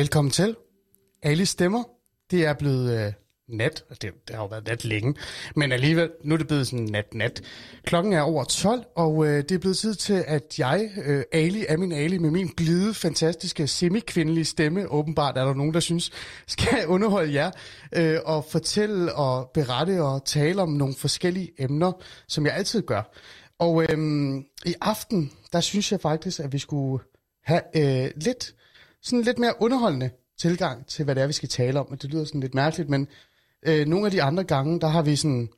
Velkommen til. Ali stemmer. Det er blevet øh, nat. Altså, det, det har jo været nat længe. Men alligevel, nu er det blevet sådan nat-nat. Klokken er over 12, og øh, det er blevet tid til, at jeg, øh, Ali, er min Ali, med min blide, fantastiske, semi-kvindelige stemme, åbenbart er der nogen, der synes, skal underholde jer, øh, og fortælle og berette og tale om nogle forskellige emner, som jeg altid gør. Og øh, i aften, der synes jeg faktisk, at vi skulle have øh, lidt, sådan lidt mere underholdende tilgang til, hvad det er, vi skal tale om. Og det lyder sådan lidt mærkeligt, men øh, nogle af de andre gange, der har vi sådan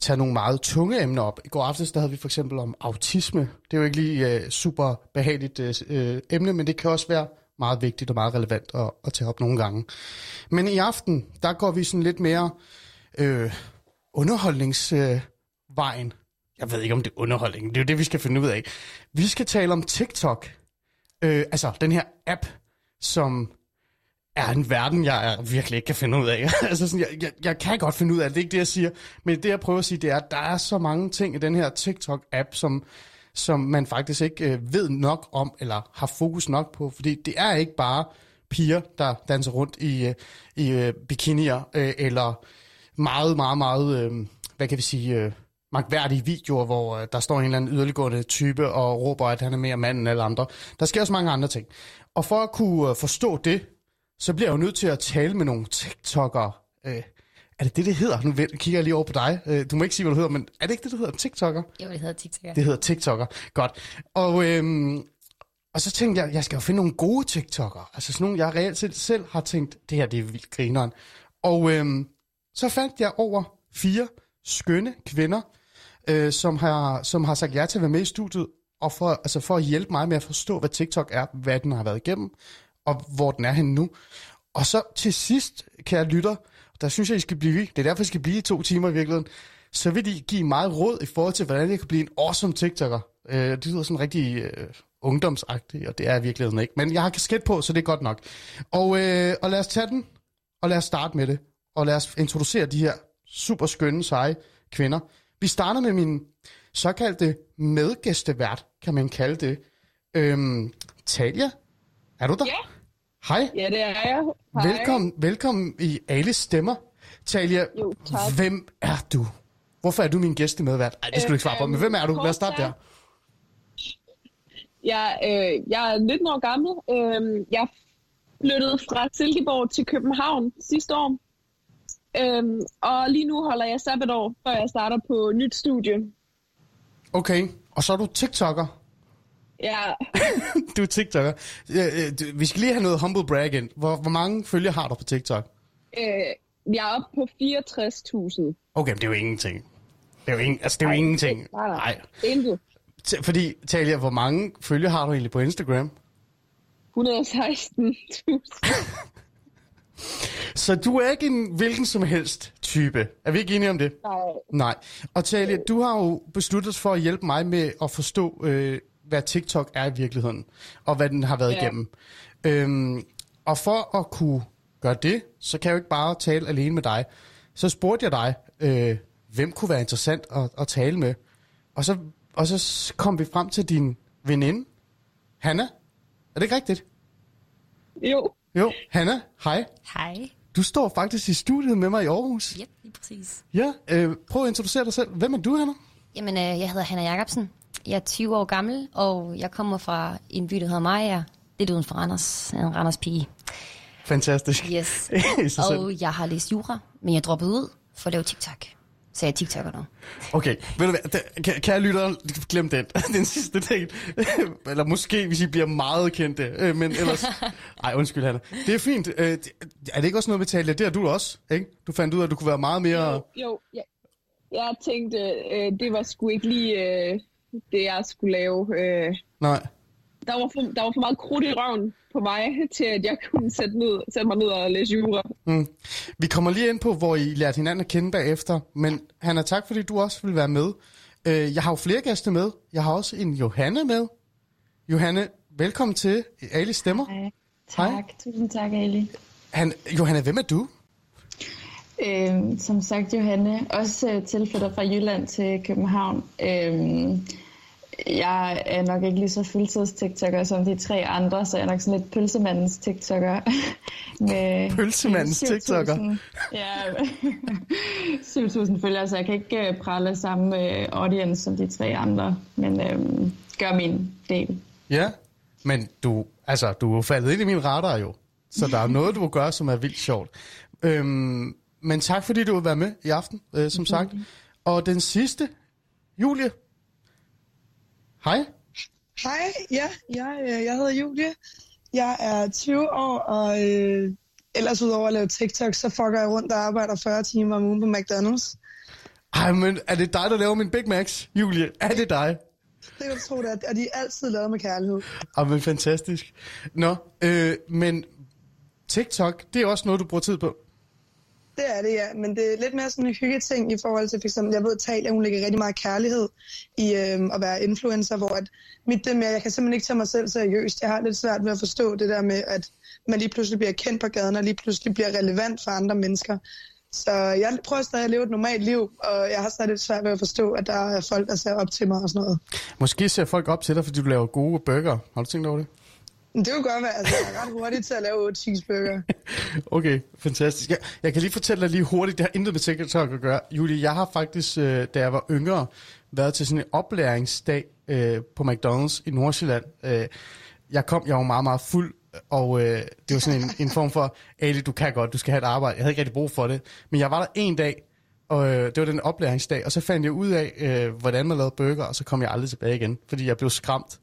taget nogle meget tunge emner op. I går aftes, der havde vi for eksempel om autisme. Det er jo ikke lige øh, super behageligt øh, øh emne, men det kan også være meget vigtigt og meget relevant at, at tage op nogle gange. Men i aften, der går vi sådan lidt mere øh, underholdningsvejen. Øh, jeg ved ikke, om det er underholdning. Det er jo det, vi skal finde ud af. Vi skal tale om TikTok. Øh, altså, den her app, som er en verden, jeg virkelig ikke kan finde ud af. altså sådan, jeg, jeg, jeg kan godt finde ud af det, det er ikke det, jeg siger. Men det, jeg prøver at sige, det er, at der er så mange ting i den her TikTok-app, som, som man faktisk ikke øh, ved nok om, eller har fokus nok på. Fordi det er ikke bare piger, der danser rundt i, øh, i øh, bikinier, øh, eller meget, meget, meget, øh, hvad kan vi sige... Øh, magtværdige videoer, hvor øh, der står en eller anden yderliggående type og råber, at han er mere mand end alle andre. Der sker også mange andre ting. Og for at kunne øh, forstå det, så bliver jeg jo nødt til at tale med nogle TikTokere. Øh, er det det, det hedder? Nu kigger jeg lige over på dig. Øh, du må ikke sige, hvad du hedder, men er det ikke det, det hedder? TikToker? Jo, det hedder TikTok. Det hedder TikToker. Godt. Og, øhm, og så tænkte jeg, jeg skal jo finde nogle gode TikToker. Altså sådan nogle, jeg reelt set selv har tænkt, det her det er vildt grineren. Og øhm, så fandt jeg over fire skønne kvinder, øh, som, har, som har sagt ja til at være med i studiet, og for, altså for at hjælpe mig med at forstå, hvad TikTok er, hvad den har været igennem, og hvor den er henne nu. Og så til sidst, kære lytter, der synes jeg, I skal blive, det er derfor, I skal blive i to timer i virkeligheden, så vil de give meget råd i forhold til, hvordan jeg kan blive en awesome TikToker. Øh, det lyder sådan rigtig øh, ungdomsagtigt, og det er i virkeligheden ikke. Men jeg har kasket på, så det er godt nok. Og, øh, og lad os tage den, og lad os starte med det. Og lad os introducere de her super skønne, seje kvinder. Vi starter med min såkaldte medgæstevært, kan man kalde det. Øhm, Talia, er du der? Ja. Hej. Ja, det er jeg. Hej. Velkommen, velkommen i alle stemmer. Talia, Jo, tak. hvem er du? Hvorfor er du min gæstemedvært? Ej, det skal du ikke svare på, men hvem er du? Lad os starte der. Jeg, øh, jeg er 19 år gammel. Øh, jeg flyttede fra Silkeborg til København sidste år. Øh, og lige nu holder jeg sabbatår, før jeg starter på nyt studie. Okay, og så er du TikToker. Ja, Du er TikToker. Vi skal lige have noget humble brag ind. Hvor, hvor mange følgere har du på TikTok? øh, jeg er oppe på 64.000. Okay, men det er jo ingenting. Det er jo, ingen, altså, det er jo Ej, ingenting. nej, nej. Nej. Intet. T- Fordi, Talia, hvor mange følgere har du egentlig på Instagram? 116.000. Så du er ikke en hvilken som helst type. Er vi ikke enige om det? Nej. Nej. Og Talia, du har jo besluttet dig for at hjælpe mig med at forstå, øh, hvad TikTok er i virkeligheden, og hvad den har været Ja. igennem. Øhm, og for at kunne gøre det, så kan jeg jo ikke bare tale alene med dig. Så spurgte jeg dig, øh, hvem kunne være interessant at, at tale med. Og så, og så kom vi frem til din veninde, Hanna. Er det ikke rigtigt? Jo. Jo, Hanna, hej. Hej. Du står faktisk i studiet med mig i Aarhus. Yep, lige præcis. Ja, øh, prøv at introducere dig selv. Hvem er du, Hanna? Jamen, øh, jeg hedder Hanna Jacobsen. Jeg er 20 år gammel, og jeg kommer fra en by, der hedder Maja. Lidt uden for Randers. En Randers pige. Fantastisk. Yes. Sig selv. og jeg har læst jura, men jeg droppede ud for at lave TikTok. Så jeg er TikToker nu. Okay, ved du hvad, det- kan, kære lyttere, glem den, den sidste del. Eller måske, hvis I bliver meget kendte, øh, men ellers... Ej, undskyld, Hanna. Det er fint. Øh, er det ikke også noget med tale? Det er du også, ikke? Du fandt ud af, at du kunne være meget mere... Jo, jo jeg, jeg tænkte, øh, det var sgu ikke lige øh, det, jeg skulle lave. Øh, Nej. der, var for, der var for meget krudt i røven på mig, til at jeg kunne sætte, ned, sætte mig ned og læse jura. Mm. Vi kommer lige ind på, hvor I lærte hinanden at kende bagefter, men Hanna, tak fordi du også vil være med. Øh, jeg har jo flere gæster med. Jeg har også en Johanne med. Johanne, velkommen til Ali Stemmer. Hej. Hej. Tak, tusind tak, Ali. Han, Johanne, hvem er du? Øhm, som sagt, Johanne, også øh, tilflytter fra Jylland til København. Øhm, Jeg er nok ikke lige så fuldtids-tiktoker som de tre andre, så jeg er nok sådan lidt pølsemandens tiktoker. med Pølsemandens tiktoker? Ja, 7.000 følgere, så jeg kan ikke øh, prale samme øh, audience som de tre andre, men øhm, gør min del. Ja, men du, altså, du er faldet ind i min radar jo, så der er noget, du gør, som er vildt sjovt. Øhm, men tak, fordi du vil være med i aften, øh, som sagt. Og den sidste, Julie. Hej. Hej, ja, jeg, øh, jeg hedder Julie. Jeg er 20 år, og øh, ellers udover at lave TikTok, så fucker jeg rundt og arbejder 40 timer om ugen på McDonald's. Ej, men er det dig, der laver min Big Macs, Julie? Er det dig? Det kan du tro, det er. Og de er altid lavet med kærlighed. Ej, men fantastisk. Nå, øh, men TikTok, det er også noget, du bruger tid på. Det er det, ja. Men det er lidt mere sådan en hyggeting i forhold til, for eksempel, jeg ved, at Talia, hun lægger rigtig meget kærlighed i øh, at være influencer, hvor at mit det med, jeg kan simpelthen ikke tage mig selv seriøst. Jeg har lidt svært ved at forstå det der med, at man lige pludselig bliver kendt på gaden, og lige pludselig bliver relevant for andre mennesker. Så jeg prøver stadig at leve et normalt liv, og jeg har stadig lidt svært ved at forstå, at der er folk, der ser op til mig og sådan noget. Måske ser folk op til dig, fordi du laver gode burger. Har du tænkt over det? Det kunne godt være, altså jeg er ret hurtig til at lave 8 cheeseburger. okay, fantastisk. Jeg, jeg kan lige fortælle dig lige hurtigt, det har intet med TikTok at gøre. Julie, jeg har faktisk, øh, da jeg var yngre, været til sådan en oplæringsdag øh, på McDonald's i Nordsjælland. Øh, jeg kom, jeg var meget, meget fuld, og øh, det var sådan en, en form for, Ali, du kan godt, du skal have et arbejde. Jeg havde ikke rigtig brug for det. Men jeg var der en dag, og øh, det var den oplæringsdag, og så fandt jeg ud af, øh, hvordan man lavede burger, og så kom jeg aldrig tilbage igen, fordi jeg blev skræmt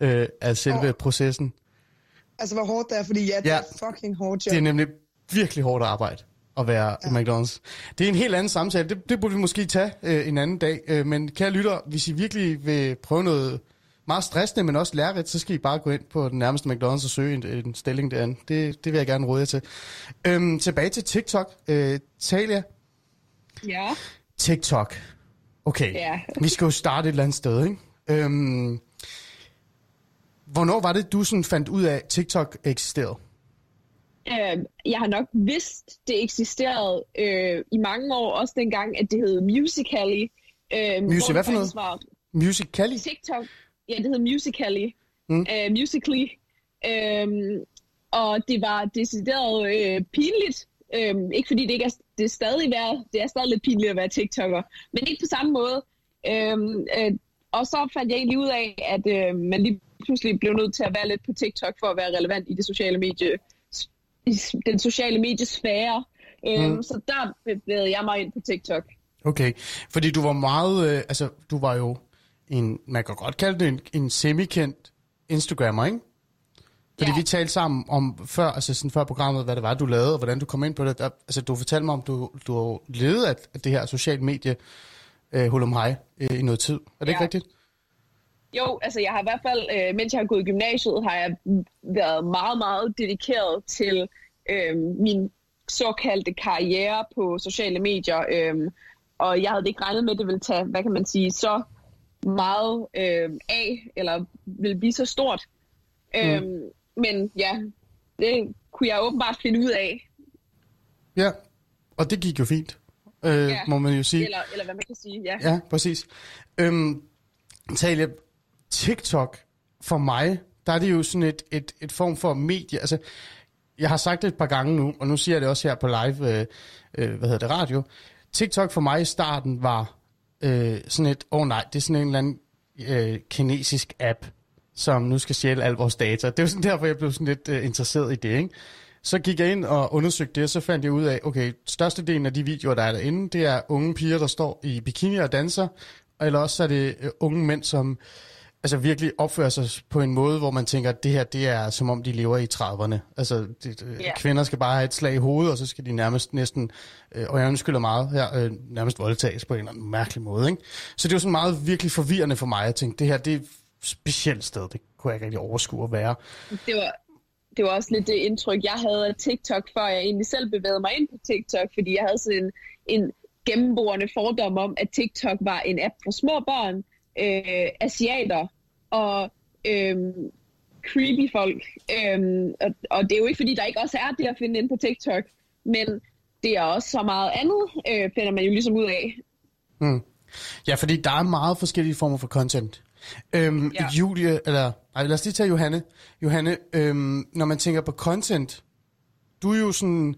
øh, af selve oh. processen. Altså, hvor hårdt det er, fordi ja, det ja, er fucking hårdt job. Det er nemlig virkelig hårdt arbejde at være ja. i McDonald's. Det er en helt anden samtale. Det, det burde vi måske tage øh, en anden dag. Øh, men kære lytter, hvis I virkelig vil prøve noget meget stressende, men også lærerigt, så skal I bare gå ind på den nærmeste McDonald's og søge en, en stilling derinde. Det, det vil jeg gerne råde jer til. Øhm, tilbage til TikTok. Øh, Talia? Ja? TikTok. Okay, ja. vi skal jo starte et eller andet sted, ikke? Øhm, Hvornår var det, du sådan fandt ud af, at TikTok eksisterede? Øh, jeg har nok vidst, det eksisterede øh, i mange år, også dengang, at det hed Musical.ly. Øh, Music, hvad for noget? Var Musical.ly? TikTok. Ja, det hed Musical.ly. Mm. Uh, Musical.ly. Øh, og det var decideret øh, pinligt. Øh, ikke fordi det ikke er, det er stadig værd, det er stadig lidt pinligt at være TikToker, men ikke på samme måde. Øh, øh, og så fandt jeg egentlig ud af, at øh, man lige pludselig blev nødt til at være lidt på TikTok for at være relevant i det sociale medie, i den sociale mediesfære. Øhm, mm. Så der bevægede jeg mig ind på TikTok. Okay, fordi du var meget, øh, altså du var jo en, man kan godt kalde det en, en semi-kendt Instagrammer, ikke? Fordi ja. vi talte sammen om før, altså sådan før programmet, hvad det var, du lavede, og hvordan du kom ind på det. Der, altså, du fortalte mig om, du, du levede af, af det her sociale medie, øh, Hulum Hej, øh, i noget tid. Er det ja. ikke rigtigt? Jo, altså jeg har i hvert fald, øh, mens jeg har gået i gymnasiet, har jeg været meget, meget dedikeret til øh, min såkaldte karriere på sociale medier. Øh, og jeg havde ikke regnet med, at det ville tage, hvad kan man sige, så meget øh, af, eller ville blive så stort. Mm. Øh, men ja, det kunne jeg åbenbart finde ud af. Ja, og det gik jo fint, øh, ja. må man jo sige. Eller, eller hvad man kan sige, ja. Ja, præcis. Øhm, Talia, TikTok, for mig, der er det jo sådan et, et, et form for medie. Altså, jeg har sagt det et par gange nu, og nu siger jeg det også her på live, øh, øh, hvad hedder det, radio. TikTok for mig i starten var øh, sådan et, åh oh nej, det er sådan en eller anden øh, kinesisk app, som nu skal stjæle al vores data. Det var sådan derfor, jeg blev sådan lidt øh, interesseret i det, ikke? Så gik jeg ind og undersøgte det, og så fandt jeg ud af, okay, størstedelen af de videoer, der er derinde, det er unge piger, der står i bikini og danser, eller også er det øh, unge mænd, som altså virkelig opfører sig på en måde, hvor man tænker, at det her, det er som om de lever i 30'erne. Altså, det, yeah. kvinder skal bare have et slag i hovedet, og så skal de nærmest næsten, øh, og jeg undskylder meget her, øh, nærmest voldtages på en eller anden mærkelig måde. Ikke? Så det var sådan meget virkelig forvirrende for mig. Jeg tænkte, det her, det er et specielt sted. Det kunne jeg ikke rigtig overskue at være. Det var, det var også lidt det indtryk, jeg havde af TikTok, før jeg egentlig selv bevægede mig ind på TikTok, fordi jeg havde sådan en, en gennemborende fordom om, at TikTok var en app for små børn, øh, asiater og øh, creepy folk. Øh, og, og det er jo ikke, fordi der ikke også er det at finde ind på TikTok, men det er også så meget andet, øh, finder man jo ligesom ud af. Mm. Ja, fordi der er meget forskellige former for content. Øhm, ja. Julie, eller ej, lad os lige tage Johanne. Johanne, øhm, når man tænker på content, du er jo sådan,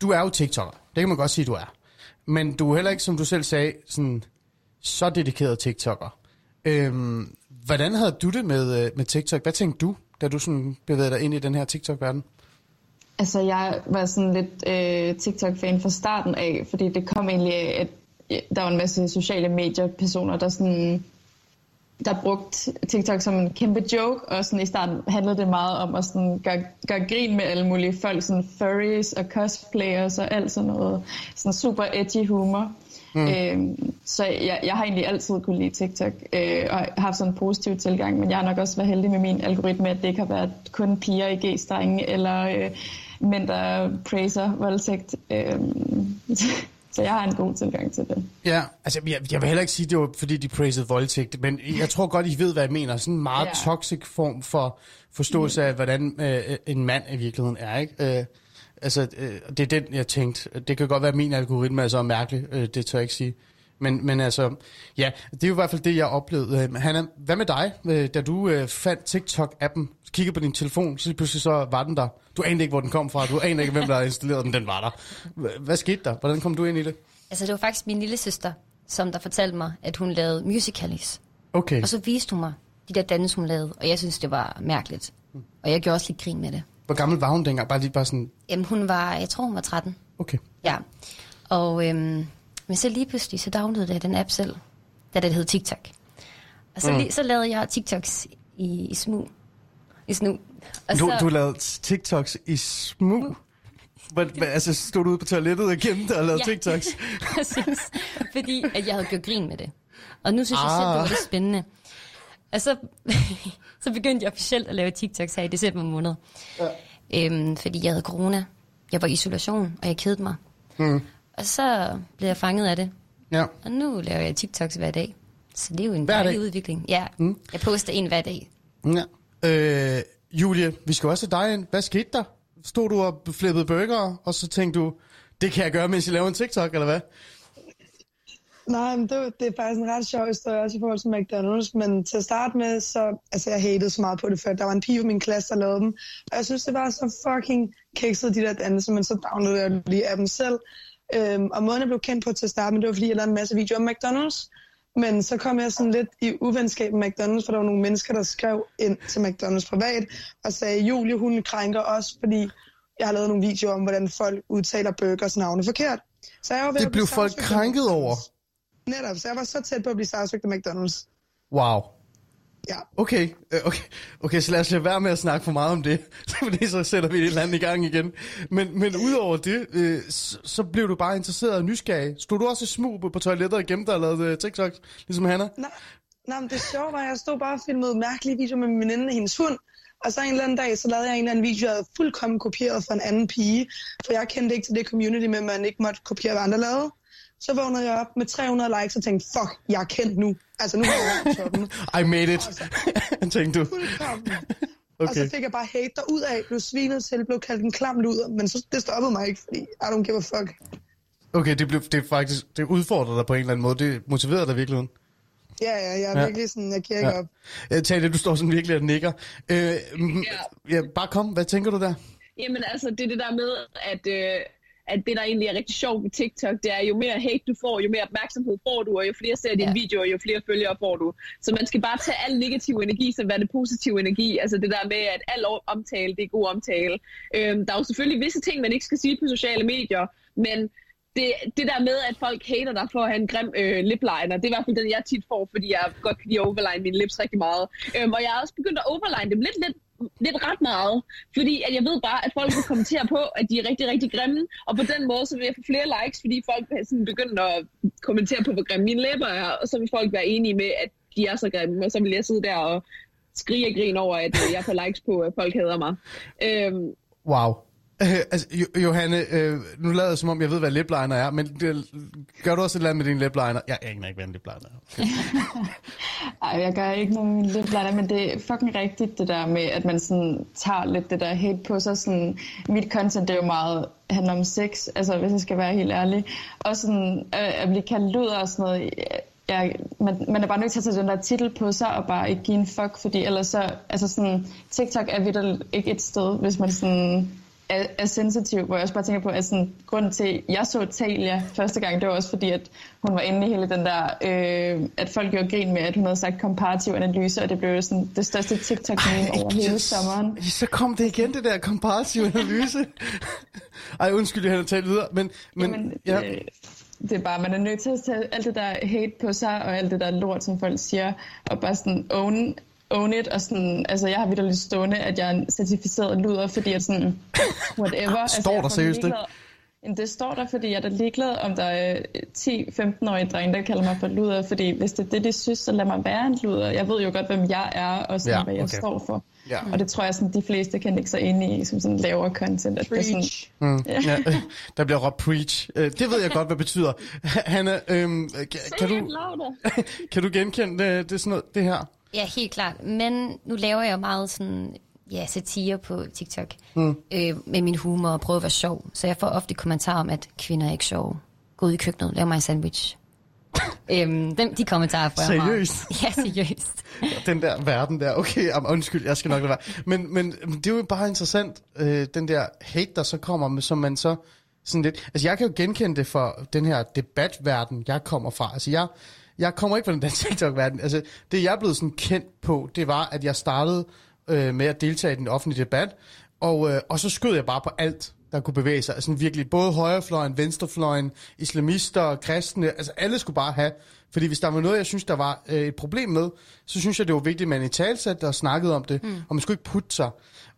du er jo TikToker. Det kan man godt sige, du er. Men du er heller ikke, som du selv sagde, sådan, så dedikeret TikToker. Øhm, hvordan havde du det med, øh, med TikTok? Hvad tænkte du, da du sådan bevægede dig ind i den her TikTok-verden? Altså, jeg var sådan lidt øh, TikTok-fan fra starten af, fordi det kom egentlig af, at der var en masse sociale medier-personer, der sådan der brugt TikTok som en kæmpe joke, og sådan i starten handlede det meget om at sådan gøre, gøre grin med alle mulige folk, sådan furries og cosplayers og alt sådan noget, sådan super edgy humor. Mm. Øhm, så jeg, jeg har egentlig altid kunne lide TikTok, øh, og haft sådan en positiv tilgang, men jeg har nok også været heldig med min algoritme, at det ikke har været kun piger i G-strenge, eller øh, mænd, der praiser voldtægt. Øh, Så jeg har en god tilgang til det. Ja, altså jeg, jeg vil heller ikke sige, at det var fordi, de praisede voldtægt, men jeg tror godt, I ved, hvad jeg mener. Sådan en meget ja. toxic form for forståelse af, hvordan øh, en mand i virkeligheden er, ikke? Øh, altså, øh, det er den, jeg tænkte. Det kan godt være, at min algoritme er så mærkelig, øh, det tør jeg ikke sige. Men, men altså, ja, det er jo i hvert fald det, jeg oplevede. Øh, Hanna, hvad med dig, øh, da du øh, fandt TikTok-appen, kiggede på din telefon, så pludselig så var den der. Du anede ikke, hvor den kom fra, du anede ikke, hvem der havde installeret den, den var der. Hvad skete der? Hvordan kom du ind i det? Altså, det var faktisk min lille søster, som der fortalte mig, at hun lavede musicals. Okay. Og så viste hun mig de der danser, hun lavede, og jeg synes, det var mærkeligt. Og jeg gjorde også lidt grin med det. Hvor gammel var hun dengang? Bare lige bare sådan... Jamen, hun var, jeg tror, hun var 13. Okay. Ja. Og øhm, men så lige pludselig, så downloadede jeg den app selv, da det hed TikTok. Og så, mm. lige, så lavede jeg TikToks i, i smug. I snu. Og du, så, du lavede TikToks i smug? But, altså, stod du ude på toilettet og gemte og lavede ja, TikToks? præcis. Fordi at jeg havde gjort grin med det. Og nu synes ah. jeg selv, det var lidt spændende. Og så, så begyndte jeg officielt at lave TikToks her i december måned. Ja. Øhm, fordi jeg havde corona. Jeg var i isolation, og jeg kedede mig. Mm. Og så blev jeg fanget af det. Ja. Og nu laver jeg TikToks hver dag. Så det er jo en dejlig udvikling. Ja, mm. jeg poster en hver dag. Ja. Øh, Julie, vi skal også have dig ind. Hvad skete der? Stod du og flippede burger, og så tænkte du, det kan jeg gøre, mens jeg laver en TikTok, eller hvad? Nej, men det, det er faktisk en ret sjov historie, også i forhold til McDonald's. Men til at starte med, så... Altså, jeg hatede så meget på det før. Der var en pige i min klasse, der lavede dem. Og jeg synes, det var så fucking kikset, de der danse, men så downloadede jeg lige af dem selv. Øhm, og måden, jeg blev kendt på til at starte med, det var, fordi jeg lavede en masse videoer om McDonald's. Men så kom jeg sådan lidt i uvenskab med McDonald's, for der var nogle mennesker, der skrev ind til McDonald's privat og sagde, Julie, hun krænker os, fordi jeg har lavet nogle videoer om, hvordan folk udtaler burgers navne forkert. Så jeg var ved det blev folk krænket over? Netop, så jeg var så tæt på at blive sagsøgt af McDonald's. Wow. Ja. Okay, øh, okay, okay, så lad os lade være med at snakke for meget om det, fordi så sætter vi det eller andet i gang igen. Men, men udover det, øh, så, så blev du bare interesseret og nysgerrig. Stod du også i smug på toilettet og gemte og lavede uh, TikTok, ligesom Hanna? Nej, nej, men det sjove var, at jeg stod bare og filmede mærkelige videoer med min veninde og hendes hund. Og så en eller anden dag, så lavede jeg en eller anden video, jeg havde fuldkommen kopieret fra en anden pige. For jeg kendte ikke til det community med, at man ikke måtte kopiere, hvad andre lavede. Så vågnede jeg op med 300 likes og tænkte, fuck, jeg er kendt nu. Altså, nu er jeg toppen. I made it, altså, tænkte du. Fuldkommen. Okay. Og så fik jeg bare hate derud af, blev svinet til, blev kaldt en klam luder, men så, det stoppede mig ikke, fordi I don't give a fuck. Okay, det, blev, det faktisk, det udfordrede dig på en eller anden måde, det motiverede dig virkelig. Ja, ja, jeg er ja. virkelig sådan, jeg kigger ja. op. Øh, Tale, du står sådan virkelig og nikker. Øh, ja. ja. Bare kom, hvad tænker du der? Jamen altså, det er det der med, at... Øh at det, der egentlig er rigtig sjovt ved TikTok, det er, jo mere hate du får, jo mere opmærksomhed får du, og jo flere ser dine ja. videoer, jo flere følgere får du. Så man skal bare tage al negativ energi, som hvad det positiv energi. Altså det der med, at al omtale, det er god omtale. Øhm, der er jo selvfølgelig visse ting, man ikke skal sige på sociale medier, men det, det der med, at folk hater dig for at have en grim øh, lipliner, det er i hvert fald den, jeg tit får, fordi jeg godt kan lide at overline mine lips rigtig meget. Øhm, og jeg har også begyndt at overline dem lidt, lidt lidt ret meget, fordi at jeg ved bare, at folk vil kommentere på, at de er rigtig, rigtig grimme, og på den måde, så vil jeg få flere likes, fordi folk sådan begyndt at kommentere på, hvor grimme mine læber er, og så vil folk være enige med, at de er så grimme, og så vil jeg sidde der og skrige og grine over, at jeg får likes på, at folk hader mig. Øhm, wow. Øh, altså, Johanne, øh, nu lader jeg som om, jeg ved, hvad lipliner er, men det, gør du også et eller andet med din lipliner? Jeg aner ikke, hvad en lipliner er. Okay. Ej, jeg gør ikke noget med lipliner, men det er fucking rigtigt, det der med, at man sådan tager lidt det der hate på sig. Sådan, mit content, det er jo meget handler om sex, altså hvis jeg skal være helt ærlig. Og sådan, øh, at blive kaldt luder og sådan noget, jeg, man, man er bare nødt til at tage den der titel på sig, og bare ikke give en fuck, fordi ellers så, altså sådan, TikTok er vidt ikke et sted, hvis man sådan er, er sensitiv, hvor jeg også bare tænker på, at sådan, grunden til, at jeg så Talia første gang, det var også fordi, at hun var inde i hele den der, øh, at folk gjorde grin med, at hun havde sagt komparativ analyse, og det blev sådan det største TikTok-meme over hele sommeren. Så kom det igen, det der komparativ analyse. Ej, undskyld, jeg har talt videre, men... men Jamen, ja. det, det er bare, man er nødt til at tage alt det der hate på sig, og alt det der lort, som folk siger, og bare sådan own own it, og sådan, altså jeg har vidt lidt stående, at jeg er en certificeret luder, fordi at sådan, whatever. Altså, står altså, der seriøst det? Det står der, fordi jeg er da ligeglad, om der er 10-15-årige drenge, der kalder mig for luder, fordi hvis det er det, de synes, så lad mig være en luder. Jeg ved jo godt, hvem jeg er, og sådan, ja, hvad jeg okay. står for. Ja. Og det tror jeg, sådan, de fleste kan ikke så ind i, som sådan lavere content. At preach. Det sådan, mm. ja. ja, der bliver råbt preach. Øh, det ved jeg godt, hvad det betyder. Hanna, øhm, kan, kan, du, kan du genkende det, det, sådan noget, det her? Ja, helt klart. Men nu laver jeg jo meget sådan, ja, satire på TikTok. Mm. Øh, med min humor og prøver at være sjov. Så jeg får ofte kommentarer om, at kvinder er ikke sjove. Gå ud i køkkenet, lav mig en sandwich. øhm, den, de kommentarer jeg Seriøst? Ja, seriøst. den der verden der, okay, um, undskyld, jeg skal nok lade være. Men, men det er jo bare interessant, øh, den der hate, der så kommer, med, som man så sådan lidt... Altså, jeg kan jo genkende det for den her debatverden, jeg kommer fra. Altså, jeg, jeg kommer ikke fra den der TikTok-verden. Altså, det jeg er blevet sådan kendt på, det var, at jeg startede øh, med at deltage i den offentlige debat, og, øh, og så skød jeg bare på alt, der kunne bevæge sig. Altså virkelig både højrefløjen, venstrefløjen, islamister, kristne, altså alle skulle bare have. Fordi hvis der var noget, jeg synes, der var øh, et problem med, så synes jeg, det var vigtigt, at man i talsatte og snakkede om det, mm. og man skulle ikke putte sig.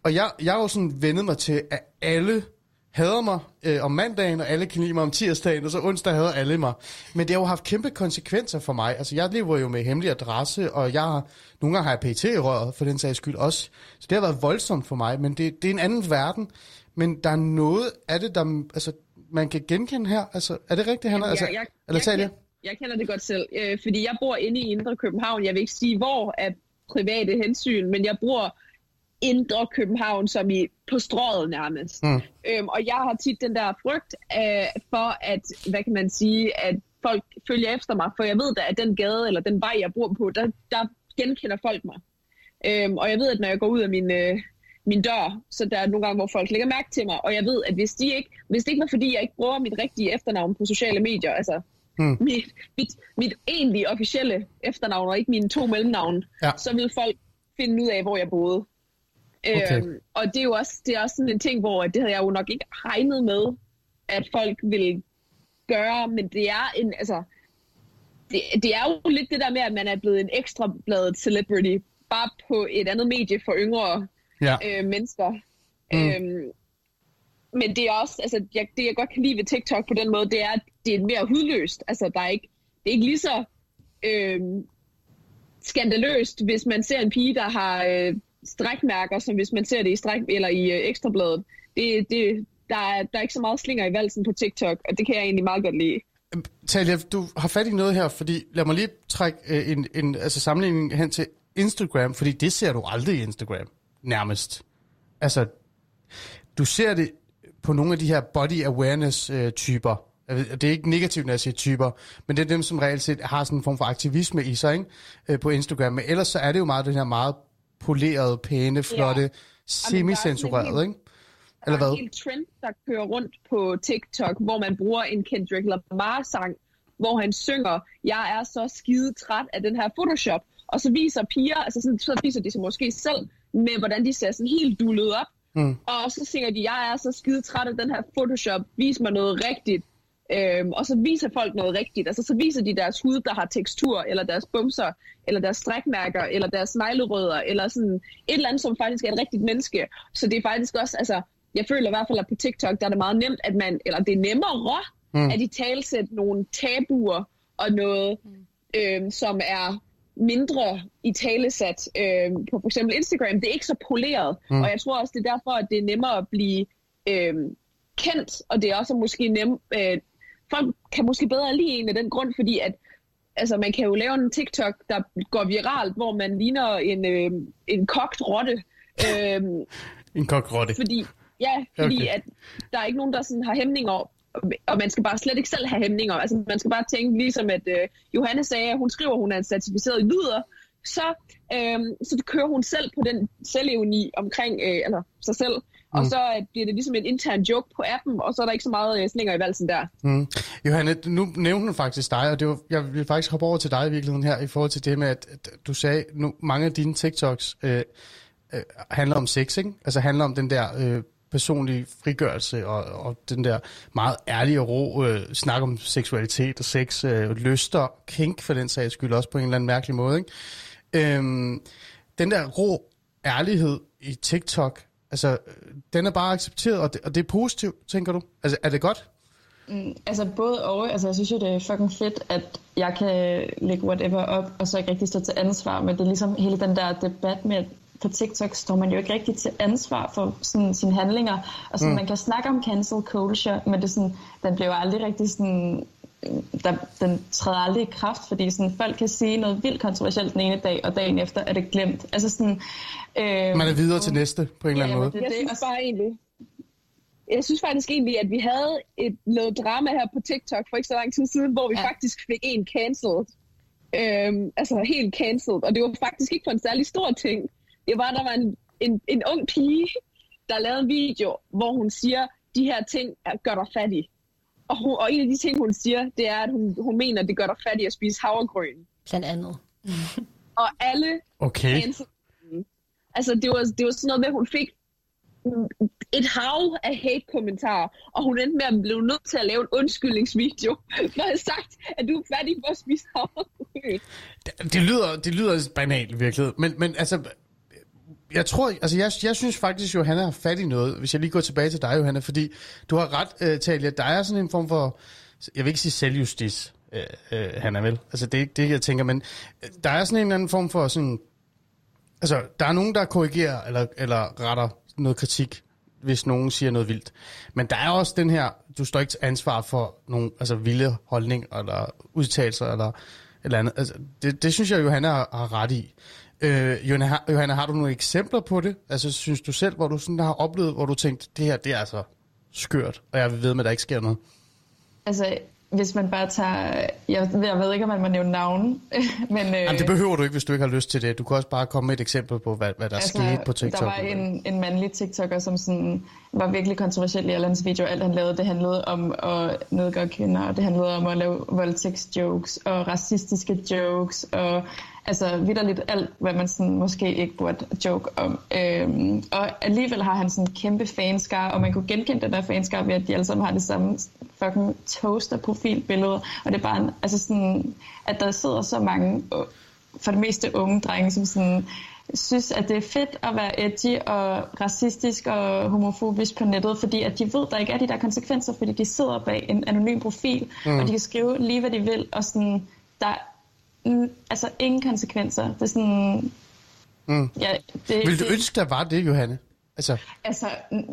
Og jeg, jeg har jo sådan vendet mig til, at alle hader mig øh, om mandagen, og alle kan lide mig om tirsdagen, og så onsdag hader alle mig. Men det har jo haft kæmpe konsekvenser for mig. Altså, jeg lever jo med hemmelig adresse, og jeg har, nogle gange har jeg PT i røret, for den sags skyld også. Så det har været voldsomt for mig, men det, det er en anden verden. Men der er noget af det, der altså, man kan genkende her. Altså, er det rigtigt, Hanna? Altså, jeg, jeg, eller jeg, jeg, jeg kender det godt selv, øh, fordi jeg bor inde i Indre København. Jeg vil ikke sige, hvor af private hensyn, men jeg bor indre København, som i på strået nærmest. Mm. Øhm, og jeg har tit den der frygt øh, for, at, hvad kan man sige, at folk følger efter mig, for jeg ved da, at den gade eller den vej, jeg bor på, der, der genkender folk mig. Øhm, og jeg ved, at når jeg går ud af min, øh, min dør, så der er nogle gange, hvor folk lægger mærke til mig, og jeg ved, at hvis, de ikke, hvis det ikke var, fordi jeg ikke bruger mit rigtige efternavn på sociale medier, altså mm. mit, mit, mit egentlige officielle efternavn, og ikke mine to mellemnavne, ja. så vil folk finde ud af, hvor jeg boede. Okay. Øhm, og det er jo også, det er også sådan en ting, hvor det havde jeg jo nok ikke regnet med, at folk ville gøre, men det er en, altså, det, det er jo lidt det der med, at man er blevet en ekstra bladet celebrity, bare på et andet medie for yngre ja. øh, mennesker. Mm. Øhm, men det er også, altså, jeg, det jeg godt kan lide ved TikTok på den måde, det er, at det er mere hudløst. Altså, der er ikke, det er ikke lige så øh, skandaløst, hvis man ser en pige, der har øh, strækmærker, som hvis man ser det i stræk eller i øh, ekstrabladet. Det, det, der, er, der er ikke så meget slinger i valsen på TikTok, og det kan jeg egentlig meget godt lide. Øhm, Talia, du har fat i noget her, fordi lad mig lige trække øh, en, en altså sammenligning hen til Instagram, fordi det ser du aldrig i Instagram, nærmest. Altså, du ser det på nogle af de her body awareness-typer. Øh, det er ikke negativt, når jeg siger typer, men det er dem, som reelt set har sådan en form for aktivisme i sig ikke? Øh, på Instagram. Men ellers så er det jo meget den her meget polerede, pæne, flotte, ja. semi-censureret, ikke? Eller hvad? Der er en trend, der kører rundt på TikTok, hvor man bruger en Kendrick Lamar-sang, hvor han synger, jeg er så skide træt af den her Photoshop. Og så viser piger, altså sådan, så viser de sig måske selv, med hvordan de ser sådan helt dullet op. Mm. Og så synger de, jeg er så skide træt af den her Photoshop, vis mig noget rigtigt. Øhm, og så viser folk noget rigtigt. Altså så viser de deres hud, der har tekstur, eller deres bumser, eller deres strækmærker, eller deres neglerødder, eller sådan et eller andet, som faktisk er et rigtigt menneske. Så det er faktisk også, altså, jeg føler i hvert fald, at på TikTok, der er det meget nemt, at man, eller det er nemmere, mm. at de talsætter nogle tabuer og noget, mm. øhm, som er mindre i talesat øhm, på for eksempel Instagram. Det er ikke så poleret, mm. og jeg tror også, det er derfor, at det er nemmere at blive øhm, kendt, og det er også måske nemt, øh, folk kan måske bedre lide en af den grund, fordi at altså, man kan jo lave en TikTok, der går viralt, hvor man ligner en, øh, en kogt rotte. Øh, en kogt rotte. Fordi, ja, fordi okay. at der er ikke nogen, der sådan har hæmninger og man skal bare slet ikke selv have hæmninger. Altså, man skal bare tænke, ligesom at øh, Johanne sagde, at hun skriver, at hun er en certificeret lyder, så, øh, så kører hun selv på den selvevni omkring øh, eller sig selv, Mm. Og så øh, bliver det ligesom en intern joke på appen, og så er der ikke så meget øh, slinger i valsen der. Mm. Johanne, nu nævnte hun faktisk dig, og det var, jeg vil faktisk hoppe over til dig i virkeligheden her, i forhold til det med, at, at du sagde, nu mange af dine TikToks øh, øh, handler om sex, ikke? Altså handler om den der øh, personlige frigørelse og, og den der meget ærlige og ro øh, snak om seksualitet og sex, øh, lyster, kink for den sags skyld også på en eller anden mærkelig måde. Ikke? Øhm, den der rå ærlighed i TikTok, altså den er bare accepteret, og det, og det er positivt, tænker du? Altså er det godt? Mm, altså både og, altså jeg synes jo, det er fucking fedt, at jeg kan lægge whatever op, og så ikke rigtig stå til ansvar, men det er ligesom hele den der debat med, på TikTok står man jo ikke rigtig til ansvar for sådan, sine handlinger. Og sådan, mm. man kan snakke om cancel culture, men det sådan, den bliver jo aldrig rigtig sådan der, den træder aldrig i kraft, fordi sådan, folk kan sige noget vildt kontroversielt den ene dag, og dagen efter er det glemt. Altså sådan, øh, Man er videre til næste på en ja, eller anden måde. Det, jeg synes bare egentlig, jeg synes faktisk egentlig, at vi havde et, noget drama her på TikTok for ikke så lang tid siden, hvor vi ja. faktisk fik en cancelled. Øhm, altså helt cancelled, og det var faktisk ikke for en særlig stor ting. Det var, der var en, en, en ung pige, der lavede en video, hvor hun siger, de her ting gør dig fattig. Og, hun, og en af de ting, hun siger, det er, at hun, hun mener, at det gør dig fattig at spise havregryn. Blandt andet. og alle... Okay. Altså, det var, det var sådan noget med, at hun fik et hav af hate-kommentarer, og hun endte med at blive nødt til at lave en undskyldningsvideo, for at have sagt, at du er færdig for at spise havregryn. Det, det, lyder, det lyder banalt, virkelig. Men, men altså, jeg tror, altså jeg, jeg synes faktisk, Johanna har fat i noget, hvis jeg lige går tilbage til dig, Johanna, fordi du har ret, uh, Talia, der er sådan en form for, jeg vil ikke sige selvjustis, uh, øh, uh, øh, Hanna, vel? Altså det er ikke det, jeg tænker, men der er sådan en eller anden form for sådan, altså der er nogen, der korrigerer eller, eller retter noget kritik, hvis nogen siger noget vildt. Men der er også den her, du står ikke til ansvar for nogle altså, vilde holdning eller udtalelser eller eller andet. Altså, det, det synes jeg, Johanna har, har ret i. Øh, Johanna, Johanna, har du nogle eksempler på det? Altså, synes du selv, hvor du sådan har oplevet, hvor du tænkte, det her, det er altså skørt, og jeg ved med, at der ikke sker noget? Altså, hvis man bare tager... Jeg, jeg ved ikke, om man må nævne navn, men... Øh, Jamen, det behøver du ikke, hvis du ikke har lyst til det. Du kan også bare komme med et eksempel på, hvad, hvad der altså, skete på TikTok. Der var en, en mandlig TikToker, som sådan, var virkelig kontroversiel i alle hans videoer. Alt han lavede, det handlede om at nedgøre kvinder, og det handlede om at lave voldtægtsjokes og racistiske jokes, og altså vidderligt alt, hvad man sådan måske ikke burde joke om. Øhm, og alligevel har han sådan en kæmpe fanskar, og man kunne genkende den der fanskar ved, at de alle sammen har det samme fucking toaster-profilbillede. Og det er bare en, altså sådan, at der sidder så mange, for det meste unge drenge, som sådan synes, at det er fedt at være edgy og racistisk og homofobisk på nettet, fordi at de ved, der ikke er de der konsekvenser, fordi de sidder bag en anonym profil, mm. og de kan skrive lige, hvad de vil, og sådan, der altså ingen konsekvenser. Det er sådan... Mm. Ja, det, Vil du det, ønske, der var det, Johanne? Altså... altså,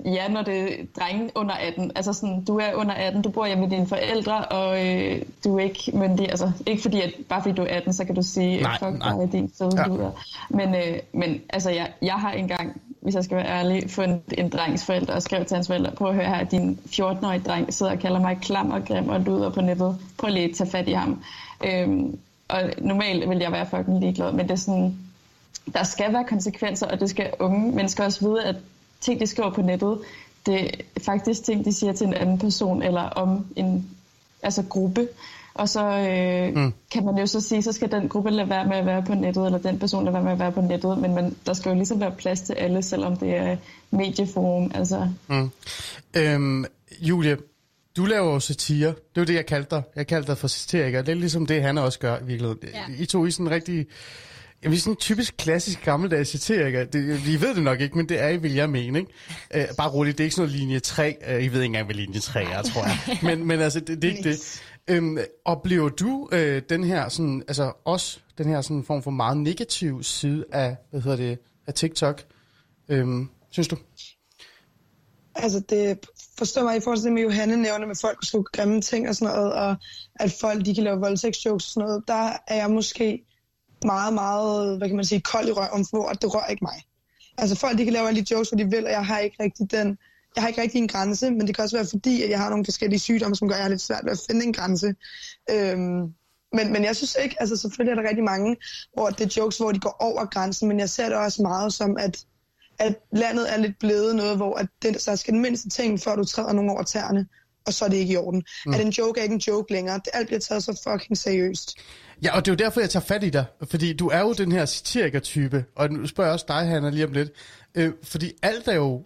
ja, når det er drenge under 18. Altså sådan, du er under 18, du bor hjemme med dine forældre, og øh, du er ikke myndig. Altså, ikke fordi, at bare fordi du er 18, så kan du sige, nej, fuck nej. dig, din søde ja. Men, øh, men altså, jeg, jeg har engang, hvis jeg skal være ærlig, fundet en drengs forældre og skrev til hans forældre, prøv at høre her, din 14-årige dreng sidder og kalder mig klam og grim og luder på nettet. Prøv lige at tage fat i ham. Øhm, og normalt vil jeg være fucking ligeglad, men det er sådan, der skal være konsekvenser, og det skal unge mennesker også vide, at ting, de skriver på nettet, det er faktisk ting, de siger til en anden person, eller om en altså gruppe. Og så øh, mm. kan man jo så sige, så skal den gruppe lade være med at være på nettet, eller den person lade være med at være på nettet, men man, der skal jo ligesom være plads til alle, selvom det er medieforum. Altså. Mm. Øhm, Julie, du laver jo satire. Det er jo det, jeg kaldte dig. Jeg kaldte dig for satiriker. Det er ligesom det, han også gør i virkeligheden. Ja. I to I sådan rigtig... Jeg vil sådan en typisk klassisk gammeldags satiriker. Det, vi ved det nok ikke, men det er I, vil jeg mene. Ikke? Uh, bare roligt, det er ikke sådan noget linje 3. Uh, øh, I ved ikke engang, hvad linje 3 er, tror jeg. Men, men altså, det, det er ikke det. Um, oplever du uh, den her, sådan, altså også den her sådan form for meget negativ side af, hvad hedder det, af TikTok? Um, synes du? Altså, det forstå mig i forhold til det med Johanne nævner med folk, der skulle grimme ting og sådan noget, og at folk de kan lave voldtægtsjokes og sådan noget, der er jeg måske meget, meget, hvad kan man sige, kold i røven, hvor det rører ikke mig. Altså folk, de kan lave alle de jokes, hvor de vil, og jeg har ikke rigtig den jeg har ikke rigtig en grænse, men det kan også være fordi, at jeg har nogle forskellige sygdomme, som gør, at jeg har lidt svært ved at finde en grænse. Øhm, men, men jeg synes ikke, altså selvfølgelig er der rigtig mange, hvor det er jokes, hvor de går over grænsen, men jeg ser det også meget som, at, at landet er lidt blevet noget, hvor at det, så skal den mindste ting, før du træder nogen over tæerne, og så er det ikke i orden. Mm. At en joke er ikke en joke længere. Det alt bliver taget så fucking seriøst. Ja, og det er jo derfor, jeg tager fat i dig. Fordi du er jo den her satiriker-type. Og nu spørger jeg også dig, Hanna, lige om lidt. Øh, fordi alt er jo...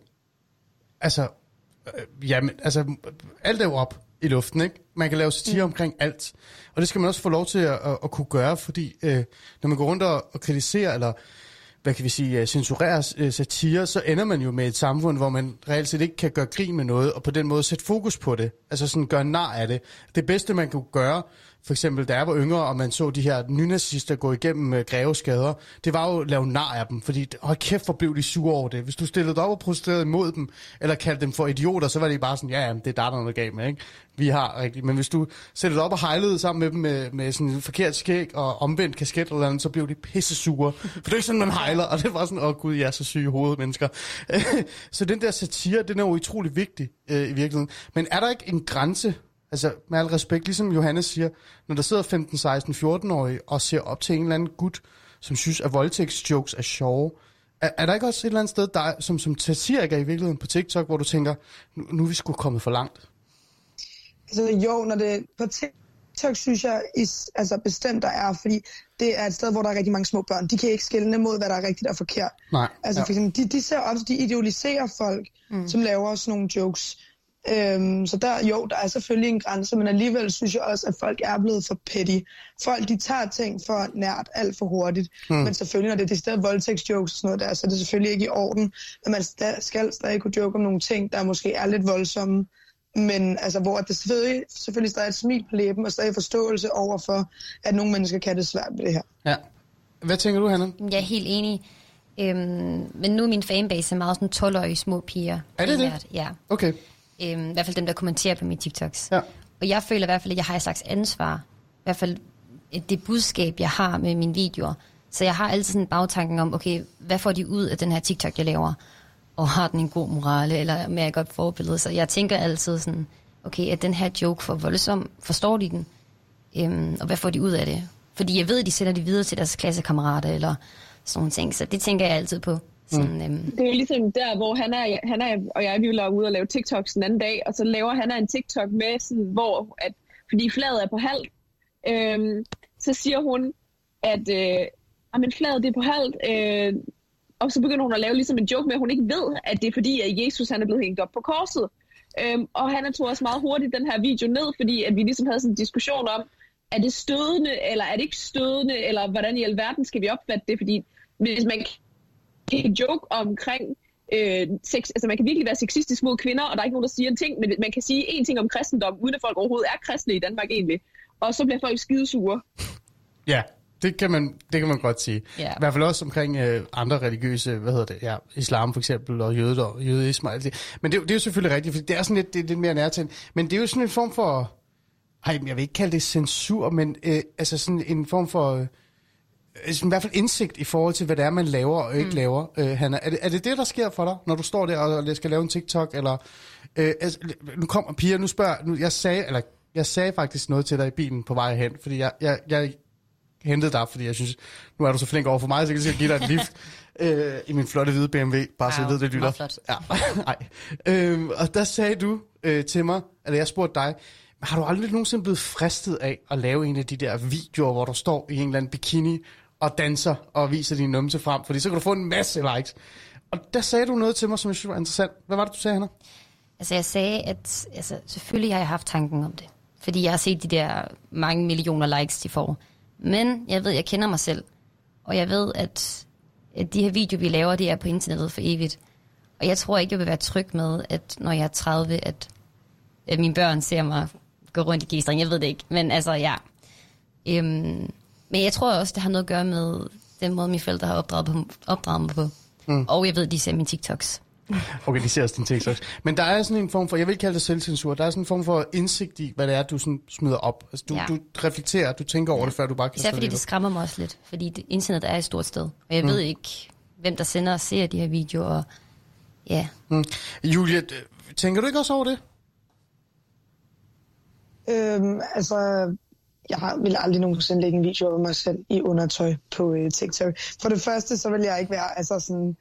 Altså... Øh, jamen, altså... Alt er jo op i luften, ikke? Man kan lave satire mm. omkring alt. Og det skal man også få lov til at, at, at kunne gøre, fordi øh, når man går rundt og, og kritiserer, eller hvad kan vi sige, øh, censurere øh, satire, så ender man jo med et samfund, hvor man reelt set ikke kan gøre grin med noget, og på den måde sætte fokus på det. Altså sådan gøre nar af det. Det bedste, man kunne gøre, for eksempel, da jeg var yngre, og man så de her nynazister gå igennem øh, greveskader, det var jo at lave nar af dem, fordi hold kæft, hvor blev de sure over det. Hvis du stillede dig op og protesterede imod dem, eller kaldte dem for idioter, så var det bare sådan, ja, ja, det er der, der er noget galt med, ikke? Vi har rigtigt. Men hvis du sætter dig op og hejlede sammen med dem med, med sådan en forkert skæg og omvendt kasket eller andet, så blev de pisse sure. For det er ikke sådan, man hejler, og det var sådan, åh oh, gud, jeg er så syge hovedet, mennesker. så den der satire, den er jo utrolig vigtig øh, i virkeligheden. Men er der ikke en grænse Altså, med al respekt, ligesom Johannes siger, når der sidder 15, 16, 14-årige og ser op til en eller anden gut, som synes, at voldtægtsjokes er sjove, er, er der ikke også et eller andet sted, der, som, som satiriker i virkeligheden på TikTok, hvor du tænker, nu, nu er vi sgu kommet for langt? Altså jo, når det på TikTok synes jeg is, altså bestemt der er, fordi det er et sted, hvor der er rigtig mange små børn. De kan ikke skille mod, hvad der er rigtigt og forkert. Nej. Altså ja. for eksempel, de, de ser op, de idealiserer folk, mm. som laver sådan nogle jokes. Øhm, så der, jo, der er selvfølgelig en grænse, men alligevel synes jeg også, at folk er blevet for petty. Folk, de tager ting for nært alt for hurtigt. Mm. Men selvfølgelig, når det er stedet voldtægtsjokes og sådan noget der, så er det selvfølgelig ikke i orden. Men man skal stadig kunne joke om nogle ting, der måske er lidt voldsomme. Men altså, hvor det selvfølgelig, selvfølgelig stadig er et smil på læben og stadig forståelse over for, at nogle mennesker kan det svært med det her. Ja. Hvad tænker du, Hanna? Jeg er helt enig. Øhm, men nu er min fanbase meget sådan 12-årige små piger. Er det det? Ja. Okay. Øhm, I hvert fald dem, der kommenterer på mine TikToks. Ja. Og jeg føler i hvert fald, at jeg har et slags ansvar. I hvert fald det budskab, jeg har med mine videoer. Så jeg har altid sådan en bagtanken om, okay, hvad får de ud af den her TikTok, jeg laver? Og har den en god morale, eller med et godt forbillede? Så jeg tænker altid sådan, okay, er den her joke for voldsom? Forstår de den? Øhm, og hvad får de ud af det? Fordi jeg ved, at de sender det videre til deres klassekammerater, eller sådan nogle ting. Så det tænker jeg altid på. Sådan, mm. øhm. Det er jo ligesom der, hvor han er, han er og jeg, vi vil ud og lave TikToks den anden dag, og så laver han en TikTok med, sådan, hvor, at, fordi flaget er på halv, øhm, så siger hun, at øh, men flaget det er på halv, øh, og så begynder hun at lave ligesom en joke med, at hun ikke ved, at det er fordi, at Jesus han er blevet hængt op på korset. Øhm, og han tog også meget hurtigt den her video ned, fordi at vi ligesom havde sådan en diskussion om, er det stødende, eller er det ikke stødende, eller hvordan i alverden skal vi opfatte det, fordi hvis man joke omkring øh, sex, altså man kan virkelig være sexistisk mod kvinder, og der er ikke nogen, der siger en ting, men man kan sige en ting om kristendom, uden at folk overhovedet er kristne i Danmark egentlig. Og så bliver folk skidesure. Ja, det kan man, det kan man godt sige. Ja. I hvert fald også omkring øh, andre religiøse, hvad hedder det, ja, islam for eksempel, og jøde og jødeisme og alt det. Men det, det er jo selvfølgelig rigtigt, for det er sådan lidt, det, det er mere nærtændt. Men det er jo sådan en form for, ej, jeg vil ikke kalde det censur, men øh, altså sådan en form for... Øh, i hvert fald indsigt i forhold til, hvad det er, man laver og ikke mm. laver, øh, Hanna. Er det, er det det, der sker for dig, når du står der og skal lave en TikTok? Eller, øh, altså, nu kommer Pia, nu spørger, nu, jeg sagde, eller jeg sagde faktisk noget til dig i bilen på vej hen, fordi jeg, jeg, jeg hentede dig, fordi jeg synes, nu er du så flink over for mig, så jeg kan give dig et lift øh, i min flotte hvide BMW, bare så jeg ved, det lytter. Flot. Ja, nej. Øhm, og der sagde du øh, til mig, eller jeg spurgte dig, har du aldrig nogensinde blevet fristet af at lave en af de der videoer, hvor du står i en eller anden bikini og danser og viser din numse frem, fordi så kan du få en masse likes. Og der sagde du noget til mig, som jeg synes var interessant. Hvad var det, du sagde, Hanna? Altså jeg sagde, at altså, selvfølgelig har jeg haft tanken om det. Fordi jeg har set de der mange millioner likes, de får. Men jeg ved, jeg kender mig selv. Og jeg ved, at, at de her videoer, vi laver, det er på internettet for evigt. Og jeg tror ikke, jeg vil være tryg med, at når jeg er 30, at, at mine børn ser mig gå rundt i g Jeg ved det ikke. Men altså, ja. Øhm, men jeg tror også, det har noget at gøre med den måde, mine forældre har opdraget, på, opdraget mig på. Mm. Og jeg ved, de ser mine TikToks. Okay, de ser også din TikToks. Men der er sådan en form for, jeg vil ikke kalde det selvcensur, der er sådan en form for indsigt i, hvad det er, du sådan smider op. Altså, du, ja. du reflekterer, du tænker over ja. det, før du bare kan Især fordi det skræmmer mig også lidt, fordi det, internet er et stort sted. Og jeg mm. ved ikke, hvem der sender og ser de her videoer. Og, ja. Mm. Julia, tænker du ikke også over det? Øhm, altså, jeg vil aldrig nogensinde lægge en video af mig selv i undertøj på øh, TikTok. For det første, så vil jeg ikke være altså sådan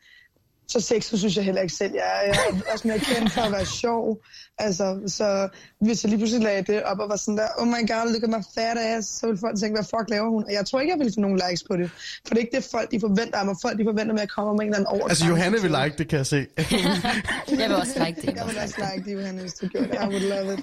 så sexet synes jeg heller ikke selv. Jeg er, jeg er også mere kendt for at være sjov. Altså, så hvis jeg lige pludselig lagde det op og var sådan der, oh my god, look at my fat ass, så ville folk tænke, hvad fuck laver hun? Og jeg tror ikke, jeg ville få nogen likes på det. For det er ikke det, folk de forventer af mig. Folk de forventer med at komme med en eller anden over. Altså, Johanne vil like det, kan jeg se. jeg vil også like det. Jeg vil også like det, Johanne, hvis du gjorde det. I would love it.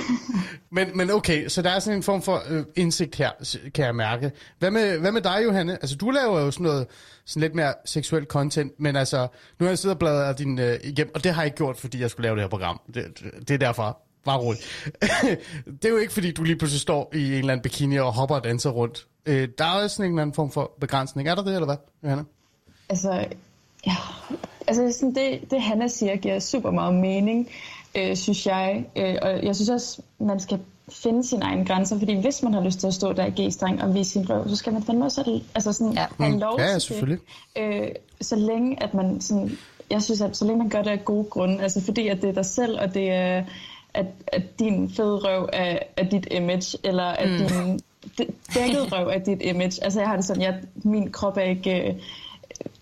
men, men okay, så der er sådan en form for øh, indsigt her, kan jeg mærke. Hvad med, hvad med dig, Johanne? Altså, du laver jo sådan noget sådan lidt mere seksuel content, men altså, nu har jeg siddet og bladret din øh, igennem, og det har jeg ikke gjort, fordi jeg skulle lave det her program. Det, det, det er derfor. Bare roligt. det er jo ikke, fordi du lige pludselig står i en eller anden bikini og hopper og danser rundt. Øh, der er også sådan en eller anden form for begrænsning. Er der det, eller hvad, Johanna? Altså, ja, altså sådan det, det Hanna siger, giver super meget mening, øh, synes jeg. Øh, og jeg synes også, man skal finde sine egne grænser, fordi hvis man har lyst til at stå der i G-streng og vise sin røv, så skal man fandme også altså sådan, ja. have mm. lov ja, ja, til det. Øh, så længe at man sådan, jeg synes, at så længe man gør det af gode grunde, altså fordi at det er dig selv, og det er, at, at din fede røv er, er dit image, eller at mm. din dækket røv er dit image. Altså jeg har det sådan, jeg, min krop er ikke øh,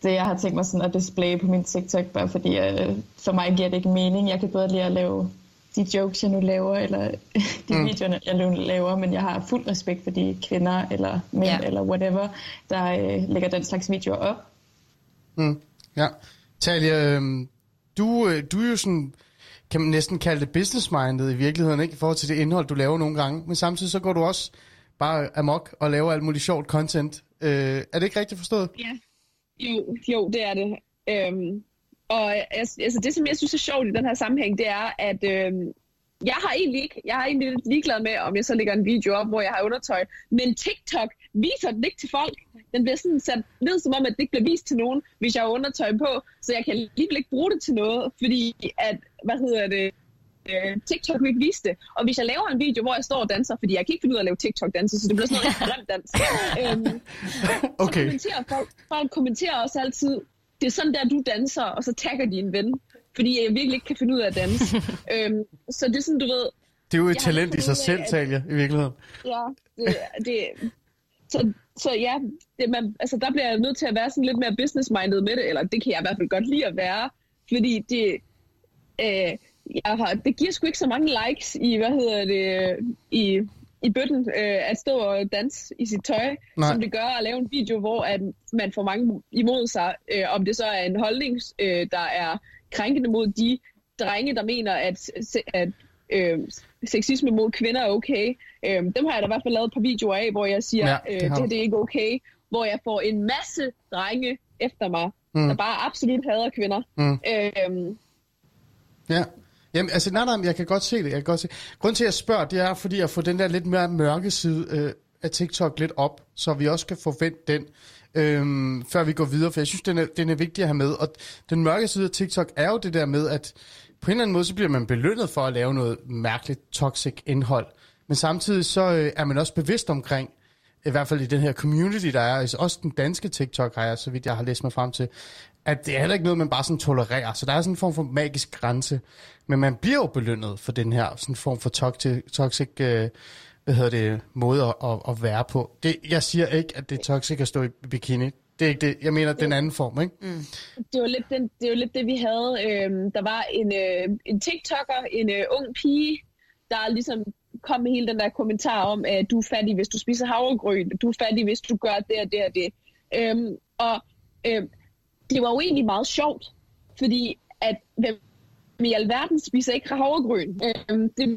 det, jeg har tænkt mig sådan at display på min TikTok, bare fordi øh, for mig giver det ikke mening. Jeg kan bedre lide at lave de jokes, jeg nu laver, eller de mm. videoer, jeg nu laver, men jeg har fuld respekt for de kvinder, eller mænd, ja. eller whatever, der øh, lægger den slags videoer op. Mm. Ja. Talia, øh, du, øh, du er jo sådan, kan man næsten kalde det business-minded i virkeligheden, ikke? I forhold til det indhold, du laver nogle gange, men samtidig så går du også bare amok og laver alt muligt sjovt content. Øh, er det ikke rigtigt forstået? Ja. Jo, jo, det er det. Øhm, og altså, det, som jeg synes er sjovt i den her sammenhæng, det er, at øh, jeg har egentlig ikke, jeg har egentlig lidt ligeglad med, om jeg så lægger en video op, hvor jeg har undertøj. Men TikTok viser den ikke til folk. Den bliver sådan sat ned, som om, at det ikke bliver vist til nogen, hvis jeg har undertøj på. Så jeg kan alligevel ikke bruge det til noget, fordi at, hvad hedder det, øh, TikTok vil ikke vise det. Og hvis jeg laver en video, hvor jeg står og danser, fordi jeg kan ikke finde ud af at lave TikTok-danser, så det bliver sådan noget rigtig dans. øhm, okay. Så kommenterer folk, folk kommenterer også altid, det er sådan der, du danser, og så tagger de en ven, fordi jeg virkelig ikke kan finde ud af at danse. øhm, så det er sådan, du ved... Det er jo et talent i sig selv, Talia, i virkeligheden. Ja, det, det, så, så ja, det, man, altså, der bliver jeg nødt til at være sådan lidt mere business-minded med det, eller det kan jeg i hvert fald godt lide at være, fordi det, øh, jeg har, det giver sgu ikke så mange likes i, hvad hedder det, i, i bøtten øh, at stå og danse i sit tøj, Nej. som det gør at lave en video, hvor at man får mange imod sig, øh, om det så er en holdning, øh, der er krænkende mod de drenge, der mener, at, at øh, sexisme mod kvinder er okay. Øh, dem har jeg da i hvert fald lavet et par videoer af, hvor jeg siger, ja, det, øh, det, det er ikke okay. Hvor jeg får en masse drenge efter mig, mm. der bare absolut hader kvinder. Mm. Øh, ja. Jamen, altså, nej, nej, jeg kan godt se det. Jeg kan godt se. Grunden til, at jeg spørger, det er, fordi jeg får den der lidt mere mørke side øh, af TikTok lidt op, så vi også kan forvente den, øh, før vi går videre, for jeg synes, den er, den er vigtig at have med. Og den mørke side af TikTok er jo det der med, at på en eller anden måde, så bliver man belønnet for at lave noget mærkeligt, toxic indhold. Men samtidig så øh, er man også bevidst omkring, i hvert fald i den her community, der er, altså også den danske TikTok har jeg, så vidt jeg har læst mig frem til, at det er heller ikke noget, man bare sådan tolererer. Så der er sådan en form for magisk grænse. Men man bliver jo belønnet for den her sådan form for toxic, toxic øh, hvad hedder det, måde at, at, at være på. Det, jeg siger ikke, at det er toxic at stå i bikini. Det er ikke det. Jeg mener den anden form, ikke? Mm. Det, var lidt den, det var lidt det, vi havde. Øhm, der var en, øh, en TikToker, en øh, ung pige, der ligesom kom med hele den der kommentar om, at du er fattig, hvis du spiser havregryn. Du er fattig, hvis du gør det og det og det. Øhm, og øh, det var jo egentlig meget sjovt, fordi at hvem i alverden spiser ikke havregryn? Øhm, det er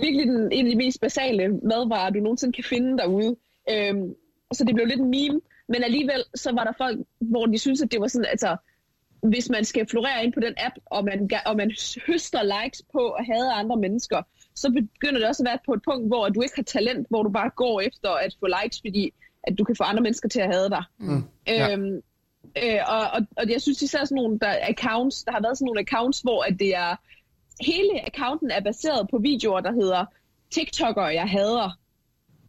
virkelig den, en af de mest basale madvarer, du nogensinde kan finde derude. Øhm, så det blev lidt en meme, men alligevel så var der folk, hvor de synes at det var sådan, altså, hvis man skal florere ind på den app, og man, og man høster likes på at have andre mennesker, så begynder det også at være på et punkt, hvor du ikke har talent, hvor du bare går efter at få likes, fordi at du kan få andre mennesker til at have dig. Mm. Ja. Øh, og, og, og jeg synes især sådan nogle der accounts, der har været sådan nogle accounts, hvor at det er, hele accounten er baseret på videoer, der hedder TikToker, jeg hader.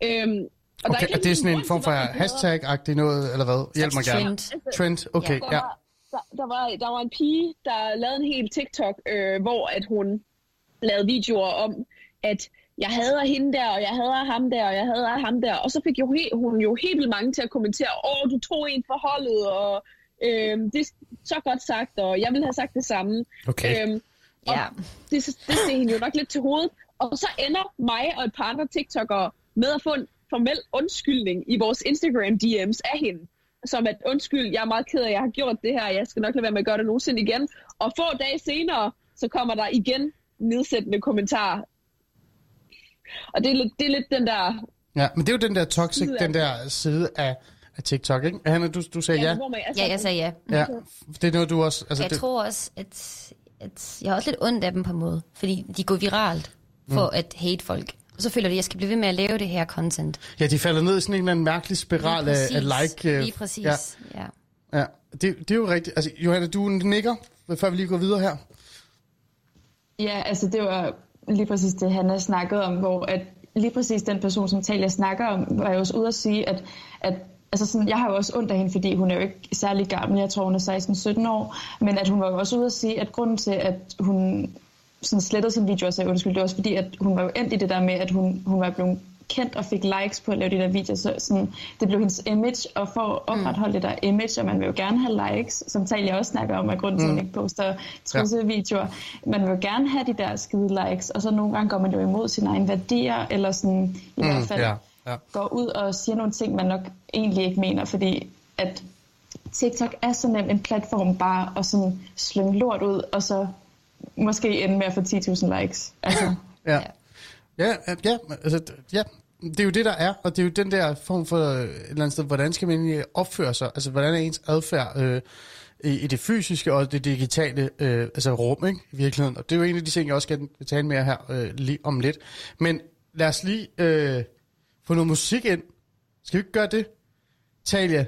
Øhm, og okay, der er, er det sådan en form for hashtag-agtig noget, eller hvad? Hjælp mig gerne. Trend. Trend, okay, ja. Der, der var, der var en pige, der lavede en hel TikTok, øh, hvor at hun lavede videoer om, at jeg hader hende der, og jeg hader ham der, og jeg hader ham der. Og så fik jo he, hun jo helt vildt mange til at kommentere, åh, du tog en for holdet, og øh, det er så godt sagt, og jeg ville have sagt det samme. Okay. Øhm, og Ja. det, det steg hende jo nok lidt til hovedet. Og så ender mig og et par andre TikTokere med at få en formel undskyldning i vores Instagram DM's af hende. Som at, undskyld, jeg er meget ked af, at jeg har gjort det her, jeg skal nok lade være med at gøre det nogensinde igen. Og få dage senere, så kommer der igen nedsættende kommentarer. Og det er lidt, det er lidt den der... Ja, men det er jo den der toxic, den der side af, af TikTok, ikke? Hanna, du, du sagde ja. Man, altså, Ja, jeg sagde ja. Ja, det er noget, du også... Altså, Jeg det, tror også, at, at jeg har også lidt ondt af dem på en måde, fordi de går viralt for mm. at hate folk. Og så føler de, at jeg skal blive ved med at lave det her content. ja, de falder ned i sådan en eller anden mærkelig spiral af, af like. øh, Lige præcis, Ja, ja. ja. Det, det er jo rigtigt. Altså, Johanna, du nikker, før vi lige går videre her. Ja, altså det var lige præcis det, han har snakket om, hvor at lige præcis den person, som Talia snakker om, var jo også ude at sige, at, at altså sådan, jeg har jo også ondt af hende, fordi hun er jo ikke særlig gammel, jeg tror hun er 16-17 år, men at hun var jo også ude at sige, at grunden til, at hun sådan slettede sin video og sagde undskyld, det var også fordi, at hun var jo endt i det der med, at hun, hun var blevet kendt og fik likes på at lave de der videoer, så sådan, det blev hendes image, og for at opretholde mm. det der image, og man vil jo gerne have likes, som Talia også snakker om, at grunden til, at hun ikke poster trussevideoer, man vil jo gerne have de der skide likes, og så nogle gange går man jo imod sine egne værdier, eller sådan i hvert fald ja, ja. går ud og siger nogle ting, man nok egentlig ikke mener, fordi at TikTok er så nem en platform bare at sådan slynge lort ud, og så måske ende med at få 10.000 likes. Altså, Ja. Ja, ja, ja, altså, ja, det er jo det, der er, og det er jo den der form for øh, et eller andet sted, hvordan skal man egentlig opføre sig? Altså, hvordan er ens adfærd øh, i, i det fysiske og det digitale øh, altså rum, ikke, i virkeligheden? Og det er jo en af de ting, jeg også skal tale mere her øh, lige om lidt. Men lad os lige øh, få noget musik ind. Skal vi ikke gøre det? Talia,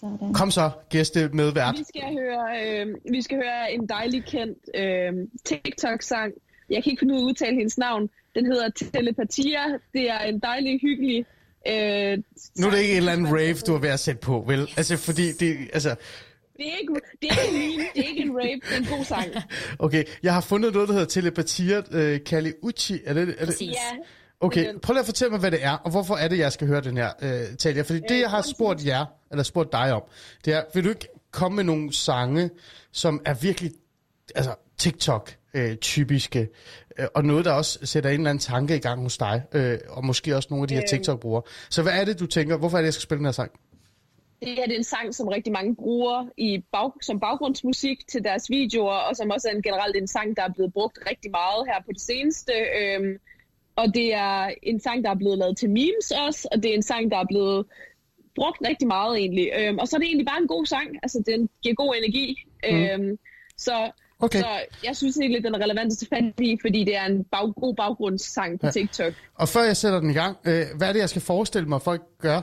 sådan. kom så, gæste medvært. Vi skal høre, øh, vi skal høre en dejlig kendt øh, TikTok-sang. Jeg kan ikke finde ud af at udtale hendes navn. Den hedder Telepatia. Det er en dejlig, hyggelig... Øh, Nu er det ikke en eller anden rave, du er ved at sætte på, vel? Altså, fordi det, altså, Det er ikke, det er ikke en meme, det er ikke en rave, det er en god sang. okay, jeg har fundet noget, der hedder telepatia, øh, Kali Uchi, er det, er det? Ja, Okay, prøv lige at fortælle mig, hvad det er, og hvorfor er det, jeg skal høre den her øh, Talia? Fordi det, jeg har spurgt jer, eller spurgt dig om, det er, vil du ikke komme med nogle sange, som er virkelig, altså TikTok-typiske, øh, og noget, der også sætter en eller anden tanke i gang hos dig, øh, og måske også nogle af de her Øhm. TikTok-brugere. Så hvad er det, du tænker? Hvorfor er det, jeg skal spille den her sang? det her det er en sang, som rigtig mange bruger i bag, som baggrundsmusik til deres videoer, og som også er en, generelt en sang, der er blevet brugt rigtig meget her på det seneste. Øhm, og det er en sang, der er blevet lavet til memes også, og det er en sang, der er blevet brugt rigtig meget egentlig. Øhm, og så er det egentlig bare en god sang. Altså, den giver god energi. Mm. Øhm, så, Okay. så jeg synes egentlig, den er relevant at tage fat i, fordi det er en bag, god baggrundssang på Ja. TikTok. Og før jeg sætter den i gang, øh, hvad er det, jeg skal forestille mig, folk gør?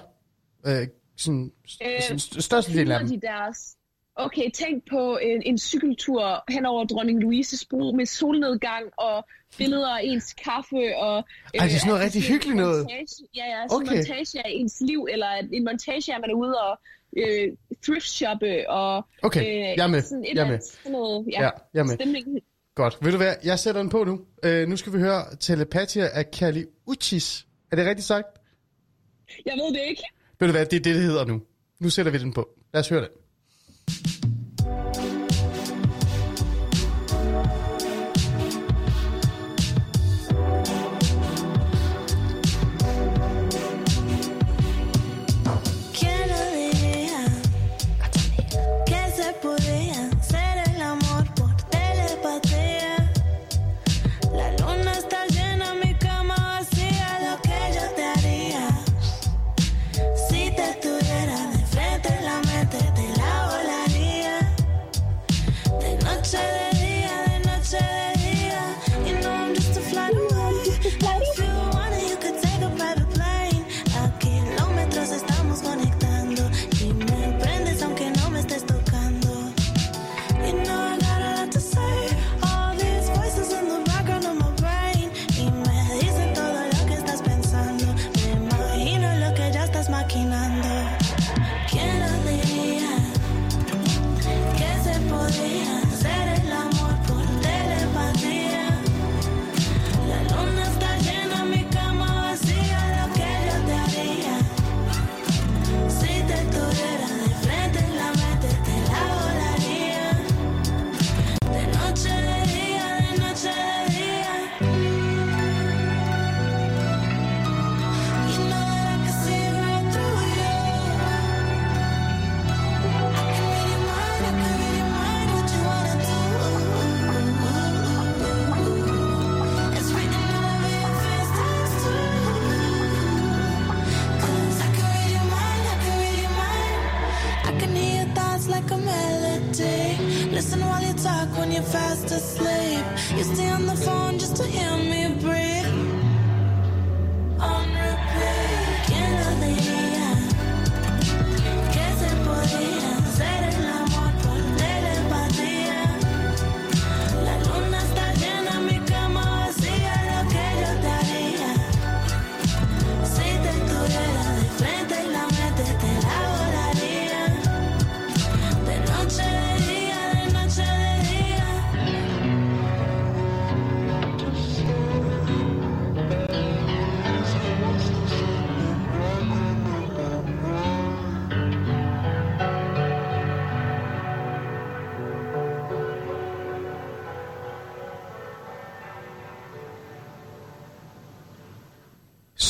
Øh, sådan, Øh, sådan st- størstedelen af dem. de deres... Okay, tænk på en, en cykeltur hen over Dronning Louises bro med solnedgang og billeder af ens kaffe og... øh, Ej, det er sådan noget rigtig sådan en hyggeligt noget. Montage, ja, ja, sådan Okay. en montage af ens liv, eller en montage af, man er ude og øh, thrift shoppe og... Okay, øh, jeg er med, Sådan et jeg med. Sådan noget, ja, Ja, jeg med. Stemning. Godt. Ved du hvad, jeg sætter den på nu. Øh, nu skal vi høre Telepatia af Kali Uchis. Er det rigtigt sagt? Jeg ved det ikke. Ved du hvad, det er det, det hedder nu. Nu sætter vi den på. Lad os høre det.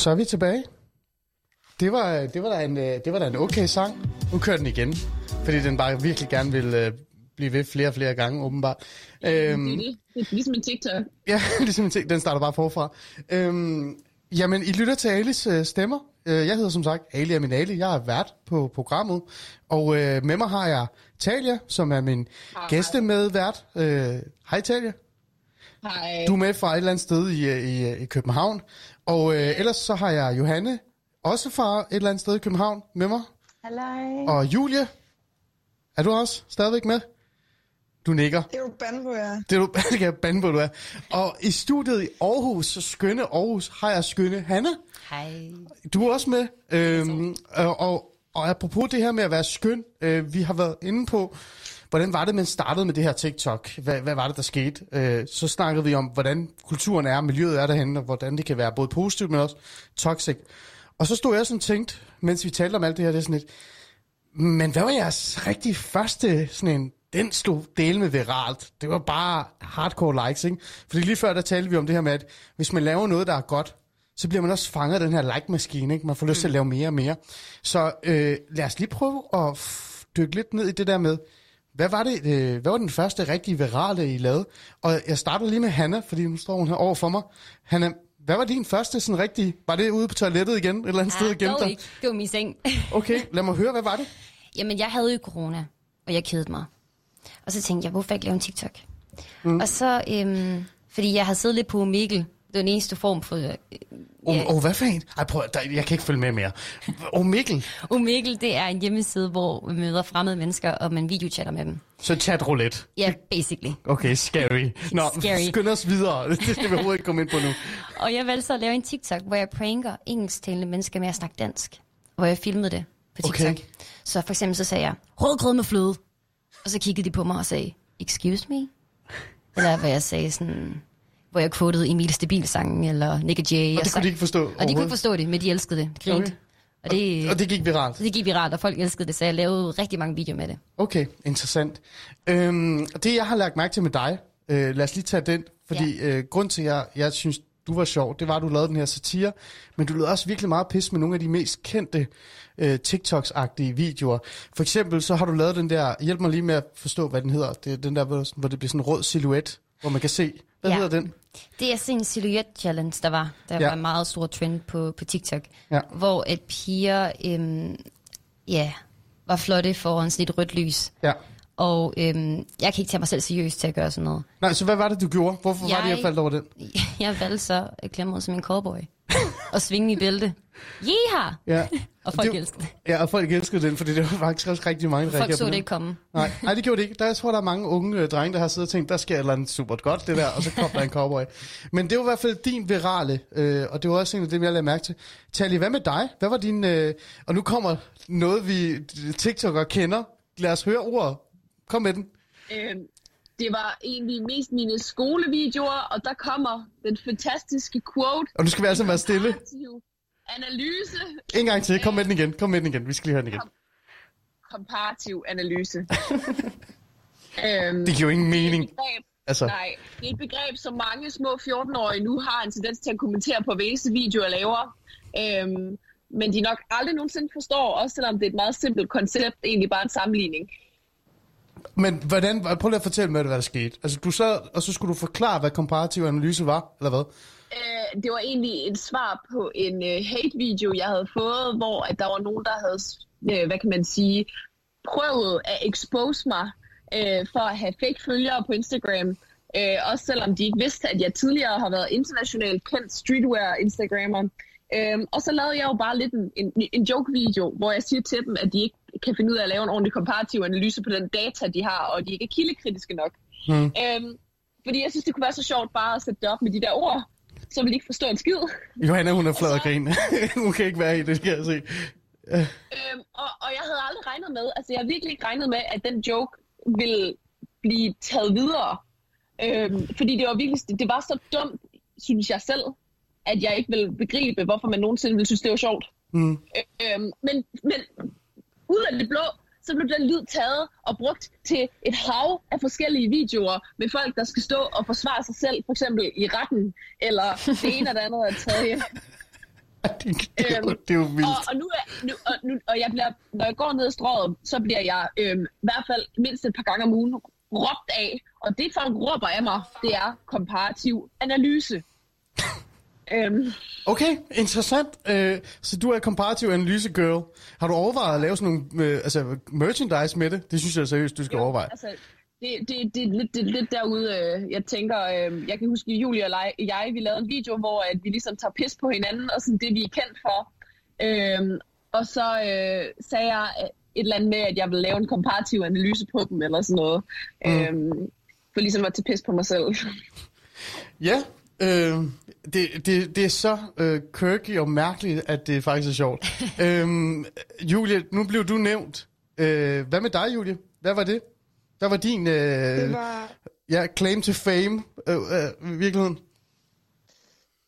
Så er vi tilbage. Det var, det var, da, en, øh, det var da en okay sang. Nu kører den igen, fordi den bare virkelig gerne vil øh, blive ved flere og flere gange, åbenbart. Øhm, Det er det. Det er ligesom en TikTok. Ja, ligesom en ting, den starter bare forfra. Øhm, jamen, I lytter til Alis øh, stemmer. Øh, jeg hedder som sagt Ali Aminali. Jeg er vært på programmet. Og øh, med mig har jeg Talia, som er min gæstemedvært. Øh, hej Talia. Hej. Du er med fra et eller andet sted i, øh, i, i København. Og øh, ellers så har jeg Johanne, også fra et eller andet sted i København, med mig. Halløj. Og Julie, er du også stadigvæk med? Du nikker. Det er jo på jer. Det, er jeg bande på, du er. Og i studiet i Aarhus, så skønne Aarhus, har jeg skønne Hanne. Hej. Du er også med. Øhm, og, og, og apropos det her med at være skøn, øh, vi har været inde på, hvordan var det, man startede med det her TikTok? Hvad, hvad var det, der skete? Øh, så snakkede vi om, hvordan kulturen er, miljøet er derhen, og hvordan det kan være både positivt, men også toxic. Og så stod jeg sådan tænkt, mens vi talte om alt det her, det er sådan lidt, men hvad var jeres rigtig første sådan en, den slog del med viralt. Det var bare hardcore likes, ikke? Fordi lige før der talte vi om det her med, at hvis man laver noget, der er godt, så bliver man også fanget af den her like-maskine, ikke? Man får lyst til at lave mere og mere. Så øh, lad os lige prøve at dykke lidt ned i det der med, hvad var det, øh, hvad var den første rigtig virale, I lavede? Og jeg starter lige med Hanna, fordi nu står hun her over for mig. Hanna, hvad var din første sådan rigtig, var det ude på toilettet igen, et eller andet sted Ah, igen? dog ikke. Det var min seng. Okay, lad mig høre, hvad var det? Jamen, jeg havde jo corona, og jeg kedede mig. Og så tænkte jeg, hvorfor ikke lave en TikTok? Mm. Og så, øhm, fordi jeg havde siddet lidt på Mikkel. Den eneste form for... Øh, Åh, ja. oh, oh, hvad for en? Ej, prøv, der, jeg kan ikke følge med mere. Åh, oh, Mikkel. Omegle, det er en hjemmeside, hvor vi møder fremmede mennesker, og man videochatter med dem. Så chat roulette. Ja, basically. Okay, scary. Nå, Scary. skynd os videre. Det skal vi overhovedet ikke komme ind på nu. Og jeg valgte så at lave en TikTok, hvor jeg pranker engelsktalende mennesker med at snakke dansk. Hvor jeg filmede det på TikTok. Okay. Så for eksempel så sagde jeg, rødgrød med fløde. Og så kiggede de på mig og sagde, excuse me? Eller hvad jeg sagde sådan, hvor jeg quotede Emil Stabil-sangen, eller Nick J. Og det kunne de ikke forstå Og de kunne ikke forstå det, men de elskede det. Grinte. Okay. Og det, Og det gik viralt. det gik viralt, og folk elskede det, så jeg lavede rigtig mange videoer med det. Okay, interessant. Øhm, det, jeg har lagt mærke til med dig, øh, lad os lige tage den, fordi ja. øh, grund til, at jeg, jeg synes, du var sjov, det var, at du lavede den her satire, men du lavede også virkelig meget pis med nogle af de mest kendte øh, TikToks-agtige videoer. For eksempel, så har du lavet den der, hjælp mig lige med at forstå, hvad den hedder, det er den der, hvor, hvor det bliver sådan en rød silhuet, hvor man kan se, hvad Ja. hedder den? Det er sådan en silhouette-challenge, der var. Der Ja. var en meget stor trend på, på TikTok. Ja. Hvor at piger øhm, ja, var flotte foran sådan et rødt lys. Ja. Og øhm, jeg kan ikke tage mig selv seriøst til at gøre sådan noget. Nej, så hvad var det, du gjorde? Hvorfor jeg... var det, Jeg- faldt over den? Jeg valgte så at klemme mig som en cowboy. og svinge i bælte. Jeha! Ja. Og folk Det- elskede det. Ja, og folk elskede den, fordi det var faktisk også rigtig mange, der Folk så på det den. ikke komme. Nej, nej, det gjorde det ikke. Der, jeg tror, der er mange unge øh, drenge, der har siddet og tænkt, der sker et eller andet super godt, det der, og så kom der en cowboy. Men det var i hvert fald din virale, øh, og det var også en af dem, jeg lagde mærke til. Tali, hvad med dig? Hvad var din... Øh, og nu kommer noget, vi TikTokere kender. Lad os høre ordet. Kom med den. Øhm, det var egentlig mest mine skolevideoer, og der kommer den fantastiske quote. Og nu skal vi altså være stille. Analyse. En gang til. Kom med den igen. Kom med den igen. Vi skal lige høre den igen. Komparativ analyse. øhm, Det giver jo ingen mening. begreb, Altså, nej, det er et begreb, som mange små 14-årige nu har en tendens til at kommentere på hver eneste video, jeg laver. Øhm, men de nok aldrig nogensinde forstår, også selvom det er et meget simpelt koncept, egentlig bare en sammenligning. men hvordan... Prøv lige at fortælle mig, hvad der skete. Altså, du sad, og så skulle du forklare, hvad komparativ analyse var, eller hvad? Øh, det var egentlig et svar på en øh, hate-video, jeg havde fået, hvor at der var nogen, der havde, øh, hvad kan man sige, prøvet at expose mig øh, for at have fake følgere på Instagram. Øh, også selvom de ikke vidste, at jeg tidligere har været internationalt kendt streetwear-instagrammer. Øhm, og så lavede jeg jo bare lidt en, en, en joke-video, hvor jeg siger til dem, at de ikke kan finde ud af at lave en ordentlig komparativ analyse på den data, de har, og de ikke er kildekritiske nok. Hmm. Øhm, fordi jeg synes, det kunne være så sjovt bare at sætte det op med de der ord, så vil de ikke forstå en skid. Johanna, hun er flad og grin. hun kan ikke være i det, kan jeg se. Øhm, og, og jeg havde aldrig regnet med, altså jeg havde virkelig ikke regnet med, at den joke ville blive taget videre. Øhm, fordi det var virkelig, det, det var så dumt, synes jeg selv, at jeg ikke ville begribe, hvorfor man nogensinde ville synes, det var sjovt. Mm. Øhm, men, men ud af det blå, så blev den lyd taget og brugt til et hav af forskellige videoer med folk, der skal stå og forsvare sig selv, for eksempel i retten, eller det ene og det andet og det tredje. det, det, jo, det er jo vildt. Og, og, nu er, nu, og, nu, og jeg bliver, når jeg går ned ad strået, så bliver jeg øhm, i hvert fald mindst et par gange om ugen råbt af. Og det folk råber af mig, det er komparativ analyse. Øhm, Okay, interessant. Øh, så du er comparative analyse girl. Har du overvejet at lave sådan nogle øh, altså, merchandise med det? Det synes jeg seriøst, du skal overveje. altså, det, det, det, er lidt, det er lidt derude, øh, jeg tænker, øh, jeg kan huske, Julie og jeg, jeg, vi lavede en video, hvor at vi ligesom tager pis på hinanden, og sådan det, vi er kendt for. Øh, og så øh, sagde jeg et eller andet med, at jeg ville lave en komparativ analyse på dem, eller sådan noget. Mm. Øh, for ligesom at tage pis på mig selv. Ja, øh, det, det, det er så øh, quirky og mærkeligt, at det faktisk er sjovt. øhm, Julie, nu blev du nævnt. Øh, hvad med dig, Julie? Hvad var det? Hvad var din øh, Det var, ja, claim to fame øh, øh, i virkeligheden?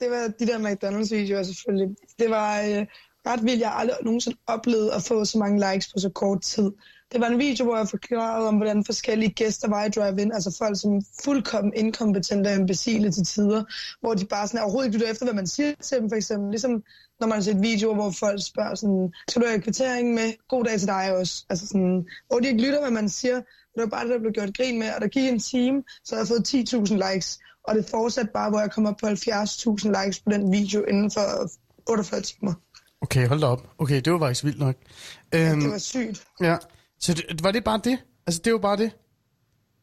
det var de der McDonald's-videoer selvfølgelig. Det var øh, ret vildt. Jeg har aldrig nogensinde oplevet at få så mange likes på så kort tid. Det var en video, hvor jeg forklarede om, hvordan forskellige gæster var i drive-in, altså folk som fuldkommen inkompetente og imbecile til tider, hvor de bare sådan overhovedet ikke lytter efter, hvad man siger til dem, for eksempel. Ligesom når man har set videoer, hvor folk spørger sådan, skal du have kvittering med? God dag til dig også. Altså sådan, hvor de ikke lytter, hvad man siger. Det var bare det, der blev gjort grin med, og der gik en time, så havde jeg fået 10.000 likes. Og det fortsatte bare, hvor jeg kom op på 70.000 likes på den video inden for 48 timer. Okay, hold da op. Okay, det var faktisk vildt nok. Det Øhm, var sygt. ja. Så det, var det bare det? Altså, det var bare det?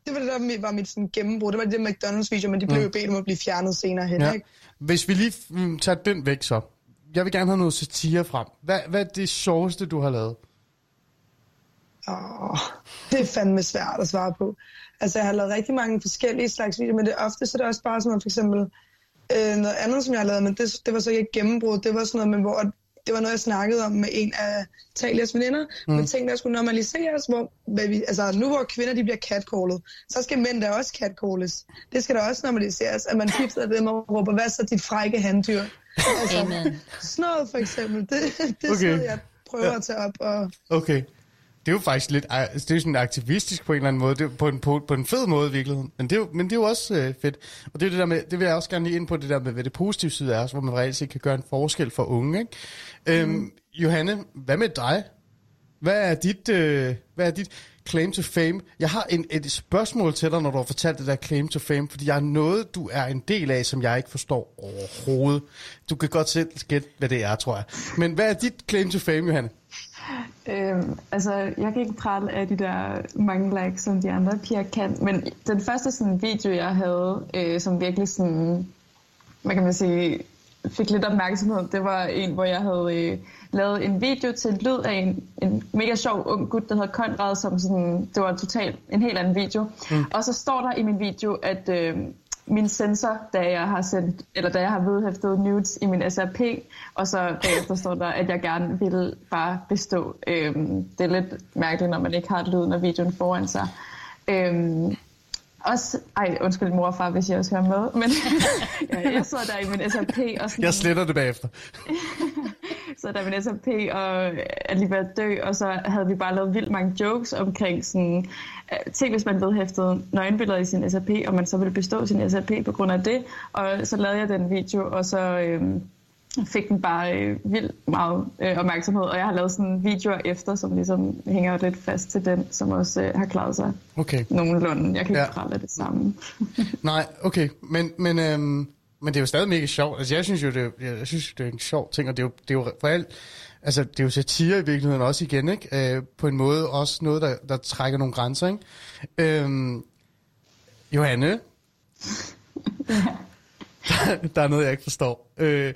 Det var det, der var mit sådan, gennembrud. Det var det McDonald's-video, men de blev jo bedt om at blive fjernet senere hen. Ja. Ikke? Hvis vi lige mm, tager den væk så. Jeg vil gerne have noget satire frem. Hvad, hvad er det sjoveste, du har lavet? Åh, det er fandme svært at svare på. Altså, jeg har lavet rigtig mange forskellige slags videoer, men det ofte så er det også bare sådan noget, for eksempel øh, noget andet, som jeg har lavet, men det, det var så ikke et gennembrud. Det var sådan noget med, hvor det var noget, jeg snakkede om med en af Talias veninder, mm. men ting, der skulle normaliseres, hvor, hvad vi, altså nu hvor kvinder de bliver catcallet, så skal mænd der også catcalles. Det skal der også normaliseres, at man pifter dem og råber, hvad så dit frække handdyr? Altså, Amen. sådan noget for eksempel, det, det er Okay. sådan noget, jeg prøver Ja. at tage op og Okay. Det er jo faktisk lidt altså, det er jo sådan aktivistisk på en eller anden måde. Det er på en, på, på en fed måde i virkeligheden. Men det er jo, men det er jo også øh, fedt. Og det er det der med, det vil jeg også gerne lige ind på, det der med, hvad det positive side er, også, hvor man reelt set kan gøre en forskel for unge. Ikke? Øhm, Johanne, hvad med dig? Hvad er dit, øh, hvad er dit claim to fame? Jeg har en, et spørgsmål til dig, når du har fortalt det der claim to fame, fordi jeg er noget, du er en del af, som jeg ikke forstår overhovedet. Du kan godt selv gætte, hvad det er, tror jeg. Men hvad er dit claim to fame, Johanne? Øhm, altså, jeg kan ikke prale af de der mange likes, som de andre piger kan, men den første sådan, video, jeg havde, øh, som virkelig sådan, hvad kan man sige, fik lidt opmærksomhed, det var en, hvor jeg havde øh, lavet en video til lyd af en, en mega sjov ung gut, der hedder Konrad, som sådan, det var totalt en helt anden video. Mm. Og så står der i min video, at øh, min sensor, da jeg har sendt, eller da jeg har vedhæftet nudes i min SRP, og så bagefter står der, at jeg gerne vil bare bestå. Øhm, det er lidt mærkeligt, når man ikke har lyden af videoen foran sig. Øhm, også, ej, undskyld mor og far, hvis jeg også hører med, men jeg, jeg sidder der i min SRP og sådan, Jeg sletter det bagefter. så der min SRP og er lige ved at dø, og så havde vi bare lavet vildt mange jokes omkring sådan, øh, ting, hvis man vedhæftede nøgenbilleder i sin SRP, og man så ville bestå sin SRP på grund af det, og så lavede jeg den video, og så øhm, fik den bare øh, vildt meget øh, opmærksomhed, og jeg har lavet sådan videoer efter, som ligesom hænger lidt fast til den, som også øh, har klaret sig Okay. nogenlunde. Jeg kan ikke Ja. ja. prale det samme. Nej, okay. Men, men, øhm, men det er jo stadig mega sjovt. Altså, jeg synes jo, det er, jeg synes, det er en sjov ting, og det er jo, det er jo for alt, altså det er jo satire i virkeligheden også igen, ikke? Øh, på en måde også noget, der, der trækker nogle grænser, ikke? Øhm, Johanne? der, der er noget, jeg ikke forstår. Øh,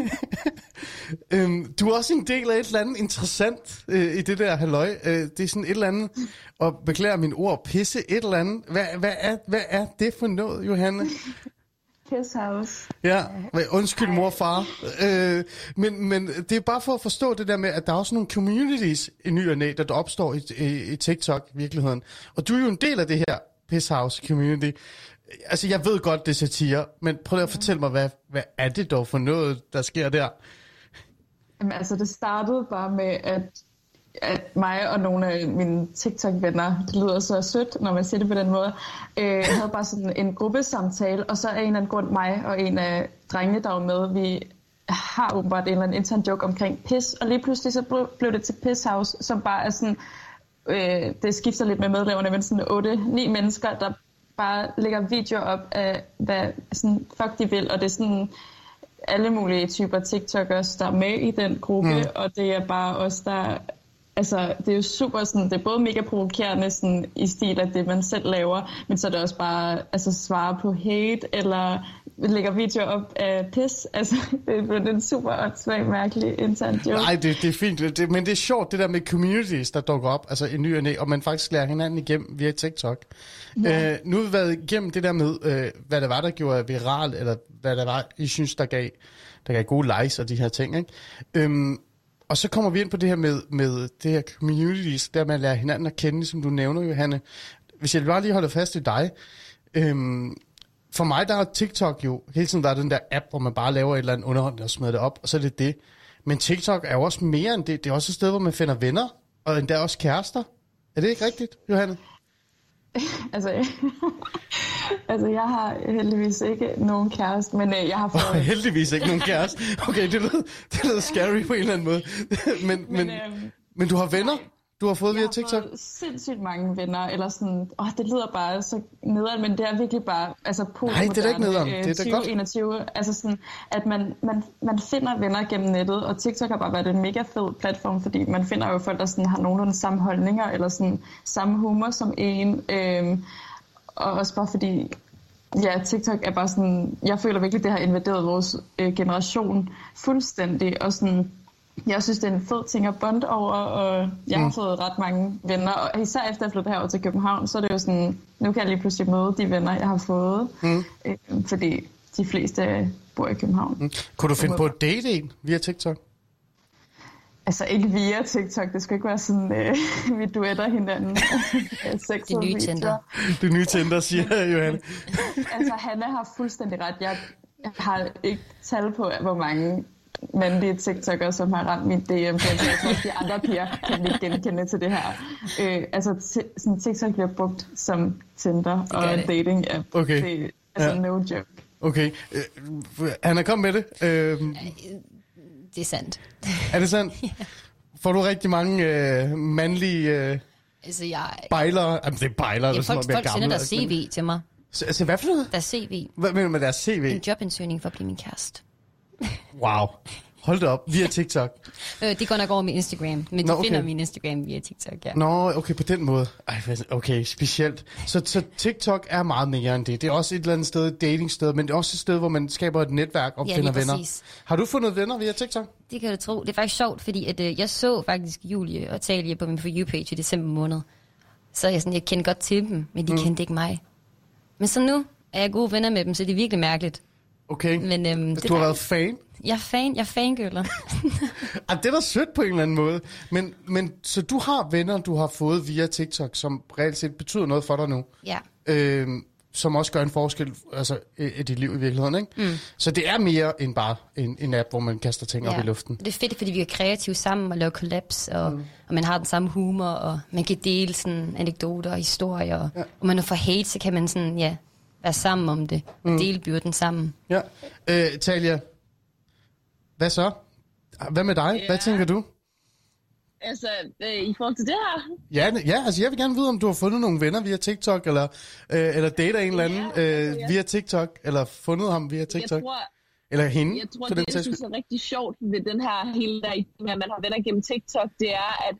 øhm, du er også en del af et eller andet interessant øh, i det der halløj. Øh, det er sådan et eller andet, og beklager min ord, pisse et eller andet. Hvad, hvad, er, hvad er det for noget, Johanne? Piss House. Ja, men undskyld mor og far. Øh, men, men det er bare for at forstå det der med, at der er også nogle communities i ny og næ, der opstår i, i, i TikTok i virkeligheden. Og du er jo en del af det her Piss House community. Altså, jeg ved godt, det er satire, men prøv lige at fortælle mig, hvad, hvad er det dog for noget, der sker der? Jamen, altså, det startede bare med, at, at mig og nogle af mine TikTok-venner, det lyder så sødt, når man siger det på den måde, øh, havde bare sådan en gruppesamtale, og så er en eller anden grund mig og en af drengene, der var med, vi har åbenbart en eller anden intern joke omkring pis, og lige pludselig så blev- blev det til Piss House, som bare er sådan, øh, det skifter lidt med medlemmerne, men sådan 8-9 mennesker, der bare lægger videoer op af, hvad sådan, fuck de vil, og det er sådan alle mulige typer TikTokers, der er med i den gruppe, mm. og det er bare os, der... Altså, det er jo super sådan, det er både mega provokerende sådan, i stil af det, man selv laver, men så er det også bare altså, svare på hate, eller lægger videoer op af pis. Altså, det er det er en super åndssvag, mærkelig intern joke. Nej, det, det er fint, det, det, men det er sjovt, det der med communities, der dukker op, altså i ny og næ, og man faktisk lærer hinanden igennem via TikTok. Ja. Øh, nu har vi været igennem det der med, øh, hvad det var, der gjorde viral, eller hvad det var, I synes, der gav, der gav gode likes og de her ting, ikke? Øhm, og så kommer vi ind på det her med, med det her communities, der man lærer hinanden at kende, som du nævner, Johanne. Hvis jeg bare lige holder fast i dig, øhm, for mig der er TikTok jo hele tiden der er den der app, hvor man bare laver et eller andet underholdning og smider det op, og så er det det. Men TikTok er jo også mere end det. Det er også et sted, hvor man finder venner, og endda også kærester. Er det ikke rigtigt, Johanne? Altså, altså, jeg har heldigvis ikke nogen kæreste, men øh, jeg har fået... heldigvis ikke nogen kæreste. Okay, det lød, det lød scary på en eller anden måde. men, men, men, øhm, men du har venner, du har fået Jeg via har TikTok? fået sindssygt mange venner, eller sådan, åh, det lyder bare så nederen, men det er virkelig bare, altså på Nej, det er ikke nederen. Det er da godt. 2021, altså sådan, at man, man, man finder venner gennem nettet, og TikTok har bare været en mega fed platform, fordi man finder jo folk, der sådan har nogenlunde samme holdninger, eller sådan samme humor som en, øhm, og også bare fordi, ja, TikTok er bare sådan, jeg føler virkelig, det har invaderet vores øh, generation fuldstændig, og sådan, jeg synes, det er en fed ting at bonde over, og jeg har Mm. fået ret mange venner, og især efter jeg flyttede herover til København, så er det jo sådan, nu kan jeg lige pludselig møde de venner, jeg har fået, Mm. øh, fordi de fleste bor i København. Mm. Kunne du finde på at date en via TikTok? Altså ikke via TikTok, det skal ikke være sådan, øh, vi duetter hinanden. Sex Det nye Tinder. Det nye Tinder, siger Johanne. altså, Hanna har fuldstændig ret. Jeg har ikke tal på, hvor mange mandlige TikTokere, som har ramt min DM. Jeg tror, at de andre piger kan ikke genkende til det her. Øh, altså, t- sådan, TikTok bliver brugt som Tinder og dating app. Okay. Det, er altså, Ja. no joke. Okay. Øh, Anna, kom med det. Øh, Det er sandt. er det sandt? Får du rigtig mange øh, mandlige øh, Altså, jeg... bejlere? Jamen, det er bejlere, Ja, der er folk, noget folk mere sender gamle. deres CV til mig. Så, altså, hvad for noget? Deres CV. Hvad mener du med deres CV? En jobansøgning for at blive min kæreste. Wow. Hold det op. Via TikTok. Øh, det går nok over min Instagram, men de Nå, okay. finder min Instagram via TikTok, ja. Nå, okay, på den måde. Ej, okay, specielt. Så, så TikTok er meget mere end det. Det er også et eller andet sted, et datingsted, men det er også et sted, hvor man skaber et netværk og Ja, finder venner. Har du fundet venner via TikTok? Det kan du tro. Det er faktisk sjovt, fordi at, øh, jeg så faktisk Julie og Talie på min For You-page i december måned. Så jeg, sådan, jeg kendte godt til dem, men de mm. kendte ikke mig. Men så nu er jeg gode venner med dem, så det er virkelig mærkeligt. Okay. Men, øhm, det du har er været fan? Jeg er fan, jeg er fangirler. Ah, det er da sødt på en eller anden måde. Men, men så du har venner, du har fået via TikTok, som reelt set betyder noget for dig nu. ja. Øhm, som også gør en forskel altså, i, dit liv i virkeligheden, ikke? Mm. Så det er mere end bare en, en app, hvor man kaster ting ja. op i luften. Det er fedt, fordi vi er kreative sammen og laver collabs, og, mm. og man har den samme humor, og man kan dele sådan anekdoter og historier. Og, ja. og man for hate, så kan man sådan, ja, være sammen om det, og dele byrden sammen. Ja. Øh, Talia, hvad så? Hvad med dig? Ja. Hvad tænker du? Altså, øh, i forhold til det her, Ja, ja, altså jeg vil gerne vide, om du har fundet nogle venner via TikTok, eller, øh, eller dater en eller anden Ja, øh, altså, ja. via TikTok, eller fundet ham via jeg TikTok. tror, Eller hende, Jeg tror, for den det, jeg synes er rigtig sjovt ved den her hele der, med, at man har venner gennem TikTok, det er, at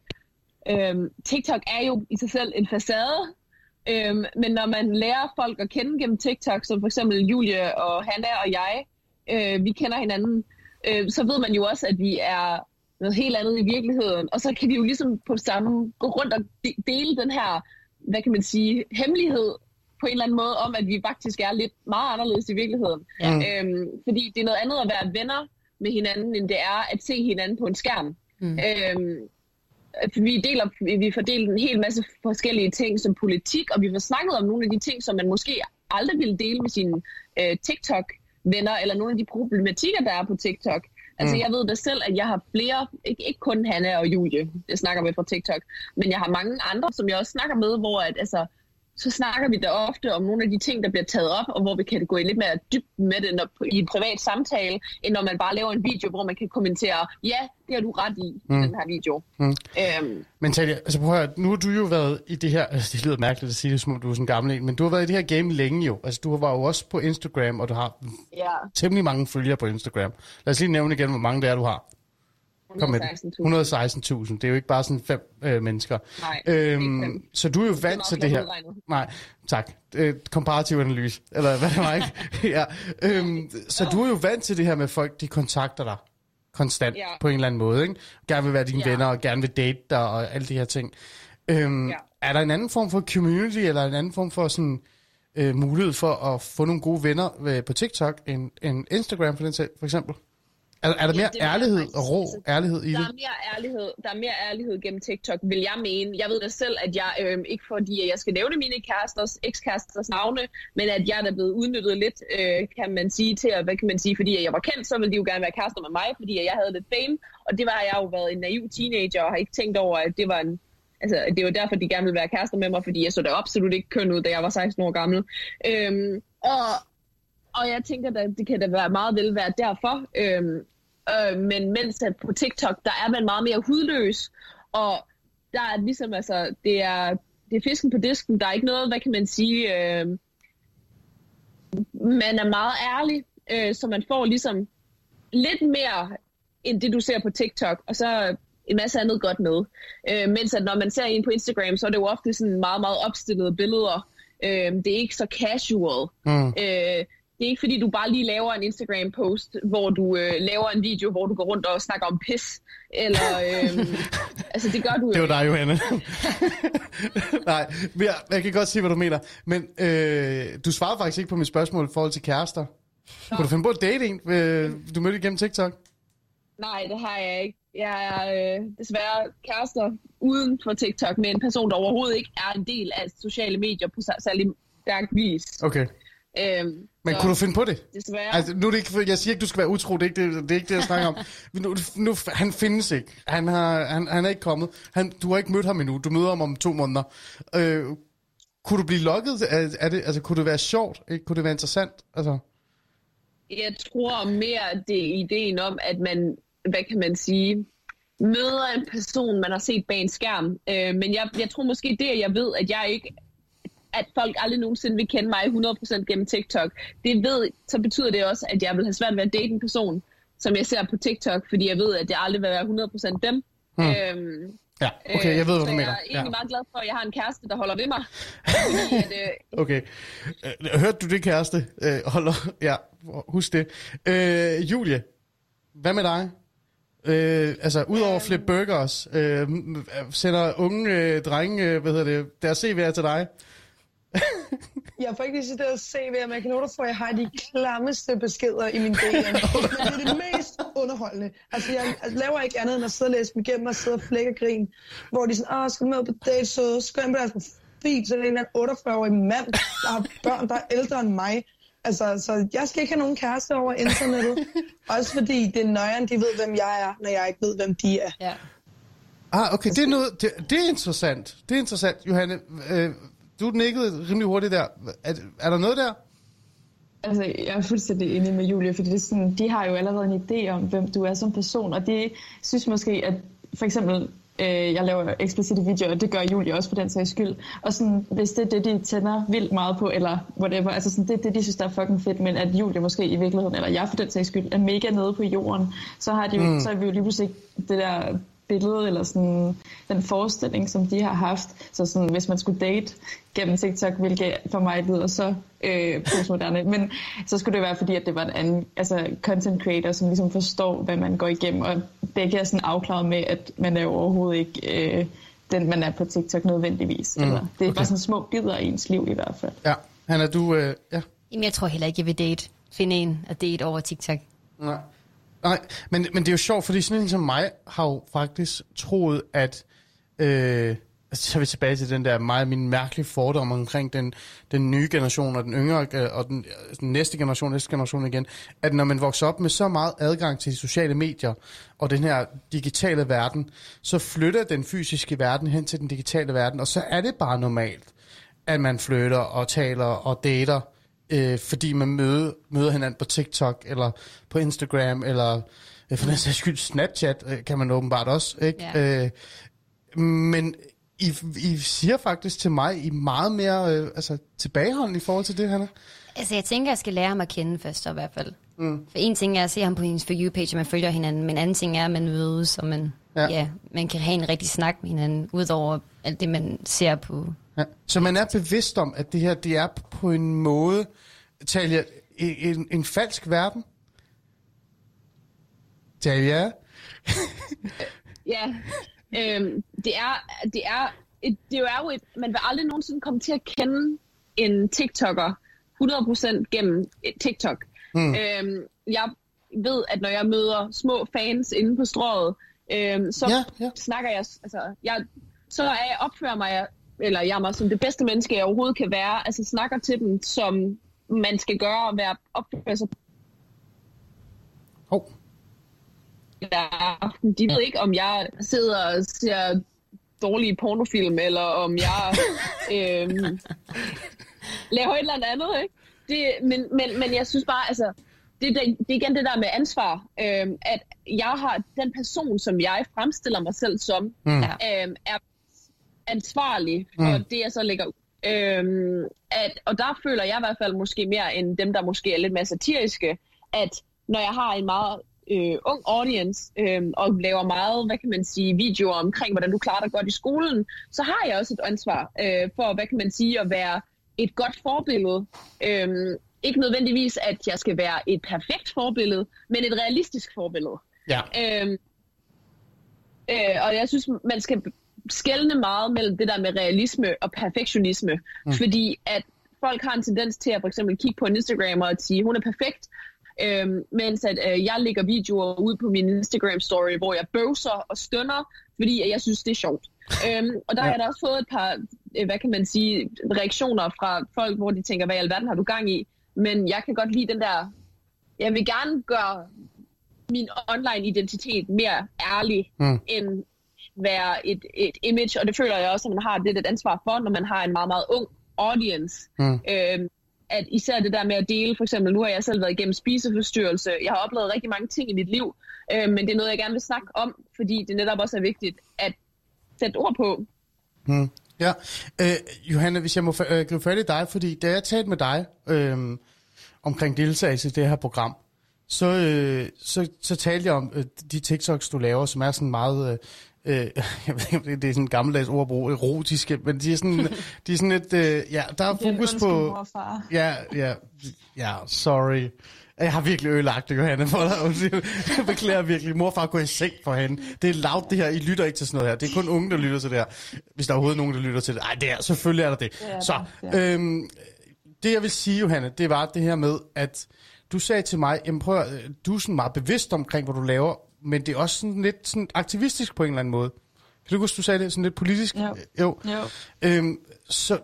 øhm, TikTok er jo i sig selv en facade, øhm, men når man lærer folk at kende gennem TikTok, som for eksempel Julie og Hanna og jeg, øh, vi kender hinanden, øh, så ved man jo også, at vi er noget helt andet i virkeligheden, og så kan vi jo ligesom på samme gå rundt og de- dele den her, hvad kan man sige, hemmelighed på en eller anden måde om, at vi faktisk er lidt meget anderledes i virkeligheden. Ja. Øhm, fordi det er noget andet at være venner med hinanden, end det er at se hinanden på en skærm. Mm. Øhm, vi deler, vi får delt en hel masse forskellige ting som politik, og vi får snakket om nogle af de ting, som man måske aldrig ville dele med sine øh, TikTok-venner, eller nogle af de problematikker, der er på TikTok. Altså, Mm. jeg ved da selv, at jeg har flere, ikke, ikke kun Hanna og Julie, jeg snakker med fra TikTok, men jeg har mange andre, som jeg også snakker med, hvor at, altså, så snakker vi da ofte om nogle af de ting, der bliver taget op, og hvor vi kan gå i lidt mere dybt med det når, i en privat samtale, end når man bare laver en video, hvor man kan kommentere, ja, det har du ret i, mm. den her video. Mm. Øhm, Men Talia, altså prøv at høre, nu har du jo været i det her, altså det lyder mærkeligt at sige det, som om du er sådan en gammel en, men du har været i det her game længe jo. Altså du var jo også på Instagram, og du har ja, temmelig mange følgere på Instagram. Lad os lige nævne igen, hvor mange det er, du har. Kom med det. 116.000. 116.000. Det er jo ikke bare sådan fem øh, mennesker. Nej, Øhm, så du er jo vant til det her. udregnet. Nej, tak. Øh, komparativ analyse, eller hvad det var, ikke? ja. øhm, så du er jo vant til det her med folk, de kontakter dig konstant Ja. på en eller anden måde, ikke? Gerne vil være dine Ja. venner, og gerne vil date dig, og alle de her ting. Øhm, Ja. Er der en anden form for community, eller en anden form for sådan øh, mulighed for at få nogle gode venner øh, på TikTok, end, end Instagram for, den, for eksempel? Er, er der Ja, mere jeg ærlighed og rå altså, ærlighed i Der det? er mere ærlighed, der er mere ærlighed gennem TikTok, vil jeg mene. Jeg ved da selv, at jeg, øh, ikke fordi jeg skal nævne mine kæresters, ekskæresters navne, men at jeg er blevet udnyttet lidt, øh, kan man sige, til at, hvad kan man sige, fordi jeg var kendt, så ville de jo gerne være kærester med mig, fordi jeg havde lidt fame, og det var jeg jo været en naiv teenager, og har ikke tænkt over, at det var en, Altså, det var derfor, de gerne ville være kærester med mig, fordi jeg så da absolut ikke køn ud, da jeg var 16 år gammel. Øhm, og, og jeg tænker, at det kan da være meget vel være derfor. Øhm, øh, men mens at på TikTok, der er man meget mere hudløs, og der er ligesom, altså, det er, det er fisken på disken. Der er ikke noget, hvad kan man sige, øh, man er meget ærlig, øh, så man får ligesom lidt mere end det, du ser på TikTok, og så en masse andet godt med. Øh, mens at når man ser en på Instagram, så er det jo ofte sådan meget, meget opstillede billeder. Øh, det er ikke så casual. Mm. Øh, det er ikke fordi, du bare lige laver en Instagram-post, hvor du øh, laver en video, hvor du går rundt og snakker om pis. Eller, øh, altså det gør du jo Det var dig, Johanne. Nej, jeg, jeg kan godt se, hvad du mener. Men øh, du svarede faktisk ikke på mit spørgsmål i forhold til kærester. Kunne du finde på at date en, øh, du mødte igennem TikTok? Nej, det har jeg ikke. Jeg er øh, desværre kærester uden for TikTok med en person, der overhovedet ikke er en del af sociale medier på sær- særlig stærk vis. Okay. Øhm, Men så kunne du finde på det? Desværre. Altså, nu er det ikke, jeg siger ikke, du skal være utro, det er ikke det, det, er ikke det jeg snakker om. Nu, nu, han findes ikke. Han, har, han, han er ikke kommet. Han, du har ikke mødt ham endnu. Du møder ham om to måneder. Øh, kunne du blive lukket? Er, er det, altså, kunne det være sjovt? Ikke? Kunne det være interessant? Altså, Jeg tror mere, det er ideen om, at man, hvad kan man sige, møder en person, man har set bag en skærm. Øh, men jeg, jeg tror måske det, at jeg ved, at jeg ikke at folk aldrig nogensinde vil kende mig 100% gennem TikTok. Det ved, så betyder det også, at jeg vil have svært ved at date en person, som jeg ser på TikTok, fordi jeg ved, at det aldrig vil være 100% dem. Hmm. Øhm, ja, okay, jeg ved, hvad du mener. jeg er egentlig Ja. meget glad for, at jeg har en kæreste, der holder ved mig. Fordi at, øh, Okay. Øh, hørte du det, kæreste? Øh, holder, ja, husk det. Øh, Julie, hvad med dig? Øh, altså, udover Øhm. Flip Burgers, øh, sender unge øh, drenge, øh, hvad hedder det, deres CV'er til dig? Jeg får ikke og se, hvad jeg kan for, at jeg har de klammeste beskeder i min DM. Men det er det mest underholdende. Altså, jeg, laver ikke andet end at sidde og læse dem igennem og sidde og flække og grine. Hvor de er sådan, åh, skal du med på date, så skal jeg på deres profil, så er det en eller anden 48-årig mand, der har børn, der er ældre end mig. Altså, så jeg skal ikke have nogen kæreste over internettet. Også fordi det er nøjeren, de ved, hvem jeg er, når jeg ikke ved, hvem de er. Ja. Ah, okay, det er, noget, det, det er interessant. Det er interessant, Johanne. Øh, du nikkede rimelig hurtigt der. Er, er der noget der? Altså, jeg er fuldstændig enig med Julie, fordi det er sådan, de har jo allerede en idé om, hvem du er som person, og de synes måske, at for eksempel Øh, jeg laver eksplicite videoer, og det gør Julie også for den sags skyld. Og sådan, hvis det er det, de tænder vildt meget på, eller whatever, altså sådan, det er det, de synes, der er fucking fedt, men at Julie måske i virkeligheden, eller jeg for den sags skyld, er mega nede på jorden, så har de jo, mm. så er vi jo lige pludselig det der billede, eller sådan den forestilling, som de har haft. Så sådan, hvis man skulle date gennem TikTok, hvilket for mig lyder så øh, postmoderne, men så skulle det være fordi, at det var en anden altså, content creator, som ligesom forstår, hvad man går igennem, og begge er sådan afklaret med, at man er jo overhovedet ikke øh, den, man er på TikTok nødvendigvis. Mm, eller, det er okay. okay. bare sådan små bidder af ens liv i hvert fald. Ja, Hanna, du... Øh, ja. Jamen, jeg tror heller ikke, jeg vil date. Finde en at date over TikTok. Nej. Nej, men, men det er jo sjovt, fordi sådan en som mig har jo faktisk troet, at... Øh, altså, så er vi tilbage til den der meget min mærkelige fordom omkring den, den nye generation og den yngre øh, og den, øh, den næste generation, næste generation igen, at når man vokser op med så meget adgang til de sociale medier og den her digitale verden, så flytter den fysiske verden hen til den digitale verden, og så er det bare normalt, at man flytter og taler og dater, øh, fordi man møder, møder hinanden på TikTok, eller på Instagram, eller øh, for den sags skyld Snapchat, øh, kan man åbenbart også, ikke? Ja. Øh, men I, I siger faktisk til mig, I er meget mere øh, altså, tilbageholdende i forhold til det, Hanna. Altså, jeg tænker, jeg skal lære ham at kende først, i hvert fald. Mm. For en ting er at se ham på hendes For You-page, og man følger hinanden, men en anden ting er, at man mødes, og man, Ja. ja. Ja, man kan have en rigtig snak med hinanden, udover alt det, man ser på. Ja. Så man er bevidst om, at det her, det er på en måde, Talia, en, en, falsk verden? Talia? Ja, øhm, det er, det er, et, det er jo et, man vil aldrig nogensinde komme til at kende en TikToker 100% gennem et TikTok. Mm. Øhm, jeg ved, at når jeg møder små fans inde på strået, øhm, så Ja, ja. snakker jeg, altså, jeg, så er jeg opfører mig, eller jeg er mig som det bedste menneske, jeg overhovedet kan være, altså snakker til dem, som man skal gøre og være opføre sig Oh. hver aften. De ved ikke, om jeg sidder og ser dårlige pornofilm, eller om jeg øhm, laver et eller andet. Ikke? Det, men, men, men jeg synes bare, altså, det, det, det er igen det der med ansvar, øhm, at jeg har den person, som jeg fremstiller mig selv som, Mm. øhm, er ansvarlig for Mm. det, jeg så lægger ud. Øhm, at, og der føler jeg i hvert fald måske mere end dem, der måske er lidt mere satiriske, at når jeg har en meget øh, ung audience øh, og laver meget, hvad kan man sige, videoer omkring, hvordan du klarer dig godt i skolen, så har jeg også et ansvar øh, for, hvad kan man sige, at være et godt forbillede. Øh, ikke nødvendigvis, at jeg skal være et perfekt forbillede, men et realistisk forbillede. Ja. Øhm, øh, og jeg synes, man skal skelne meget mellem det der med realisme og perfektionisme. Mm. Fordi at folk har en tendens til at for eksempel kigge på en Instagram og at sige, hun er perfekt, øhm, mens at øh, jeg lægger videoer ud på min Instagram-story, hvor jeg bøvser og stønner, fordi at jeg synes, det er sjovt. øhm, og der ja. har jeg da også fået et par, øh, hvad kan man sige, reaktioner fra folk, hvor de tænker, hvad i alverden har du gang i? Men jeg kan godt lide den der, jeg vil gerne gøre min online identitet mere ærlig, Mm. end være et, et image, og det føler jeg også, at man har lidt et ansvar for, når man har en meget, meget ung audience. Mm. Øhm, at især det der med at dele, for eksempel, nu har jeg selv været igennem spiseforstyrrelse, jeg har oplevet rigtig mange ting i mit liv, øh, men det er noget, jeg gerne vil snakke om, fordi det netop også er vigtigt at sætte ord på. Mm. Ja, øh, Johanna, hvis jeg må øh, gribe fat i dig, fordi da jeg talte med dig øh, omkring deltagelse i det her program, så, øh, så, så talte jeg om øh, de TikToks, du laver, som er sådan meget, øh, jeg ved ikke, det er sådan en gammeldags ordbrug, erotiske, men de er sådan, de er sådan et, øh, ja, der er fokus på... Morfar. Ja, ja, ja, sorry. Jeg har virkelig ødelagt det, Johanne, for dig. Jeg beklager virkelig. Morfar går i seng for hende. Det er lavt, det her. I lytter ikke til sådan noget her. Det er kun unge, der lytter til det her. Hvis der er overhovedet nogen, der lytter til det. Ej, det er, selvfølgelig er der det. er Så, ja. øhm, det jeg vil sige, Johanne, det var det her med, at du sagde til mig, prøv, du er sådan meget bevidst omkring, hvad du laver, men det er også sådan lidt sådan aktivistisk på en eller anden måde. Kan du huske, du sagde det sådan lidt politisk? Jo. jo. Jo. Øhm, så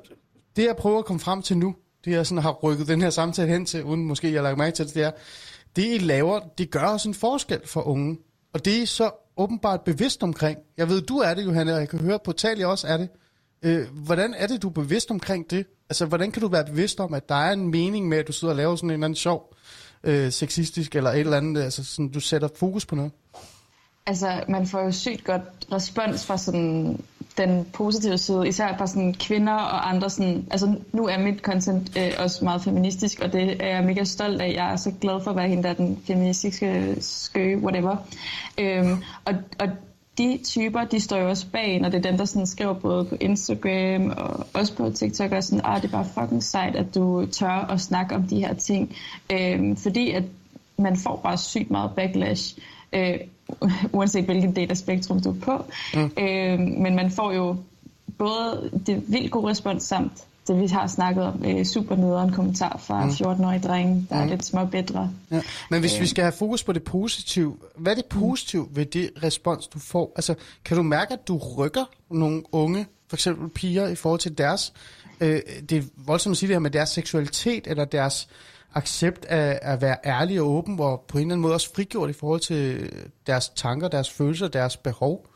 det, jeg prøver at komme frem til nu, det jeg sådan har rykket den her samtale hen til, uden måske jeg har lagt mærke til det, det er, det I laver, det gør også en forskel for unge. Og det er så åbenbart bevidst omkring. Jeg ved, du er det, Johanne, og jeg kan høre på Talia også er det. Øh, hvordan er det, du er bevidst omkring det? Altså, hvordan kan du være bevidst om, at der er en mening med, at du sidder og laver sådan en eller anden sjov, øh, sexistisk eller et eller andet, altså sådan, du sætter fokus på noget? Altså, man får jo sygt godt respons fra sådan den positive side, især fra sådan kvinder og andre sådan, altså nu er mit content øh, også meget feministisk, og det er jeg mega stolt af. Jeg er så glad for at være hende, der er den feministiske skøge, whatever. Øhm, og, og de typer, de står jo også bag, når det er dem, der sådan skriver både på Instagram og også på TikTok, og sådan, ah, det er bare fucking sejt, at du tør at snakke om de her ting. Øhm, fordi at man får bare sygt meget backlash, øh, uanset hvilken del af spektrum du er på. Mm. Øh, men man får jo både det vildt god respons samt det, vi har snakket om, øh, super nederen kommentar fra mm. 14-årige drenge, der mm. er lidt små bedre. Ja. Men hvis Øh. vi skal have fokus på det positive, hvad er det positive ved det respons, du får? Altså, kan du mærke, at du rykker nogle unge, for eksempel piger, i forhold til deres, øh, det er voldsomt at sige det her med deres seksualitet, eller deres accept af at være ærlig og åben, og på en eller anden måde også frigjort i forhold til deres tanker, deres følelser, deres behov?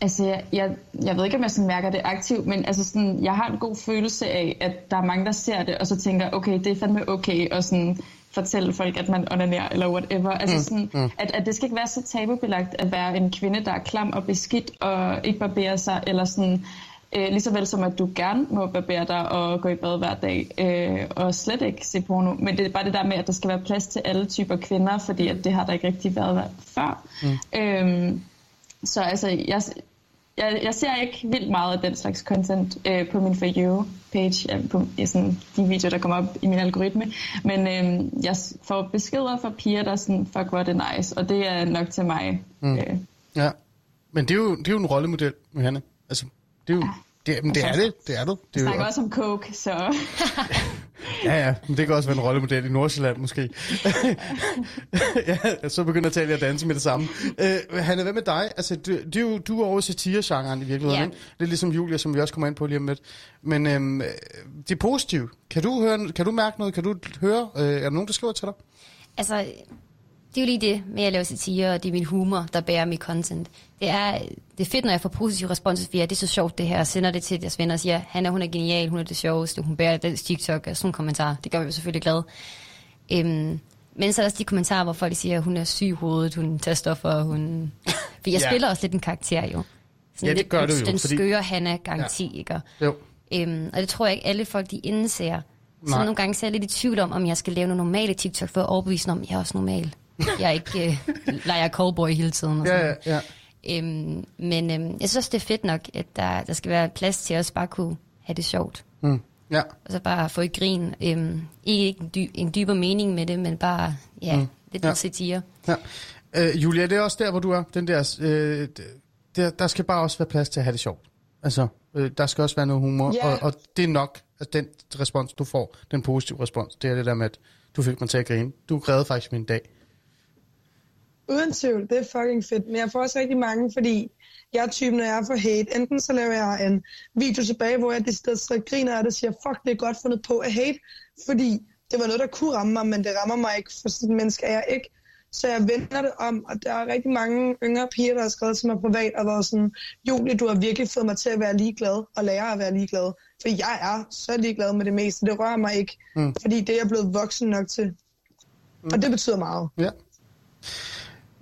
Altså, jeg, jeg, jeg ved ikke, om jeg sådan mærker det aktivt, men altså sådan, jeg har en god følelse af, at der er mange, der ser det, og så tænker, okay, det er fandme okay, og sådan fortælle folk, at man onanerer, eller whatever. Altså Mm, sådan, mm. at, at det skal ikke være så tabubelagt at være en kvinde, der er klam og beskidt, og ikke barberer sig, eller sådan, øh, lige så vel som at du gerne må barbere dig og gå i bad hver dag, øh, og slet ikke se porno. Men det er bare det der med, at der skal være plads til alle typer kvinder, fordi at det har der ikke rigtig været før. Mm. Øhm, så altså, jeg, jeg, jeg ser ikke vildt meget af den slags content øh, på min For You-page, øh, på ja, sådan, de videoer, der kommer op i min algoritme. Men øh, jeg får beskeder fra piger, der er sådan, fuck, hvor er det nice, og det er nok til mig. Mm. Øh, Ja. Men det er jo, det er jo en rollemodel, Johanne. Altså, det er jo... Det, men det er det, det er du. Det jeg er jo, snakker også om coke, så Ja, ja, men det kan også være en rollemodel i Nordsjælland måske. ja, så begynder jeg at tale og danse med det samme. Uh, Hanne, hvad med dig? Altså, du, du, er jo- du er over i satire-genren i virkeligheden, Ja. ikke? Det er ligesom Julia, som vi også kommer ind på lige om lidt. Men øhm, det er positivt. Kan du, høre, kan du mærke noget? Kan du høre? Øh, er der nogen, der skriver til dig? Altså, det er jo lige det med at lave satire, og det er min humor, der bærer mit content. Det er, det er fedt, når jeg får positiv respons, fordi det er så sjovt det her, og sender det til deres venner og siger, han er, hun er genial, hun er det sjoveste, hun bærer den TikTok, og sådan nogle kommentarer. Det gør mig jo selvfølgelig glad. Øhm, men så er der også de kommentarer, hvor folk siger, hun er syg i hovedet, hun tager stoffer, hun... For jeg Ja. spiller også lidt en karakter jo. Sådan Ja, det lidt gør du jo, Den fordi- skøre Hanna garanti, ja. ikke? Jo. Øhm, og det tror jeg ikke alle folk, de indser. Så Nej. nogle gange så er jeg lidt i tvivl om, om jeg skal lave nogle normale TikTok, for at overbevise om, at jeg er også normal. Jeg ikke øh, leger cowboy hele tiden. Og sådan. Ja, ja, ja. Øhm, men øhm, jeg synes også, det er fedt nok, at der, der skal være plads til at også bare kunne have det sjovt. Mm. Ja. Og så bare få et grin. Øhm, ikke en, dy- en dybere mening med det, men bare, ja, mm. lidt Ja. satire. ja. Øh, Julia, det er også der, hvor du er. Den der, øh, der, der skal bare også være plads til at have det sjovt. Altså, øh, der skal også være noget humor, Ja. og, og det er nok, altså den respons, du får, den positive respons, det er det der med, at du fik mig til at grine. Du græd faktisk min dag. Uden tvivl, det er fucking fedt. Men jeg får også rigtig mange, fordi jeg er typen, når jeg får hate. Enten så laver jeg en video tilbage, hvor jeg decideret så griner af det og siger, fuck, det er godt fundet på at hate. Fordi det var noget, der kunne ramme mig, men det rammer mig ikke, for sådan et menneske er jeg ikke. Så jeg vender det om, og der er rigtig mange yngre piger, der har skrevet til mig privat, og været sådan, Julie, du har virkelig fået mig til at være ligeglad, og lære at være ligeglad. For jeg er så ligeglad med det meste. Det rører mig ikke, mm. fordi det er jeg blevet voksen nok til. Mm. Og det betyder meget. Ja.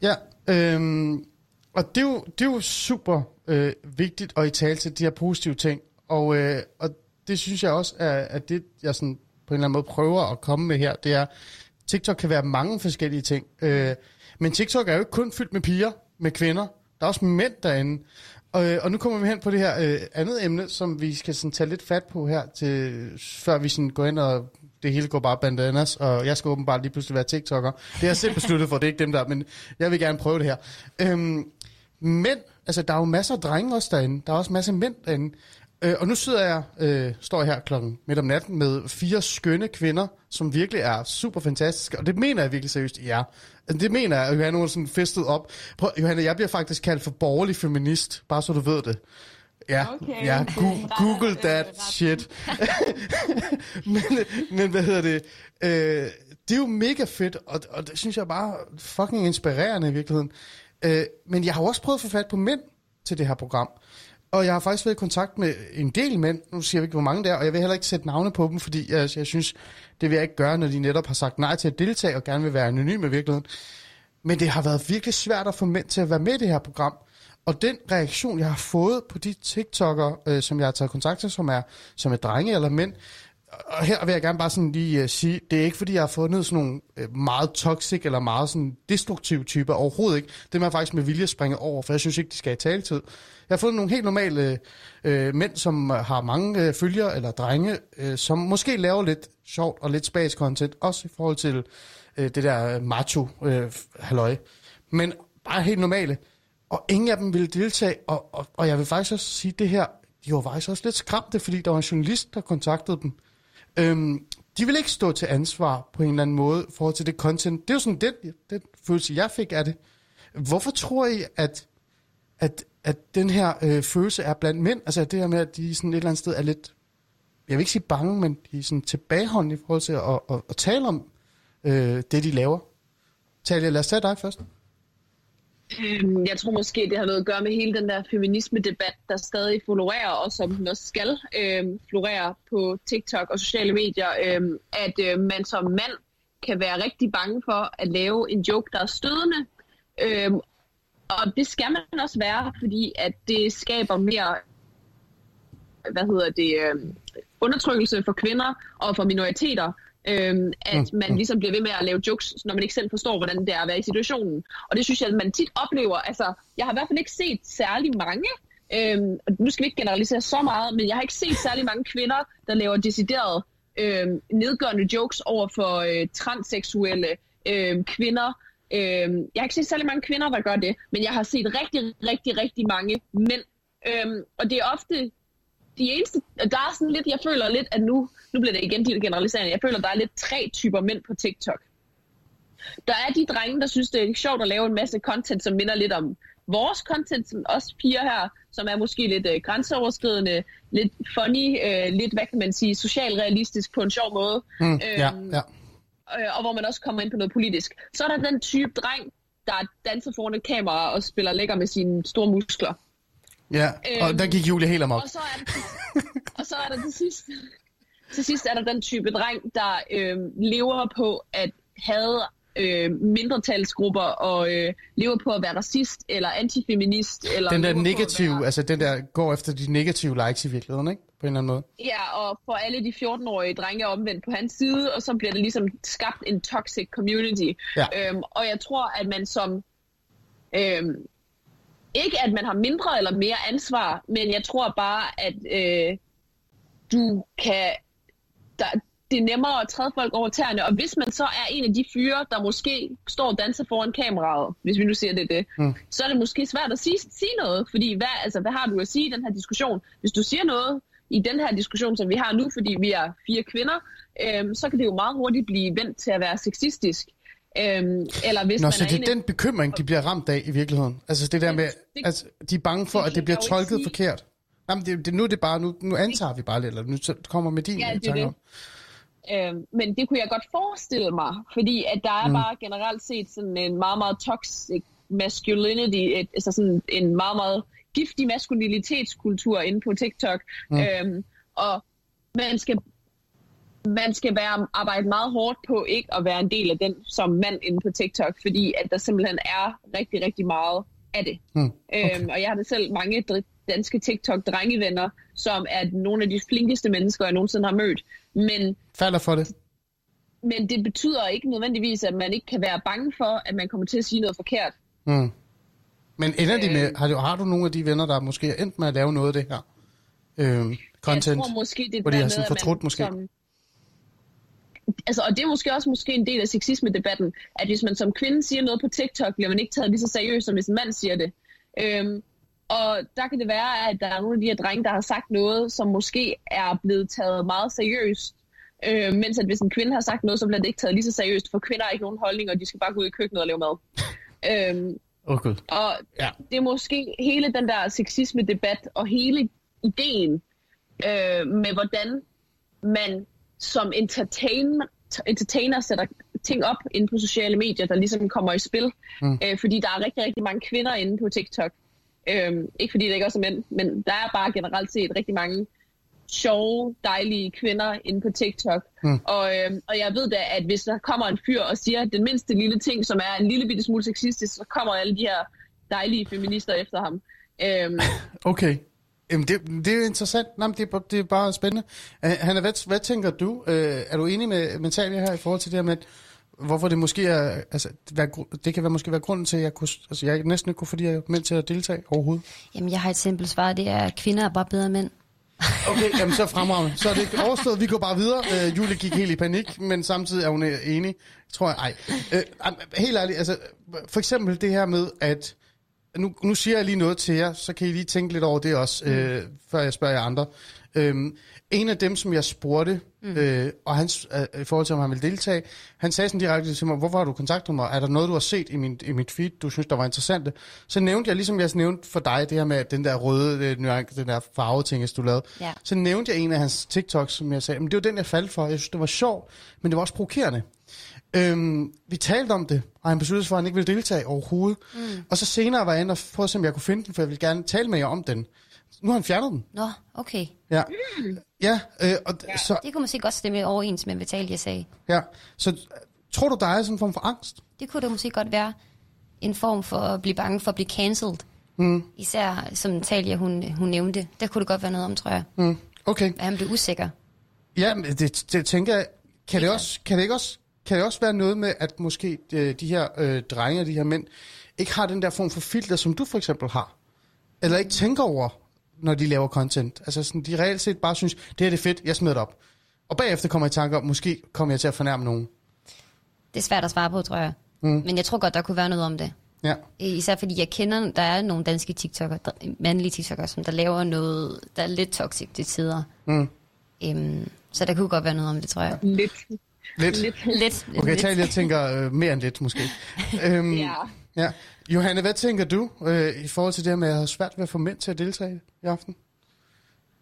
Ja, øhm, og det er jo, det er jo super øh, vigtigt at i tale til de her positive ting. Og, øh, og det synes jeg også er, at det, jeg sådan på en eller anden måde prøver at komme med her, det er, TikTok kan være mange forskellige ting. Øh, men TikTok er jo ikke kun fyldt med piger, med kvinder. Der er også mænd derinde. Og, øh, og nu kommer vi hen på det her øh, andet emne, som vi skal sådan tage lidt fat på her, til, før vi sådan går ind og det hele går bare bananas, og jeg skal åbenbart lige pludselig være TikToker. Det har jeg selv besluttet for, det er ikke dem der, men jeg vil gerne prøve det her. Øhm, mænd, altså der er jo masser af drenge også derinde, der er også masser af mænd derinde. Øh, og nu sidder jeg, øh, står jeg her klokken midt om natten med fire skønne kvinder, som virkelig er super fantastiske, og det mener jeg virkelig seriøst, ja. Altså, det mener jeg, at Johanne hun sådan festet op. Prøv, Johanne, jeg bliver faktisk kaldt for borgerlig feminist, bare så du ved det. Ja, Okay, ja okay. Go- Der Google that øh, shit. men, men hvad hedder det? Øh, det er jo mega fedt, og, og det synes jeg bare fucking inspirerende i virkeligheden. Øh, men jeg har også prøvet at få fat på mænd til det her program. Og jeg har faktisk været i kontakt med en del mænd. Nu siger jeg ikke, hvor mange det er, og jeg vil heller ikke sætte navne på dem, fordi jeg, jeg synes, det vil jeg ikke gøre, når de netop har sagt nej til at deltage og gerne vil være anonyme i virkeligheden. Men det har været virkelig svært at få mænd til at være med i det her program. Og den reaktion, jeg har fået på de TikTok'ere, øh, som jeg har taget kontakt til, som er, som er drenge eller mænd, og her vil jeg gerne bare sådan lige uh, sige, det er ikke fordi, jeg har fundet sådan nogle uh, meget toxic eller meget sådan destruktive typer, overhovedet ikke. Det er faktisk med vilje springe over, for jeg synes ikke, de skal i taletid. Jeg har fundet nogle helt normale uh, mænd, som har mange uh, følgere eller drenge, uh, som måske laver lidt sjovt og lidt spas content, også i forhold til uh, det der macho uh, halløj. Men bare helt normale. Og ingen af dem ville deltage, og, og, og jeg vil faktisk også sige det her, de var faktisk også lidt skræmte, fordi der var en journalist, der kontaktede dem. Øhm, de vil ikke stå til ansvar på en eller anden måde i forhold til det content. Det er jo sådan den, den følelse, jeg fik af det. Hvorfor tror I, at, at, at den her øh, følelse er blandt mænd? Altså det her med, at de sådan et eller andet sted er lidt, jeg vil ikke sige bange, men de er sådan tilbageholdende i forhold til at, at, at, at tale om øh, det, de laver. Talia, lad os tage dig først. Øhm, Jeg tror måske, det har noget at gøre med hele den der feminisme-debat, der stadig florerer, og som den også skal øhm, florere på TikTok og sociale medier, øhm, at øh, man som mand kan være rigtig bange for at lave en joke, der er stødende. Øhm, og det skal man også være, fordi at det skaber mere hvad hedder det, øh, undertrykkelse for kvinder og for minoriteter, øh, at man ligesom bliver ved med at lave jokes, når man ikke selv forstår, hvordan det er at være i situationen. Og det synes jeg, at man tit oplever. Altså, jeg har i hvert fald ikke set særlig mange, øh, og nu skal vi ikke generalisere så meget, men jeg har ikke set særlig mange kvinder, der laver decideret øh, nedgørende jokes over for øh, transseksuelle øh, kvinder. Øh, jeg har ikke set særlig mange kvinder, der gør det, men jeg har set rigtig, rigtig, rigtig mange mænd. Øh, og det er ofte de eneste, der er sådan lidt, jeg føler lidt, at nu, nu bliver det igen de generaliserende, jeg føler, der er lidt tre typer mænd på TikTok. Der er de drenge, der synes, det er sjovt at lave en masse content, som minder lidt om vores content, som os piger her, som er måske lidt øh, grænseoverskridende, lidt funny, øh, lidt, hvad kan man sige, socialrealistisk på en sjov måde. Mm, ja, ja. Øh, og hvor man også kommer ind på noget politisk. Så er der den type dreng, der danser foran et kamera og spiller lækker med sine store muskler. Ja, og Øhm, der gik Julie helt amok. Og så er der, og så er der til sidst, til sidst er der den type dreng, der øh, lever på at have øh, mindretalsgrupper og øh, lever på at være racist eller antifeminist. Eller Den der negative, være- altså den der går efter de negative likes i virkeligheden, ikke? På en eller anden måde. Ja, og for alle de 14-årige drenge er omvendt på hans side, og så bliver der ligesom skabt en toxic community. Ja. Øhm, og jeg tror, at man som... Øhm, ikke at man har mindre eller mere ansvar, men jeg tror bare, at øh, du kan... Der, det er nemmere at træde folk over tæerne, og hvis man så er en af de fyre, der måske står og danser foran kameraet, hvis vi nu siger det, det Mm. så er det måske svært at sige, sige noget, fordi hvad, altså, hvad har du at sige i den her diskussion? Hvis du siger noget i den her diskussion, som vi har nu, fordi vi er fire kvinder, øhm, så kan det jo meget hurtigt blive vendt til at være sexistisk. Øhm, eller hvis Nå, man så det er den bekymring, de bliver ramt af i virkeligheden. Altså det der med, det- altså de er bange for, det at det bliver tolket sige. forkert. Jamen, det, det, nu er det bare, nu, nu antager vi bare lidt, eller nu kommer med din Ja, øh, det det. Øhm, men det kunne jeg godt forestille mig, fordi at der er mm. bare generelt set sådan en meget, meget toxic masculinity, et, altså sådan en meget, meget giftig maskulinitetskultur inde på TikTok. Mm. Øhm, og man skal man skal være, arbejde meget hårdt på ikke at være en del af den som mand inde på TikTok, fordi at der simpelthen er rigtig, rigtig meget af det. Mm, okay. øhm, og jeg har da selv mange danske TikTok-drengevenner, som er nogle af de flinkeste mennesker, jeg nogensinde har mødt. Men Falder for det. men det betyder ikke nødvendigvis, at man ikke kan være bange for, at man kommer til at sige noget forkert. Mm. Men ender de med, Øh. har du, har du nogle af de venner, der måske er endt med at lave noget af det her? Øhm, content, Jeg tror måske, det hvor de har med, sådan at fortrudt man måske. Som, altså, og det er måske også måske en del af sexisme-debatten, at hvis man som kvinde siger noget på TikTok, bliver man ikke taget lige så seriøst, som hvis en mand siger det. Øhm, og der kan det være, at der er nogle af de her drenge, der har sagt noget, som måske er blevet taget meget seriøst. Øh, mens at hvis en kvinde har sagt noget, så bliver det ikke taget lige så seriøst, for kvinder har ikke nogen holdning, og de skal bare gå ud i køkkenet og lave mad. øhm, gud. og Ja. det er måske hele den der sexisme-debat og hele ideen øh, med, hvordan man som entertain, entertainer sætter ting op inde på sociale medier, der ligesom kommer i spil. Mm. Øh, fordi der er rigtig, rigtig mange kvinder inde på TikTok. Øh, ikke fordi det ikke også er mænd, men der er bare generelt set rigtig mange sjove, dejlige kvinder inde på TikTok. Mm. Og, øh, og jeg ved da, at hvis der kommer en fyr og siger den mindste lille ting, som er en lille bitte smule sexistisk, så kommer alle de her dejlige feminister efter ham. Øhm, Okay. Jamen, det, det er jo interessant. Nej, men det, er, bare- det er bare spændende. Uh, Hanna, hvad, hvad tænker du? Uh, er du enig med Mentalia her i forhold til det her med, at hvorfor det måske er, altså, hvad, det kan være, måske være grunden til, at jeg, kunne, altså, jeg næsten ikke kunne, fordi jeg er mænd til at deltage overhovedet. Jamen, jeg har et simpelt svar. Det er, at kvinder er bare bedre mænd. Okay, jamen så fremragende. Så er det ikke overstået. Vi går bare videre. Uh, Julie gik helt i panik, men samtidig er hun øh, enig. Tror jeg, ej. Uh, helt ærligt, altså, for eksempel det her med, at nu, nu siger jeg lige noget til jer, så kan I lige tænke lidt over det også, mm. øh, før jeg spørger jer andre. Øhm, en af dem, som jeg spurgte, mm. øh, og han, øh, i forhold til, om han ville deltage, han sagde sådan direkte til mig, hvorfor har du kontaktet mig? Er der noget, du har set i, min, i mit feed, du synes, der var interessant? Så nævnte jeg, ligesom jeg nævnte for dig, det her med den der røde, øh, den der farve ting, du lavede. Ja. Så nævnte jeg en af hans TikToks, som jeg sagde, men det var den, jeg faldt for. Jeg synes, det var sjov, men det var også provokerende. Øhm, vi talte om det, og han besluttede sig for, at han ikke ville deltage overhovedet. Mm. Og så senere var jeg inde og prøve at se, om jeg kunne finde den, for jeg ville gerne tale med jer om den. Nu har han fjernet den. Nå, okay. Ja, ja, øh, og ja. Så, Det kunne måske godt stemme overens med, hvad Talia sagde. ja. så øh, tror du, der er sådan en form for angst? Det kunne da måske godt være en form for at blive bange for at blive cancelled. Mm. Især som Talia, hun, hun nævnte. Der kunne det godt være noget om, tror jeg. Mm. Okay, At han blev usikker. ja, men det, det tænker jeg, kan det, også, kan, det ikke også, kan det også være noget med, at måske de, de her øh, drenge og de her mænd, ikke har den der form for filter, som du for eksempel har? Eller ikke tænker over, når de laver content? Altså sådan, de reelt set bare synes, det her det er fedt, jeg smider det op. Og bagefter kommer jeg i tanke om, måske kommer jeg til at fornærme nogen. Det er svært at svare på, tror jeg. Mm. Men jeg tror godt, der kunne være noget om det. Ja. Især fordi jeg kender, der er nogle danske TikTokere, der, mandlige TikTokere, som der laver noget, der er lidt toxic til tider. Mm. Øhm, så der kunne godt være noget om det, tror jeg. lidt. Lidt. lidt. Lidt. Okay, jeg tænker øh, mere end lidt måske. øhm, Ja. ja. Johanne, hvad tænker du øh, i forhold til det her med, at jeg har svært ved at få mænd til at deltage i aften?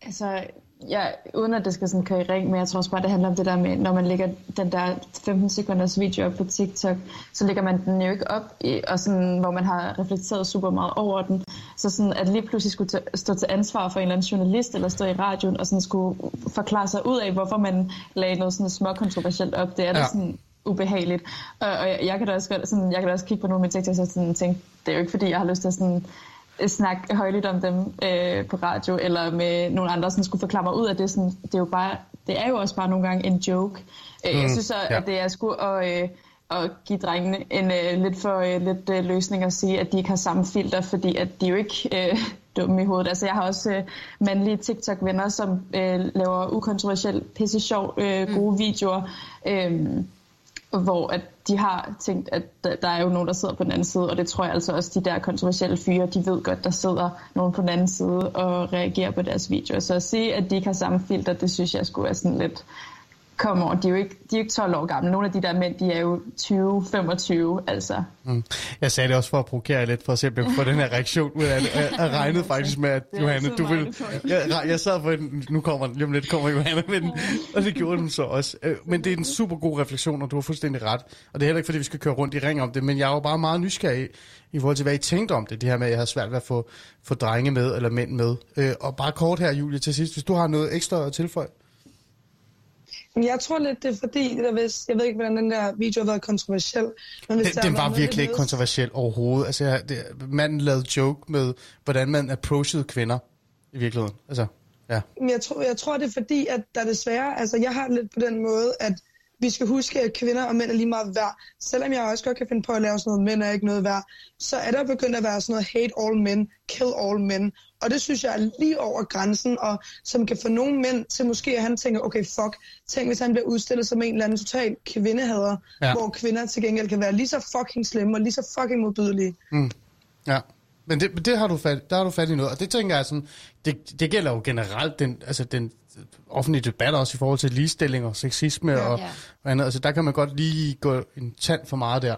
Altså, ja, uden at det skal sådan køre i ring, men jeg tror også bare, det handler om det der med, når man lægger den der 15 sekunders video op på TikTok, så lægger man den jo ikke op, i, og sådan, hvor man har reflekteret super meget over den. Så sådan, at lige pludselig skulle stå til ansvar for en eller anden journalist, eller stå i radioen, og sådan skulle forklare sig ud af, hvorfor man lagde noget sådan små kontroversielt op, det er da Ja. sådan ubehageligt. Og, og jeg, jeg, kan da også godt, sådan, jeg kan da også kigge på nogle af mine TikToks og sådan tænke, det er jo ikke fordi, jeg har lyst til at sådan, snakke højligt om dem øh, på radio, eller med nogle andre, som skulle forklare mig ud af det. Sådan, det, er jo bare, det er jo også bare nogle gange en joke. Øh, Mm, jeg synes så, ja. at det er sgu at, øh, at give drengene en øh, lidt for øh, lidt øh, løsning at sige, at de ikke har samme filter, fordi at de er jo ikke øh, dumme i hovedet. Altså, jeg har også øh, mandlige TikTok-venner, som øh, laver ukontroversielt pisse sjov øh, gode mm. videoer. Øh, hvor at de har tænkt, at der, er jo nogen, der sidder på den anden side, og det tror jeg altså også, de der kontroversielle fyre, de ved godt, der sidder nogen på den anden side og reagerer på deres videoer. Så at sige, at de ikke har samme filter, det synes jeg skulle være sådan lidt, kom over, de er jo ikke, de er jo ikke 12 år gamle. Nogle af de der mænd, de er jo 20-25, altså. Mm. Jeg sagde det også for at provokere lidt, for at se, om jeg kunne få den her reaktion ud af det. Jeg, jeg regnede faktisk med, at Johanne, du vil... Jeg, jeg sad for en, nu kommer lige om lidt kommer Johanne med den, og det gjorde den så også. Øh, Men det er en super god refleksion, og du har fuldstændig ret. Og det er heller ikke, fordi vi skal køre rundt i ring om det, men jeg er jo bare meget nysgerrig i forhold til, hvad I tænkte om det, det her med, at jeg har svært ved at få, få drenge med, eller mænd med. Øh, Og bare kort her, Julie, til sidst, hvis du har noget ekstra at tilføje. Jeg tror lidt, det er fordi, der, hvis, jeg ved ikke, hvordan den der video har været kontroversiel. Men hvis Den, den var virkelig ikke kontroversiel overhovedet. Altså, jeg, det, manden lavede joke med, hvordan man approachede kvinder i virkeligheden. Altså, ja. Men jeg tror, jeg tror, det er fordi, at der desværre, altså jeg har lidt på den måde, at vi skal huske, at kvinder og mænd er lige meget værd. Selvom jeg også godt kan finde på at lave sådan noget, mænd er ikke noget værd, så er der begyndt at være sådan noget hate all men, kill all men. Og det synes jeg er lige over grænsen, og som kan få nogle mænd til måske, at han tænker, okay, fuck, tænk hvis han bliver udstillet som en eller anden total kvindehader, Ja. hvor kvinder til gengæld kan være lige så fucking slemme og lige så fucking modbydelige. Ja, men det, det har du fat, der har du fat i noget, og det tænker jeg sådan, det, det gælder jo generelt den, altså den offentlige debat også i forhold til ligestilling og sexisme ja, og, Ja. og andet. Altså der kan man godt lige gå en tand for meget der.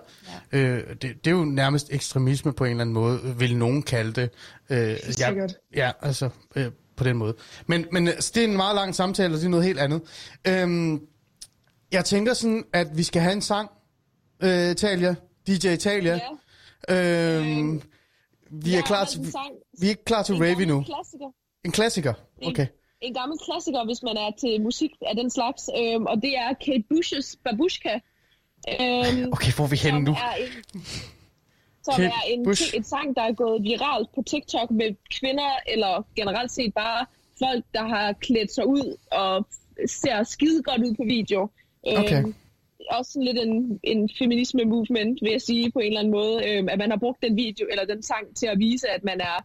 Ja. Øh, det, det er jo nærmest ekstremisme på en eller anden måde, vil nogen kalde det. Øh, ja, sikkert. ja, altså øh, på den måde. Men, men altså, det er en meget lang samtale, og det er noget helt andet. Øhm, jeg tænker sådan, at vi skal have en sang, øh, Talia, DJ Talia. Ja. Øhm, vi er Jeg klar til, en vi er ikke klar til En rave gammel endnu. klassiker. En klassiker? En- Okay. En gammel klassiker, hvis man er til musik af den slags, øhm, og det er Kate Bush's Babushka. Øhm, Okay, hvor er vi henne nu? er en, som Kate er en, Bush. et sang, der er gået viralt på TikTok med kvinder, eller generelt set bare folk, der har klædt sig ud og ser skide godt ud på video. Okay. Øhm, også sådan lidt en, en feminisme movement, vil jeg sige på en eller anden måde, øhm, at man har brugt den video eller den sang til at vise, at man er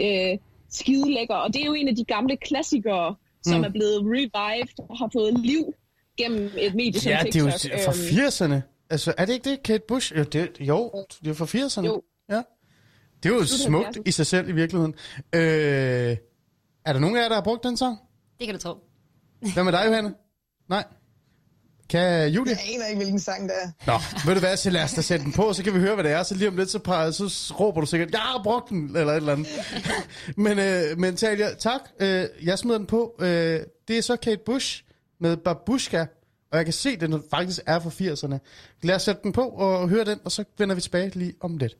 øh, skide lækker. Og det er jo en af de gamle klassikere, som Mm. er blevet revived og har fået liv gennem et medie som Ja, det er jo TikTok. fra Øhm, 80'erne. Altså, er det ikke det, Kate Bush? Jo, det, jo, det er fra 80'erne. Jo. Ja. Det er jo smukt 70'erne. i sig selv i virkeligheden. Øh, er der nogen af jer, der har brugt den sang? Det kan du tro. Hvad med dig, Johanne? Nej. Kan Julie? Jeg aner ikke, hvilken sang det er. Nå, ved du hvad, så lad os da sætte den på, så kan vi høre, hvad det er. Så lige om lidt, så, par, så råber du sikkert, jeg har brugt den, eller et eller andet. men, øh, men Talia, tak. Øh, jeg smider den på. Øh, det er så Kate Bush med Babushka, og jeg kan se, at den faktisk er fra 80'erne. Lad os sætte den på og høre den, og så vender vi tilbage lige om lidt.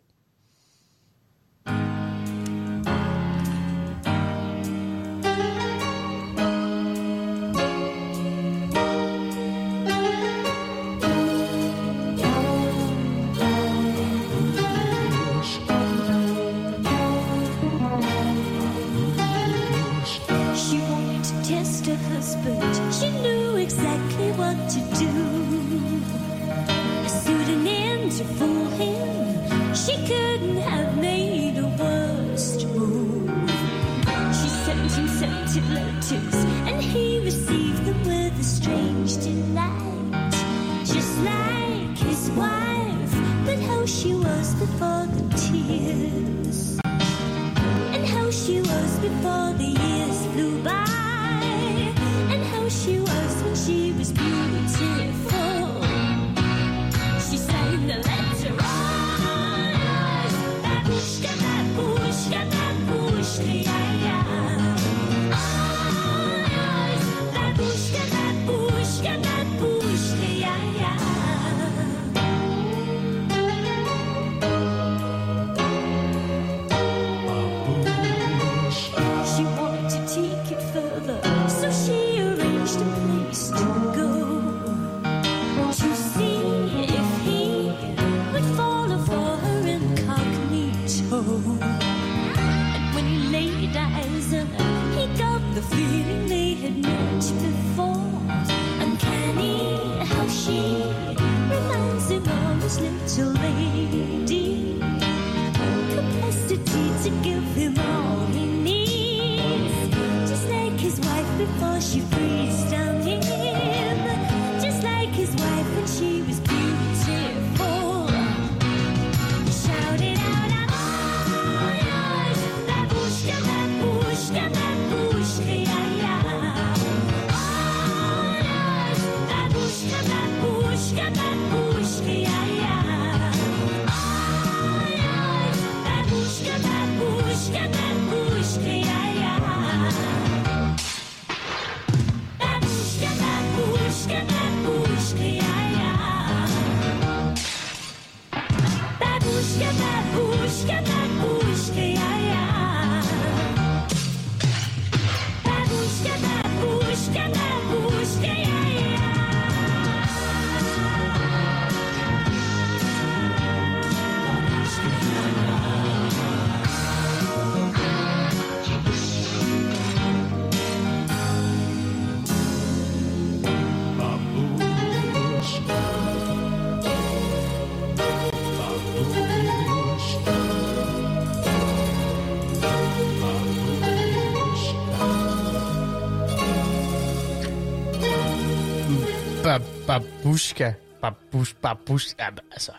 Babushka. Babush, babush, ja, altså.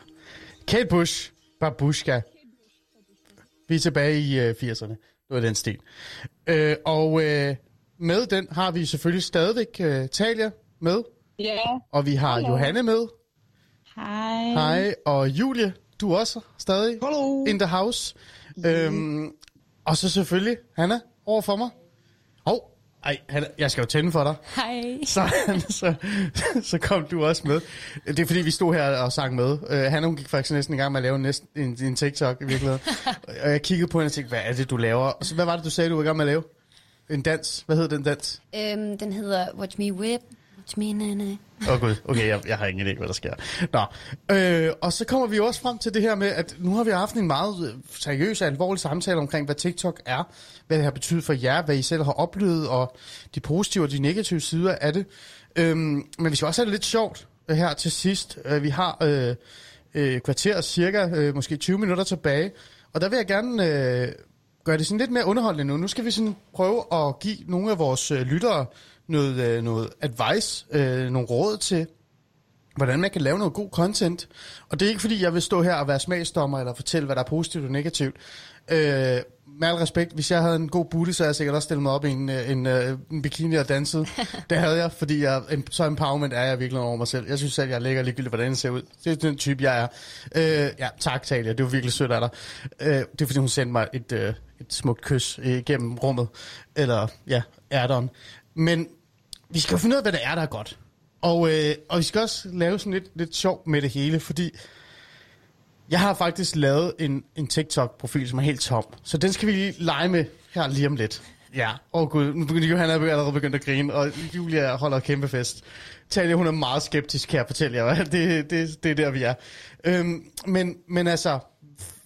Kate Bush, babushka. Vi er tilbage i øh, 80'erne. Noget af den stil. Øh, og øh, med den har vi selvfølgelig stadigvæk øh, Talia med. Ja, Og vi har Hallo. Johanne med. Hej. Hej. Og Julie, du er også stadig Hallo. in the house. Øhm, og så selvfølgelig Hanna over for mig. Hov, ej, Hanna, jeg skal jo tænde for dig. Hej. Så, så, så kom du også med. Det er fordi, vi stod her og sang med. Uh, Hanna, hun gik faktisk næsten i gang med at lave næsten en, en TikTok i virkeligheden. og jeg kiggede på hende og tænkte, hvad er det, du laver? Og så, hvad var det, du sagde, du var i gang med at lave? en dans. Hvad hedder den dans? Øhm, den hedder Watch Me Whip. Watch Me Åh oh, gud, okay, jeg, jeg har ingen idé, hvad der sker. Nå, øh, og så kommer vi også frem til det her med, at nu har vi haft en meget øh, seriøs og alvorlig samtale omkring, hvad TikTok er, hvad det har betydet for jer, hvad I selv har oplevet, og de positive og de negative sider af det. Øhm, men vi skal også have det lidt sjovt øh, her til sidst. Øh, vi har øh, øh, kvarter cirka, øh, måske 20 minutter tilbage, og der vil jeg gerne øh, gøre det sådan lidt mere underholdende nu. Nu skal vi sådan prøve at give nogle af vores øh, lyttere noget, øh, noget advice, øh, nogle råd til, hvordan man kan lave noget god content. Og det er ikke fordi, jeg vil stå her og være smagsdommer eller fortælle, hvad der er positivt og negativt. Øh, med al respekt, hvis jeg havde en god booty, så havde jeg sikkert også stillet mig op i en, øh, en, øh, en bikini og danset. det havde jeg, fordi jeg, en, så empowerment er jeg virkelig over mig selv. Jeg synes selv, jeg er lækker ligegyldigt, hvordan det ser ud. Det er den type, jeg er. Øh, ja, tak Talia, det var virkelig sødt af dig. Øh, det er fordi, hun sendte mig et, øh, et smukt kys øh, gennem rummet. Eller, ja, ærteren. Men vi skal jo finde ud af, hvad det er, der er godt. Og, øh, og vi skal også lave sådan lidt, lidt sjov med det hele, fordi jeg har faktisk lavet en, en TikTok-profil, som er helt tom. Så den skal vi lige lege med her lige om lidt. Ja, åh oh gud, nu begynder Johan er allerede begyndt at grine, og Julia holder kæmpe fest. Talia, hun er meget skeptisk, kan jeg fortælle jer. Det, det, det er der, vi er. Øhm, men, men altså,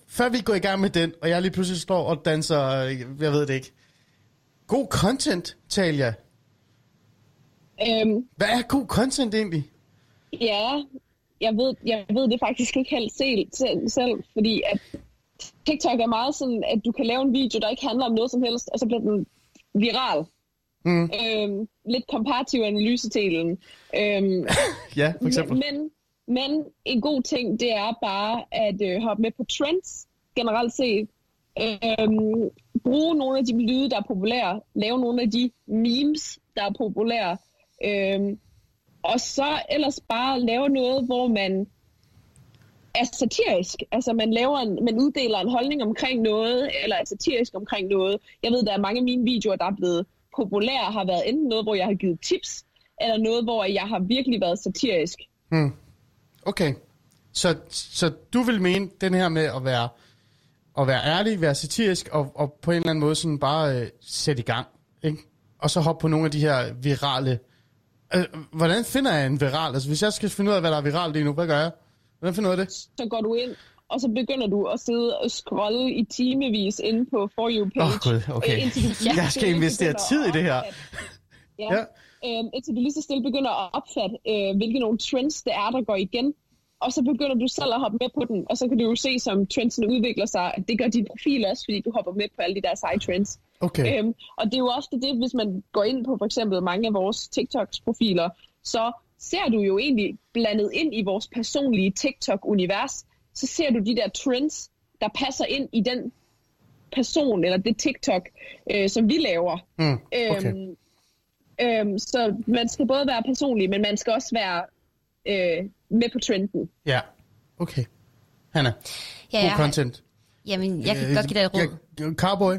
før vi går i gang med den, og jeg lige pludselig står og danser, jeg ved det ikke. God content, Talia. Øhm, Hvad er god content egentlig? ja, jeg ved, jeg ved det faktisk ikke helt selv, selv, fordi at TikTok er meget sådan, at du kan lave en video, der ikke handler om noget som helst, og så bliver den viral. Mm. Øhm, lidt komparativ analysetelen. Øhm, Ja, for eksempel. Men, men en god ting, det er bare at øh, hoppe med på trends, generelt set. Øhm, bruge nogle af de lyde, der er populære. Lave nogle af de memes, der er populære. Øhm, og så ellers bare lave noget, hvor man er satirisk. Altså man, laver en, man uddeler en holdning omkring noget, eller er satirisk omkring noget. Jeg ved, der er mange af mine videoer, der er blevet populære, har været enten noget, hvor jeg har givet tips, eller noget, hvor jeg har virkelig været satirisk. Hmm. Okay. Så, så du vil mene den her med at være, at være ærlig, være satirisk, og, og på en eller anden måde sådan bare øh, sætte i gang, ikke? Og så hoppe på nogle af de her virale... Øh, hvordan finder jeg en viral? Altså hvis jeg skal finde ud af, hvad der er viralt lige nu, hvad gør jeg? Hvordan finder jeg det? Så går du ind, og så begynder du at sidde og scrolle i timevis inde på For You page. Åh, Gud, okay. øh, indtil du lige Jeg skal investere tid i det her. Ja. Ja. ja. Øhm, indtil du lige så stille begynder at opfatte, øh, hvilke nogle trends det er, der går igen. Og så begynder du selv at hoppe med på den, og så kan du jo se, som trendsene udvikler sig, at det gør din profil også, fordi du hopper med på alle de der seje trends. Okay. Øhm, og det er jo ofte det, hvis man går ind på for eksempel mange af vores TikToks profiler, så ser du jo egentlig blandet ind i vores personlige TikTok-univers, så ser du de der trends, der passer ind i den person eller det TikTok, øh, som vi laver. Mm, okay. Øhm, øhm, så man skal både være personlig, men man skal også være øh, med på trenden. Ja. Okay. Hanna, Ja, god jeg, content. jamen, jeg kan godt give dig et råd. Ja, cowboy.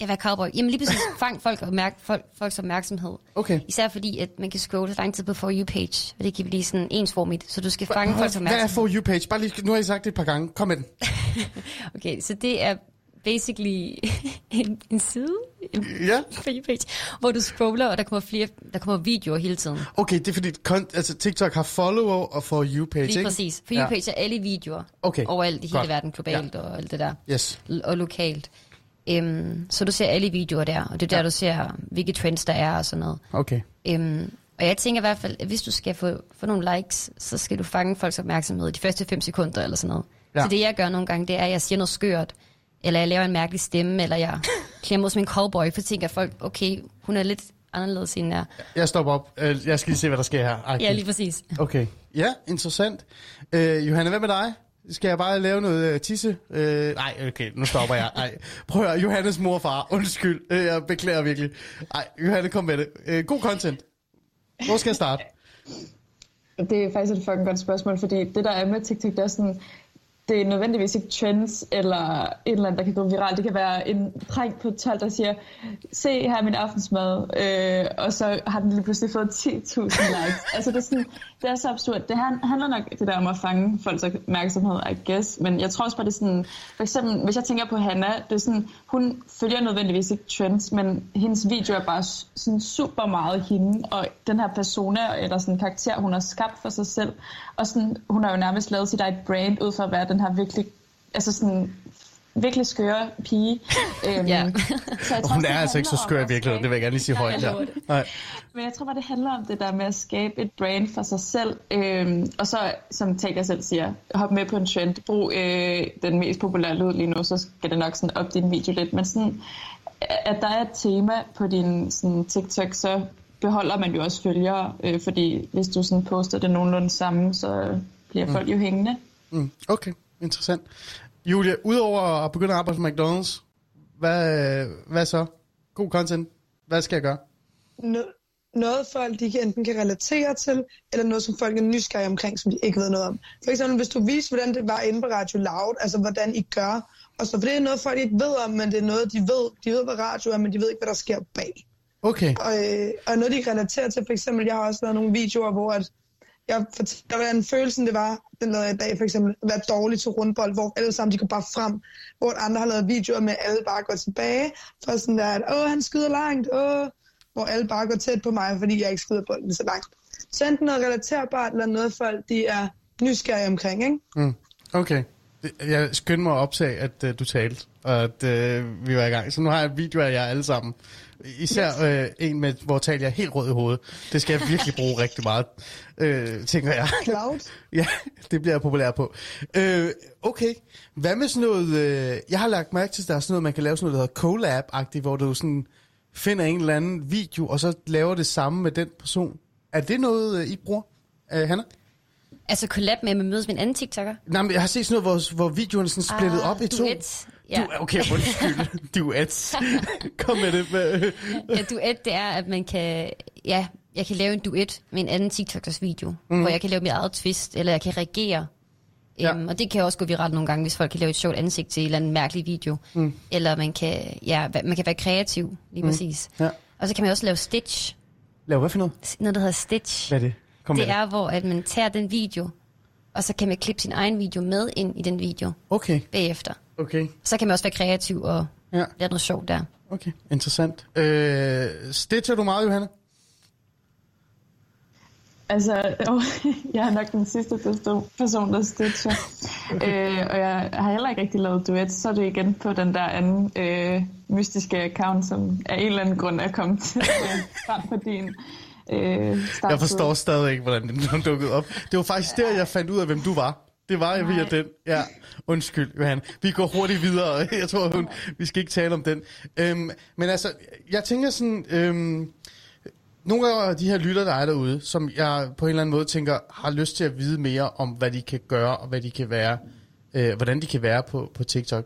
Jeg vil cowboy. Jamen lige præcis, fang folk opmærk, folk, folks opmærksomhed. Okay. Især fordi, at man kan scrolle så lang tid på For You-page, og det kan blive sådan ensformigt, så du skal fange folks Hvad er opmærksomhed. for you page? Bare lige, nu har I sagt det et par gange. Kom med den. Okay, så det er basically en, en side, en Ja. You-page, hvor du scroller, og der kommer flere, der kommer videoer hele tiden. Okay, det er fordi, altså, TikTok har follower og for you page, Lige ikke? præcis. For Ja. You-page er alle videoer Okay, overalt i hele godt. verden, globalt og alt det der. Yes. L- og lokalt. Øhm, så du ser alle videoer der, og det er der, Ja. du ser, hvilke trends der er og sådan noget. Okay. Øhm, og jeg tænker i hvert fald, at hvis du skal få, få nogle likes, så skal du fange folks opmærksomhed de første 5 sekunder eller sådan noget. Ja. Så det jeg gør nogle gange, det er, at jeg siger noget skørt, eller jeg laver en mærkelig stemme, eller jeg klemmer som en cowboy, for tænker folk, okay, hun er lidt anderledes end jeg. Jeg stopper op. Øh, Jeg skal lige se, hvad der sker her. Ej, Ja, lige præcis. Okay. Ja, interessant. Øh, Johanna, hvad med dig? Skal jeg bare lave noget øh, tisse? Øh, nej, okay, nu stopper jeg. Ej, prøv at høre, Johannes mor og far, undskyld. Øh, jeg beklager virkelig. Ej, Johanne, kom med det. Øh, god content. Hvor skal jeg starte? Det er faktisk et fucking godt spørgsmål, fordi det der er med TikTok, det er sådan, det er nødvendigvis ikke trends eller et eller andet, der kan gå viralt. Det kan være en dreng på 12, der siger, se her er min aftensmad, øh, og så har den lige pludselig fået 10.000 likes. altså det er, sådan, det er så absurd. Det han- handler nok det der om at fange folks opmærksomhed, I guess. Men jeg tror også bare, det er sådan, for eksempel, hvis jeg tænker på Hanna, det er sådan, hun følger nødvendigvis ikke trends, men hendes video er bare sådan super meget hende, og den her persona, eller sådan karakter, hun har skabt for sig selv. Og sådan, hun har jo nærmest lavet sit eget brand ud fra at være den her virkelig, altså sådan, virkelig skøre pige. Øhm, Ja. så jeg Og tror hun er altså ikke så skør i virkeligheden, det vil jeg gerne lige sige højt det. Nej. Men jeg tror bare, det handler om det der med at skabe et brand for sig selv. Øhm, og så, som Talia selv siger, hop med på en trend. Brug øh, den mest populære lyd lige nu, så skal det nok sådan op din video lidt. Men sådan, at der er et tema på din sådan, TikTok, så beholder man jo også følgere. Øh, fordi hvis du sådan poster det nogenlunde samme, så bliver folk jo hængende. Mm, okay, interessant. Julia, udover at begynde at arbejde på McDonald's, hvad, hvad så? God content. Hvad skal jeg gøre? no- noget folk de enten kan relatere til, eller noget, som folk er nysgerrige omkring, som de ikke ved noget om. For eksempel, hvis du viser, hvordan det var inde på Radio Loud, altså hvordan I gør, og så for det er noget, folk ikke ved om, men det er noget, de ved. De ved, hvad radio er, men de ved ikke, hvad der sker bag. Okay. Og, øh, og noget, de kan relatere til, for eksempel, jeg har også lavet nogle videoer, hvor at jeg fortæller, hvordan følelsen det var, den lavede jeg i dag for eksempel, at være dårlig til rundbold, hvor alle sammen de går bare frem, hvor andre har lavet videoer med, at alle bare går tilbage, for sådan der, at åh, han skyder langt, åh, hvor alle bare går tæt på mig, fordi jeg ikke skyder bolden så langt. Så enten noget relaterbart, eller noget folk, de er nysgerrige omkring, ikke? Mm. Okay. Det- Jeg skyndte mig at optage, at uh, du talte, og at uh, vi var i gang. Så nu har jeg videoer af jer alle sammen. Især uh, en, med, hvor taler jeg helt rød i hovedet. Det skal jeg virkelig bruge rigtig meget, uh, tænker jeg. Cloud. Ja, det bliver jeg populær på. Øh, okay, hvad med sådan noget... Øh, jeg har lagt mærke til, at der er sådan noget, man kan lave sådan noget, der hedder collab-agtigt, hvor du sådan finder en eller anden video, og så laver det samme med den person. Er det noget, øh, I bruger, øh, Hanna? Altså collab med, at man mødes med en anden TikToker. Nej, men jeg har set sådan noget, hvor, hvor videoen er sådan splittet Ah, op i to. duet. Ja. Du, okay, undskyld. Duet. Kom med det. Med. ja, duet, det er, at man kan... Ja, jeg kan lave en duet med en anden TikTokers video, mm. hvor jeg kan lave mit eget twist, eller jeg kan reagere. Ja. Um, og det kan også gå viralt nogle gange, hvis folk kan lave et sjovt ansigt til en eller anden mærkelig video. Mm. Eller man kan, ja, man kan være kreativ, lige mm. præcis. Ja. Og så kan man også lave stitch. Lav hvad for noget? Noget, der hedder stitch. Hvad er det? Kom med det er, hvor at man tager den video, og så kan man klippe sin egen video med ind i den video Okay, bagefter. okay. Så kan man også være kreativ og Ja. lave noget sjovt der. Okay, interessant. Øh, stitcher du meget, Johanna? Altså, åh, jeg er nok den sidste person- person, der stitcher. øh, og jeg har heller ikke rigtig lavet duet, så er det igen på den der anden øh, mystiske account, som af en eller anden grund er kommet til øh, frem på din øh. Jeg forstår stadig ikke, hvordan den dukket op. Det var faktisk der, jeg fandt ud af, hvem du var. Det var jeg via den. Ja, undskyld, Johan. Vi går hurtigt videre. Jeg tror, hun, vi skal ikke tale om den. Øhm, men altså, jeg tænker sådan... Øhm, nogle af de her lytter, der er derude, som jeg på en eller anden måde tænker, har lyst til at vide mere om, hvad de kan gøre, og hvad de kan være, øh, hvordan de kan være på, på TikTok.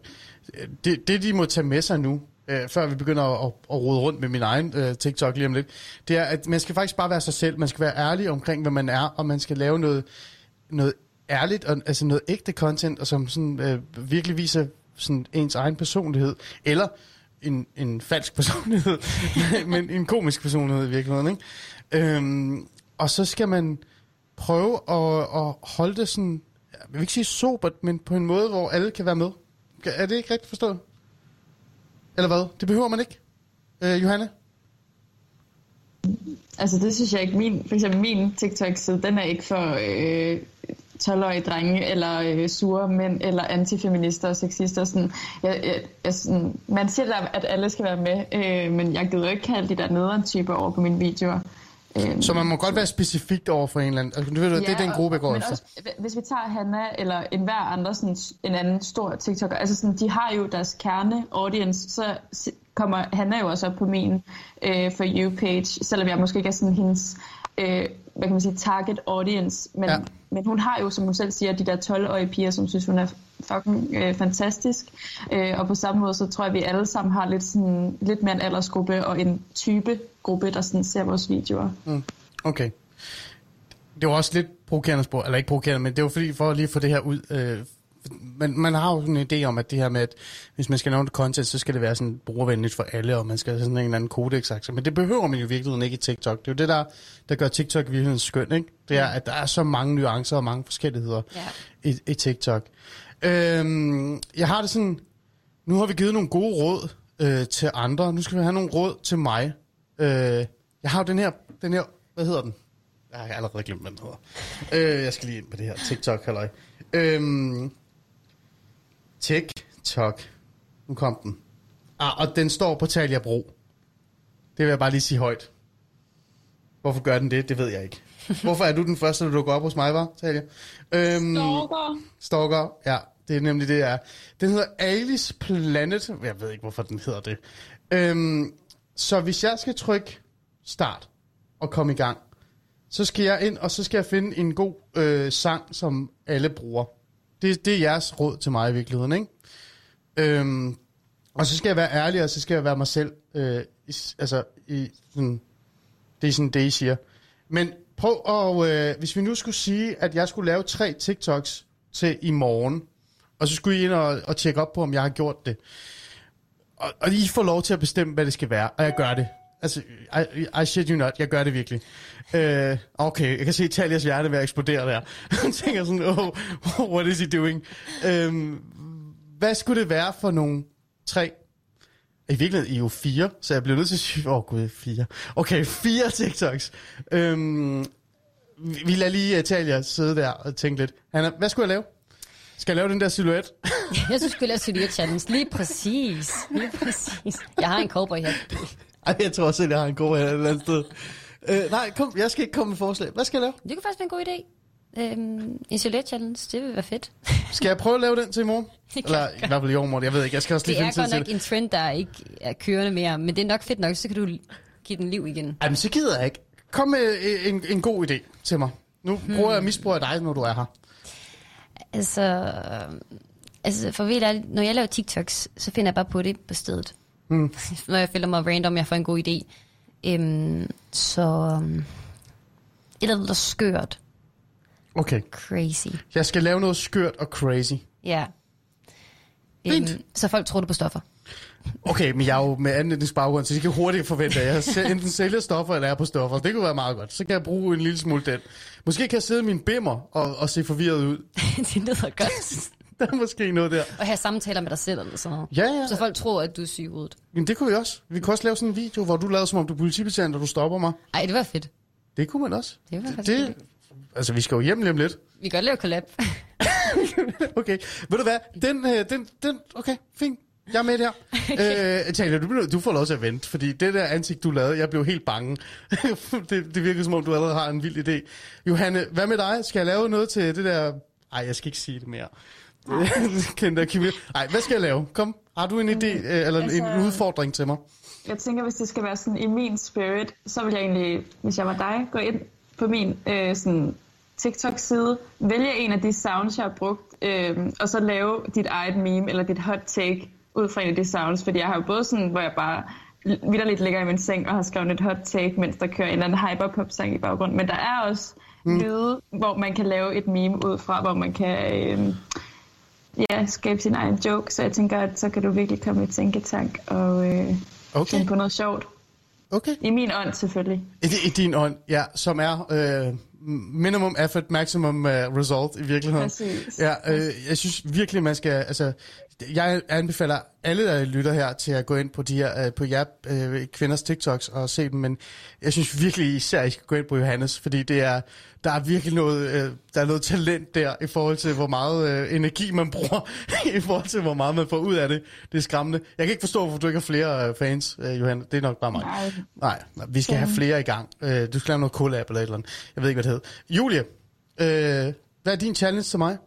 Det, det, de må tage med sig nu, øh, før vi begynder at, at, at rode rundt med min egen øh, TikTok lige om lidt, det er, at man skal faktisk bare være sig selv. Man skal være ærlig omkring, hvad man er, og man skal lave noget, noget ærligt, og, altså noget ægte content, og som sådan, øh, virkelig viser sådan ens egen personlighed. Eller en, en falsk personlighed, men en komisk personlighed i virkeligheden. Ikke? Øhm, og så skal man prøve at, at holde det sådan, jeg vil ikke sige sobert, men på en måde, hvor alle kan være med. Er det ikke rigtigt forstået? Eller hvad? Det behøver man ikke. Øh, Johanne? Altså det synes jeg ikke. Min, for eksempel min TikTok-side, den er ikke for øh, 12-årige drenge, eller øh, sure mænd, eller antifeminister og sexister. Sådan, jeg, jeg, jeg, sådan, man siger der, at alle skal være med, øh, men jeg gider ikke kalde de der nederen typer over på mine videoer. Øh, Så man må godt være specifikt over for en eller anden. Altså, du ved, ja, det er den gruppe, jeg går efter. Også, hvis vi tager Hanna eller enhver andre, sådan, en anden stor TikToker, altså sådan, de har jo deres kerne audience, så kommer Hanna jo også op på min øh, For You-page, selvom jeg måske ikke er sådan hendes øh, hvad kan man sige, target audience, men, Ja. ja. men hun har jo, som hun selv siger, de der 12-årige piger, som synes, hun er fucking øh, fantastisk, øh, og på samme måde, så tror jeg, at vi alle sammen har lidt, sådan, lidt mere en aldersgruppe og en type gruppe, der sådan ser vores videoer. Mm. Okay. Det var også lidt provokerende spor, eller ikke provokerende, men det var fordi, for at lige få det her ud, øh, man, man har jo sådan en idé om, at det her med, at hvis man skal lave noget content, så skal det være sådan brugervenligt for alle, og man skal have sådan en eller anden kodex -akse. Men det behøver man jo i virkeligheden ikke i TikTok. Det er jo det, der, der gør TikTok i virkeligheden skøn, ikke? Det er, at der er så mange nuancer og mange forskelligheder Ja. i, i TikTok. Øhm, jeg har det sådan, nu har vi givet nogle gode råd øh, til andre. Nu skal vi have nogle råd til mig. Øh, jeg har jo den her, den her, hvad hedder den? Jeg har allerede glemt, hvad den hedder. Øh, jeg skal lige ind på det her TikTok, halløj. Øhm, TikTok. Nu kom den. Ah, og den står på Talia Bro. Det vil jeg bare lige sige højt. Hvorfor gør den det? Det ved jeg ikke. Hvorfor er du den første, der dukker op hos mig, var, Talia? Øhm, Stalker. Stalker, ja. Det er nemlig det, er. Den hedder Alice Planet. Jeg ved ikke, hvorfor den hedder det. Øhm, så hvis jeg skal trykke start og komme i gang, så skal jeg ind, og så skal jeg finde en god øh, sang, som alle bruger. Det, det er jeres råd til mig i virkeligheden, ikke? Øhm, og så skal jeg være ærlig, og så skal jeg være mig selv. Øh, i, altså, i, sådan, det er sådan det, I siger. Men prøv at, øh, hvis vi nu skulle sige, at jeg skulle lave tre TikToks til i morgen, og så skulle I ind og, og tjekke op på, om jeg har gjort det. Og, og I får lov til at bestemme, hvad det skal være, og jeg gør det. Altså, I, I shit you not, jeg gør det virkelig. Øh, okay, jeg kan se Talias hjerte ved at eksplodere der. Hun tænker sådan, oh, what is he doing? Øh, hvad skulle det være for nogle tre i virkeligheden I er jo fire, så jeg bliver nødt til at sige, åh oh, gud, fire. Okay, fire TikToks. Øhm, vi, vi lader lige øh, Talia sidde der og tænke lidt. Hanna, hvad skulle jeg lave? Skal jeg lave den der silhuet? Jeg synes, du skulle lave Silvia Challenge. Lige præcis. Lige præcis. Jeg har en cowboy her. Ej, jeg tror selv, jeg har en god her et eller andet sted. Øh, nej, kom, jeg skal ikke komme med forslag. Hvad skal jeg lave? Det kunne faktisk være en god idé. Øhm, en Silhouette Challenge, det vil være fedt. Skal jeg prøve at lave den til i morgen? Eller jeg i hvert fald i overmorgen, jeg ved ikke. Jeg skal også lige Det er finde tid godt til nok det. en trend, der ikke er kørende mere, men det er nok fedt nok, så kan du give den liv igen. Jamen, så gider jeg ikke. Kom med øh, en, en god idé til mig. Nu bruger jeg af dig, når du er her. Altså, altså for ved ærligt, når jeg laver TikToks, så finder jeg bare på det på stedet. Mm. når jeg føler mig random, jeg får en god idé. Øhm, så um, et eller andet skørt, Okay. crazy. Jeg skal lave noget skørt og crazy. Ja. Fint. Øhm, så folk tror du på stoffer. Okay, men jeg er jo med anden etnisk baggrund, så de kan hurtigt forvente, at jeg enten sælger stoffer eller er på stoffer. Det kunne være meget godt. Så kan jeg bruge en lille smule den. Måske kan jeg sidde i min bimmer og, og se forvirret ud. det lyder godt. Der er måske noget der. Og have samtaler med dig selv eller sådan noget. Ja, ja. Så folk tror, at du er syg hovedet. Men det kunne vi også. Vi kunne også lave sådan en video, hvor du lavede, som om du er politibetjent, og du stopper mig. Ej, det var fedt. Det kunne man også. Det var faktisk det, Altså, vi skal jo hjem lige om lidt. Vi kan godt lave collab. Okay. Ved du hvad? Den, øh, den, den, okay, fint. Jeg er med der. Okay. Øh, Talia, du, du får lov til at vente, fordi det der ansigt, du lavede, jeg blev helt bange. det, det virker som om, du allerede har en vild idé. Johanne, hvad med dig? Skal jeg lave noget til det der... Ej, jeg skal ikke sige det mere. Kendte Kim. Ej, hvad skal jeg lave? Kom, har du en idé, øh, eller altså- en udfordring til mig? Jeg tænker, hvis det skal være sådan i min spirit, så vil jeg egentlig, hvis jeg var dig, gå ind på min øh, sådan TikTok-side, vælge en af de sounds, jeg har brugt, øh, og så lave dit eget meme eller dit hot take ud fra en af de sounds. Fordi jeg har jo både sådan, hvor jeg bare vidderligt ligger i min seng og har skrevet et hot take, mens der kører en eller anden hyperpop-sang i baggrunden. Men der er også mm. lyde, hvor man kan lave et meme ud fra, hvor man kan øh, ja, skabe sin egen joke. Så jeg tænker, at så kan du virkelig komme i tænketank og øh, Okay, finde på noget sjovt. okay. I min ånd selvfølgelig. I, I din ånd, ja, som er øh, minimum effort, maximum uh, result i virkeligheden. Præcis. Ja, øh, jeg synes virkelig, man skal, altså, jeg anbefaler alle, der lytter her, til at gå ind på de her, øh, på jer øh, kvinders TikToks og se dem, men jeg synes virkelig især, I skal gå ind på Johannes, fordi det er, der er virkelig noget, øh, der er noget talent der, i forhold til, hvor meget øh, energi man bruger, i forhold til, hvor meget man får ud af det. Det er skræmmende. Jeg kan ikke forstå, hvorfor du ikke har flere øh, fans, øh, Johanne. Det er nok bare mig. Nej. Nej, nej, vi skal have flere i gang. Øh, du skal lave noget collab eller et eller andet. Jeg ved ikke, hvad det hedder. Julie, øh, hvad er din challenge til mig?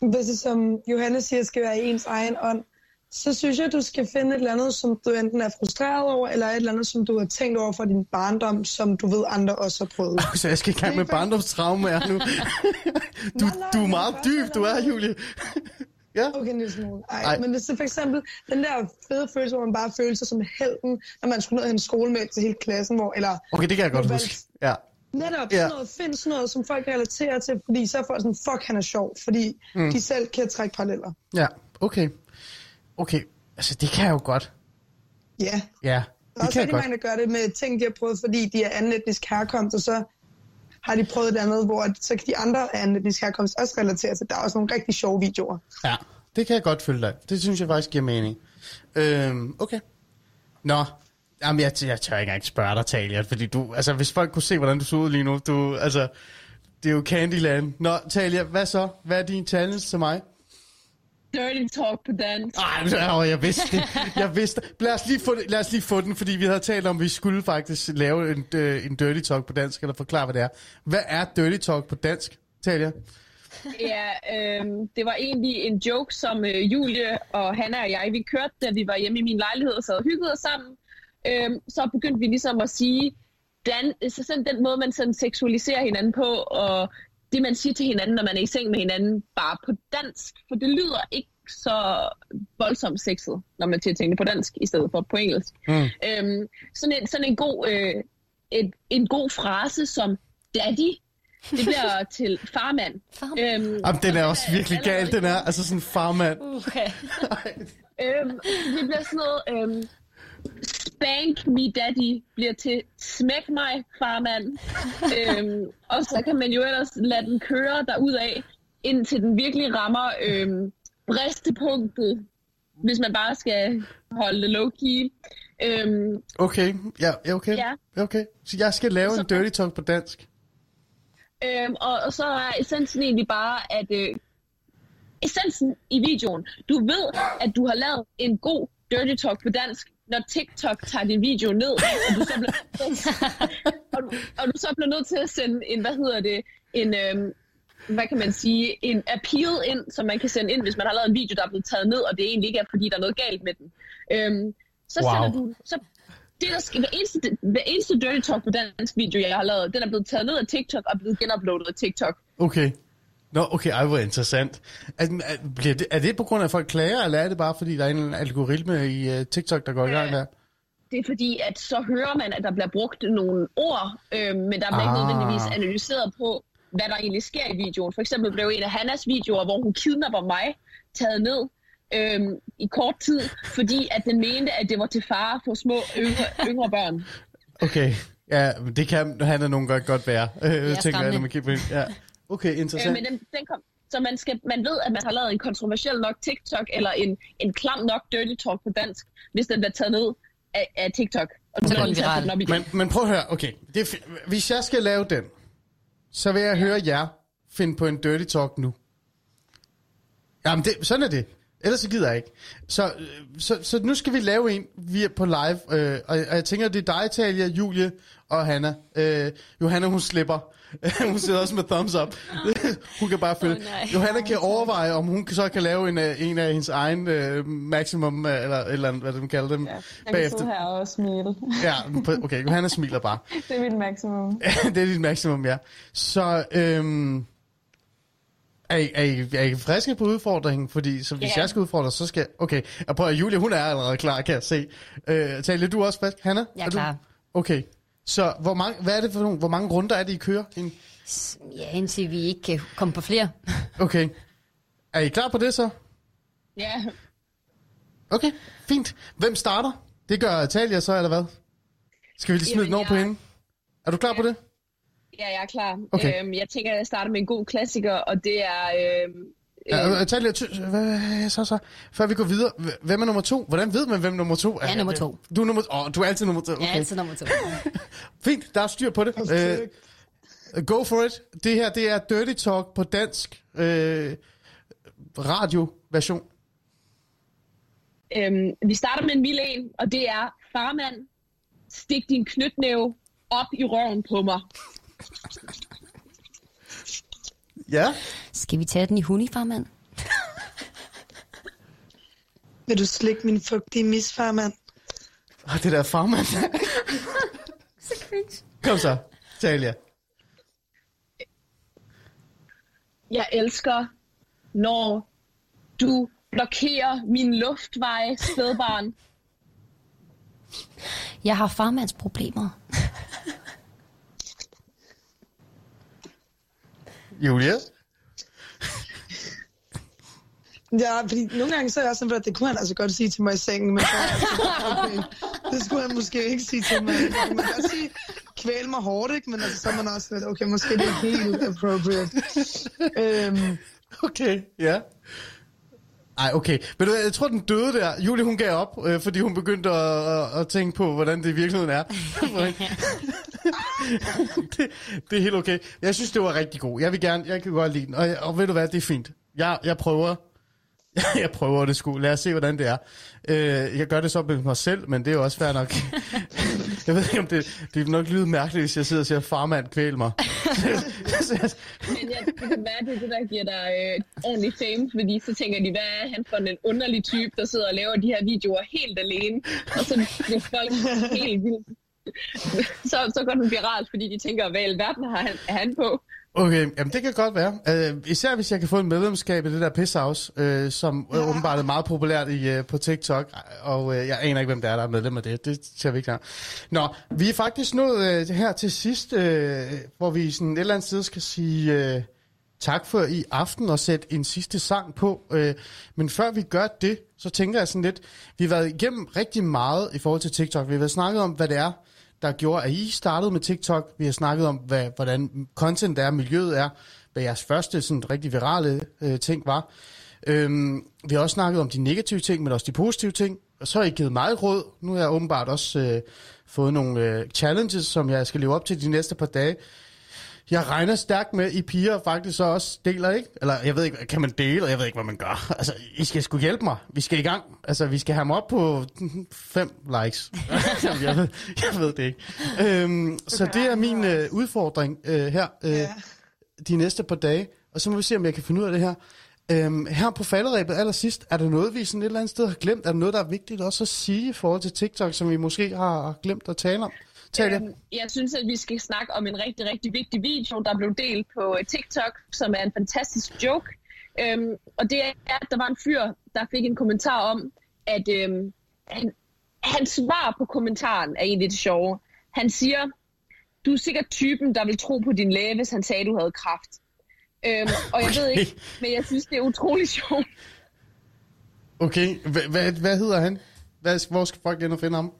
Hvis det, som Johannes siger, skal være i ens egen ånd, så synes jeg, du skal finde et eller andet, som du enten er frustreret over, eller et eller andet, som du har tænkt over for din barndom, som du ved, andre også har prøvet. Så jeg skal i gang med barndomstraume her nu. du, Nej, nej, du er meget dyb, du er. Julie. ja, Okay, en lille smule. Ej, Ej. Men hvis det for eksempel den der fede følelse, hvor man bare føler sig som helten, når man skulle ned og hente skolemælk til hele klassen, hvor, eller okay, det kan jeg godt huske. Ja. Netop Ja. sådan noget, find sådan noget, som folk relaterer til, fordi så er folk sådan, fuck, han er sjov, fordi mm. de selv kan trække paralleller. Ja, okay. Okay, altså det kan jeg jo godt. Ja. Ja, det også kan rigtig mange, der gør det med ting, de har prøvet, fordi de er anden etnisk herkomst, og så har de prøvet det andet, hvor at- så kan de andre af anden etnisk herkomst også relatere til. Der er også nogle rigtig sjove videoer. Ja, det kan jeg godt følge dig. Det synes jeg faktisk giver mening. Øhm, okay. Nå, Jamen, jeg, jeg tør ikke engang spørge dig, Talia, fordi du, altså, hvis folk kunne se, hvordan du så ud lige nu, du, altså, det er jo Candyland. Nå, Talia, hvad så? Hvad er din challenge til mig? Dirty talk på dansk. Ej, jeg vidste det. Jeg vidste det. Lad os, lige få. Lad os lige få den, fordi vi havde talt om, at vi skulle faktisk lave en, øh, en dirty talk på dansk, eller forklare, hvad det er. Hvad er dirty talk på dansk, Talia? Ja, øhm, det var egentlig en joke, som øh, Julie og Hanna og jeg, vi kørte, da vi var hjemme i min lejlighed og sad og hyggede os sammen. Øhm, så begyndte vi ligesom at sige, dan, så sådan den måde, man sådan seksualiserer hinanden på, og det, man siger til hinanden, når man er i seng med hinanden, bare på dansk. For det lyder ikke så voldsomt sexet, når man siger tingene på dansk, i stedet for på engelsk. Mm. Øhm, sådan, en, sådan en, god, øh, et, en god frase som daddy, det bliver til farmand. Farmand. Øhm, Jamen, den er også virkelig gal, den er. Altså sådan en farmand. Okay. Øhm, det bliver sådan noget, øhm, spank me daddy bliver til smæk mig farmand. øhm, og så kan man jo ellers lade den køre derudad, indtil den virkelig rammer øhm, bristepunktet, hvis man bare skal holde det low-key. Øhm, Okay, ja, ja okay. Ja. Ja, okay. Så jeg skal lave Så- en dirty talk på dansk. Øhm, og, og så er essensen egentlig bare, at øh, essensen i videoen, du ved, at du har lavet en god dirty talk på dansk, når TikTok tager din video ned, og du så bliver, og, du, og du så bliver nødt til at sende en, hvad hedder det, en, øhm, hvad kan man sige, en appeal ind, som man kan sende ind, hvis man har lavet en video, der er blevet taget ned, og det egentlig ikke er, fordi der er noget galt med den. Øhm, så Wow. sender du, så det der skal, hver, eneste, hver eneste Dirty Talk på dansk video, jeg har lavet, den er blevet taget ned af TikTok og blevet genuploadet af TikTok. Okay. Nå, okay, ej, hvor interessant. Er, er, bliver det, er det på grund af, at folk klager, eller er det bare, fordi der er en algoritme i uh, TikTok, der går i gang der? Det er fordi, at så hører man, at der bliver brugt nogle ord, øh, men der bliver ikke Ah. nødvendigvis analyseret på, hvad der egentlig sker i videoen. For eksempel blev en af Hannas videoer, hvor hun kidnapper mig, taget ned øh, i kort tid, fordi at den mente, at det var til fare for små yngre, yngre børn. Okay, ja, det kan han nogle gange godt være. Øh, tænker jeg, når man kigger på det. Ja. Okay, Øh, interessant. men den, den kom, så man, skal, man ved, at man har lavet en kontroversiel nok TikTok, eller en, en klam nok dirty talk på dansk, hvis den bliver taget ned af, af TikTok. Og Så går er den viral. op igen. Men, men prøv at høre, okay. Det hvis jeg skal lave den, så vil jeg høre jer finde på en dirty talk nu. Jamen, det, sådan er det. Ellers så gider jeg ikke. Så, øh, så, så nu skal vi lave en via på live, øh, og, og jeg tænker, det er dig, Talia, Julie og Hanna. Øh, Johanna, hun slipper. hun sidder også med thumbs up. hun kan bare følge. Nej. Johanna kan overveje, om hun så kan lave en, øh, en af hendes egen øh, maximum, øh, eller, eller hvad de kalder dem, Ja, jeg kan sidde her og smile. Ja, okay, Johanna smiler bare. det er mit maksimum. det er dit maksimum, ja. Så øhm, er, I, er, I, er I friske på udfordringen? Fordi så hvis Ja. jeg skal udfordre, så skal... Okay, og prøv at Julia, hun er allerede klar, kan jeg se. Øh, Talia, du er også frisk. Hanna? Jeg er du? klar. Okay, så hvor mange, hvad er det for nogle, hvor mange runder er det, I kører? En- Ja, indtil vi ikke kan komme på flere. Okay. Er I klar på det så? Ja, Okay, fint. Hvem starter? Det gør Talia så, eller hvad? Skal vi lige smide Jamen, den over på jeg- hende? Er du klar på det? ja jeg er klar. Okay. Øhm, jeg tænker, at jeg starter med en god klassiker, og det er... Øhm, Ja, øh, Talia, ty- hvad, så, så, før vi går videre. Hvem er nummer to? Hvordan ved man, hvem nummer to er? Jeg er nummer to. Du er, nummer, oh, du er altid nummer to. Okay. Ja, Okay. altid nummer to. Fint, der er styr på det. Uh, go for it. Det her, det er Dirty Talk på dansk uh, radioversion. øhm, vi starter med en mild en, og det er, farmand, stik din knytnæve op i røven på mig. Ja. Skal vi tage den i hunifarmand? Vil du slikke min fugtige misfarmand? Oh, det der farmand. Så cringe. Kom så, Talia. Jeg elsker, når du blokerer min luftvej, spædbarn. Jeg har farmandsproblemer. Julia? Ja, fordi nogle gange så er jeg sådan, at det kunne han altså godt sige til mig i sengen, men så jeg sådan, okay, det skulle han måske ikke sige til mig. Man kan godt sige, kvæl mig hårdt, ikke? Men altså, så er man også lidt, okay, måske det er helt appropriate. Øhm, Okay, ja. Ej, okay. Men du, jeg tror, den døde der. Julie, hun gav op, øh, fordi hun begyndte at, at, at tænke på, hvordan det i virkeligheden er. det, det er helt okay. Jeg synes, det var rigtig god. Jeg vil gerne, jeg kan godt lide den. Og, og ved du hvad, det er fint. Jeg, jeg prøver. Jeg prøver det sgu. Lad os se, hvordan det er. Øh, jeg gør det så med mig selv, men det er jo også fair nok. jeg ved ikke, om det, det vil nok lyde mærkeligt, hvis jeg sidder og siger, farmand kvæl mig. Men jeg kan være, det er det, der giver dig øh, ordentlig fame, fordi så tænker de, hvad er han for en underlig type, der sidder og laver de her videoer helt alene, og så bliver folk helt vildt. Så, så går den viralt, fordi de tænker, hvad i alverden har han, er han på? Okay, jamen det kan godt være. Uh, især hvis jeg kan få et medlemskab i det der Pisshouse, uh, som uh, åbenbart er meget populært i, uh, på TikTok, og uh, jeg aner ikke, hvem det er, der er medlem af det. Det ser vi ikke her. Nå, vi er faktisk nået uh, her til sidst, uh, hvor vi sådan et eller andet sted skal sige uh, tak for i aften og sætte en sidste sang på. Uh, men før vi gør det, så tænker jeg sådan lidt, vi har været igennem rigtig meget i forhold til TikTok. Vi har været snakket om, hvad det er, der gjorde, at I startede med TikTok. Vi har snakket om, hvad, hvordan content er, miljøet er, hvad jeres første sådan, rigtig virale øh, ting var. Øhm, vi har også snakket om de negative ting, men også de positive ting. Og så har I givet meget råd. Nu har jeg åbenbart også øh, fået nogle øh, challenges, som jeg skal leve op til de næste par dage. Jeg regner stærkt med, at I piger faktisk så også deler, ikke? Eller jeg ved ikke, kan man dele, og jeg ved ikke, hvad man gør. Altså, I skal sgu hjælpe mig. Vi skal i gang. Altså, vi skal have mig op på fem likes. jeg, ved, jeg ved det ikke. Øhm, så det er min øh, udfordring øh, her øh, Ja. de næste par dage. Og så må vi se, om jeg kan finde ud af det her. Øhm, her på falderæbet allersidst, er der noget, vi sådan et eller andet sted har glemt? Er der noget, der er vigtigt også at sige i forhold til TikTok, som vi måske har glemt at tale om? Tag det. Øhm, Jeg synes, at vi skal snakke om en rigtig, rigtig vigtig video, der blev delt på øh, TikTok, som er en fantastisk joke. Øhm, og det er, at der var en fyr, der fik en kommentar om, at øhm, han, hans svar på kommentaren er egentlig det sjove. Han siger, du er sikkert typen, der vil tro på din læge, hvis han sagde, du havde kræft. Øhm, og jeg ved Okay. ikke, men jeg synes, det er utrolig sjovt. Okay, hvad, hvad, hvad hedder han? Hvad, hvor skal folk ind og finde ham?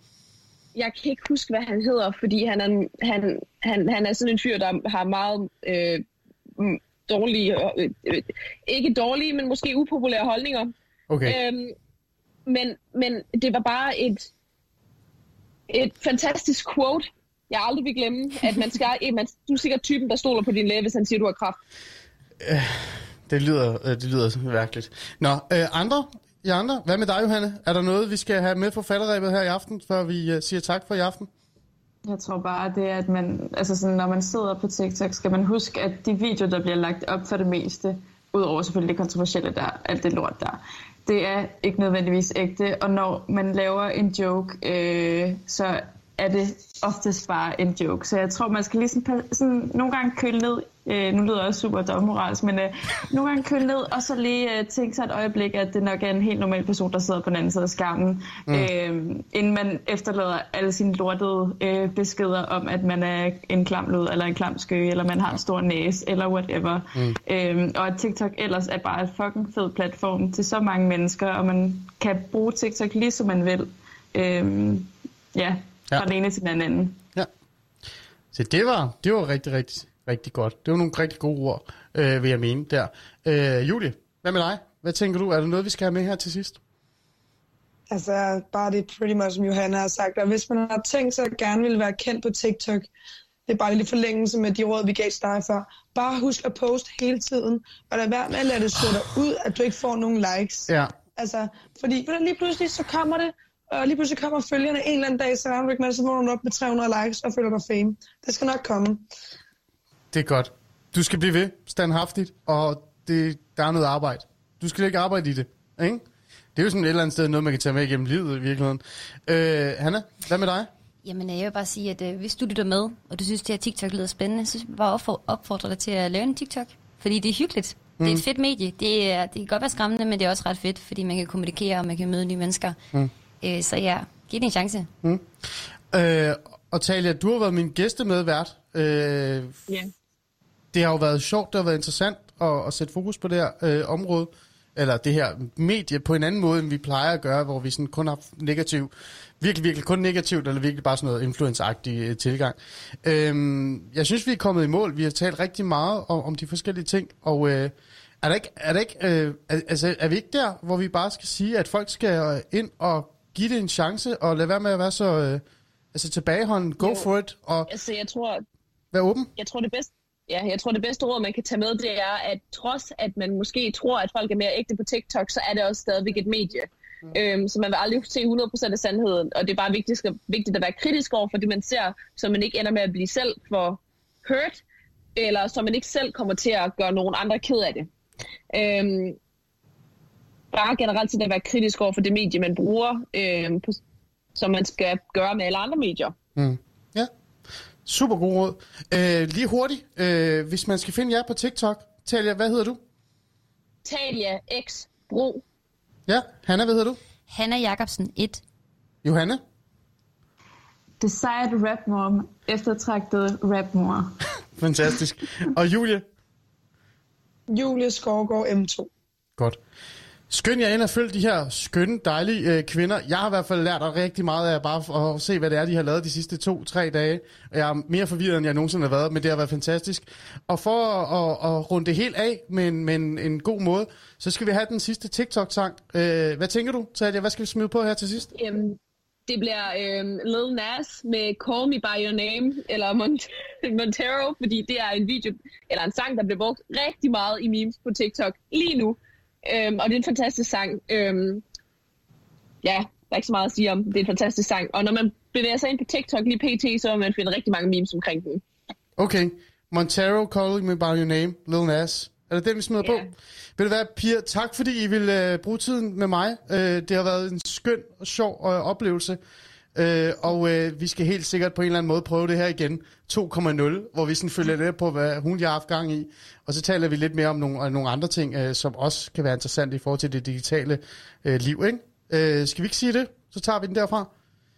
Jeg kan ikke huske, hvad han hedder, fordi han er, han, han, han er sådan en fyr, der har meget øh, dårlige, øh, øh, ikke dårlige, men måske upopulære holdninger. Okay. Øhm, men, men det var bare et, et fantastisk quote, jeg aldrig vil glemme, at man skal, man, du er sikkert typen, der stoler på din læge, hvis han siger, du har kraft. Det lyder, øh, det lyder mærkeligt. Nå, øh, andre? I andre? Hvad med dig, Johanne? Er der noget, vi skal have med på falderæbet her i aften, før vi øh, siger tak for i aften? Jeg tror bare, det er, at man, altså sådan, når man sidder på TikTok, skal man huske, at de videoer, der bliver lagt op for det meste, udover selvfølgelig det kontroversielle der, alt det lort der, det er ikke nødvendigvis ægte, og når man laver en joke, øh, så er det oftest bare en joke. Så jeg tror, man skal ligesom sådan, nogle gange køle ned, øh, nu lyder jeg også super dobbeltmoralsk, men øh, nogle gange køle ned, og så lige øh, tænke sig et øjeblik, at det nok er en helt normal person, der sidder på den anden side af skærmen, mm. øh, inden man efterlader alle sine lortede øh, beskeder om, at man er en klam lud, eller en klam skøge, eller man har en stor næse, eller whatever. Mm. Øh, og at TikTok ellers er bare et fucking fed platform til så mange mennesker, og man kan bruge TikTok lige som man vil. Øh, ja, fra Ja. den ene til den anden. Ja. Så det var, det var rigtig, rigtig, rigtig godt. Det var nogle rigtig gode ord, øh, vil jeg mene der. Øh, Julie, hvad med dig? Hvad tænker du? Er der noget, vi skal have med her til sidst? Altså, bare det pretty much, som Johanna har sagt. Og hvis man har tænkt sig at gerne vil være kendt på TikTok, det er bare lidt forlængelse med de råd, vi gav til dig før. Bare husk at poste hele tiden, og lad være med at lade det slå dig ud, at du ikke får nogen likes. Ja. Altså, fordi lige pludselig så kommer det, og lige pludselig kommer følgerne en eller anden dag, så er du ikke med, så vågner du op med 300 likes og føler dig fame. Det skal nok komme. Det er godt. Du skal blive ved, standhaftigt, og det, der er noget arbejde. Du skal ikke arbejde i det, ikke? Det er jo sådan et eller andet sted noget, man kan tage med igennem livet i virkeligheden. Øh, Hanna, hvad med dig? Jamen, jeg vil bare sige, at øh, hvis du lytter med, og du synes, det her TikTok lyder spændende, så vil jeg bare opfor- opfordre dig til at lave en TikTok. Fordi det er hyggeligt. Mm. Det er et fedt medie. Det, er, det kan godt være skræmmende, men det er også ret fedt, fordi man kan kommunikere, og man kan møde nye mennesker. Mm. Øh, så ja, giv det en chance. Øh, og Talia, du har været min gæstemedvært. Øh, Ja. Det har jo været sjovt, det har været interessant at, at sætte fokus på det her øh, område, eller det her medie på en anden måde, end vi plejer at gøre, hvor vi sådan kun har negativ, virkelig, virkelig kun negativt, eller virkelig bare sådan noget influenceagtig øh, tilgang. Øhm, jeg synes, vi er kommet i mål. Vi har talt rigtig meget om, om de forskellige ting, og øh, er der ikke, er, der ikke øh, altså, er vi ikke der, hvor vi bare skal sige, at folk skal øh, ind og give det en chance, og lade være med at være så øh, altså tilbageholden, go Jo. for it, og Altså, jeg tror, være åben? jeg tror det bedste, ja, jeg tror det bedste råd, man kan tage med, det er, at trods at man måske tror, at folk er mere ægte på TikTok, så er det også stadigvæk et medie. Mm. Øhm, så man vil aldrig se 100% af sandheden, og det er bare vigtigt, vigtigt at være kritisk over for det, man ser, så man ikke ender med at blive selv for hurt, eller så man ikke selv kommer til at gøre nogen andre ked af det. Øhm, bare generelt set at være kritisk over for det medie, man bruger, øhm, på, som man skal gøre med alle andre medier. Mm. Super god råd. Øh, lige hurtigt, øh, hvis man skal finde jer på TikTok, Talia, hvad hedder du? Talia X Bro. Ja, Hanna, hvad hedder du? Hanna Jacobsen 1. Johanne? Desired rap mom, eftertragtet rap mor. Fantastisk. Og Julie? Julie Skovgaard M2. Godt. Skøn, jeg ind og følg de her skønne, dejlige øh, kvinder. Jeg har i hvert fald lært rigtig meget af bare at se, hvad det er, de har lavet de sidste to-tre dage. Jeg er mere forvirret, end jeg nogensinde har været, men det har været fantastisk. Og for at, at, at runde det helt af med en, med en, en god måde, så skal vi have den sidste TikTok-sang. Øh, hvad tænker du, Talia? Hvad skal vi smide på her til sidst? Øhm, det bliver øhm, Lil Nas med Call Me By Your Name, eller Mont- Montero, fordi det er en video, eller en sang, der bliver brugt rigtig meget i memes på TikTok lige nu. Øhm, og det er en fantastisk sang. Øhm, ja, der er ikke så meget at sige om. Det er en fantastisk sang. Og når man bevæger sig ind på TikTok lige pt, så vil man finde rigtig mange memes omkring den. Okay. Montero, Calling Me By Your Name, Lil Nas. Er det den, vi smider Ja. på? Vil det være, Pia, tak fordi I vil uh, bruge tiden med mig. Uh, det har været en skøn og sjov uh, oplevelse. Uh, og uh, vi skal helt sikkert på en eller anden måde prøve det her igen. 2.0, hvor vi sådan følger lidt på, hvad hun har haft gang i. Og så taler vi lidt mere om nogle, uh, nogle andre ting, uh, som også kan være interessante i forhold til det digitale uh, liv. Ikke? Uh, skal vi ikke sige det? Så tager vi den derfra.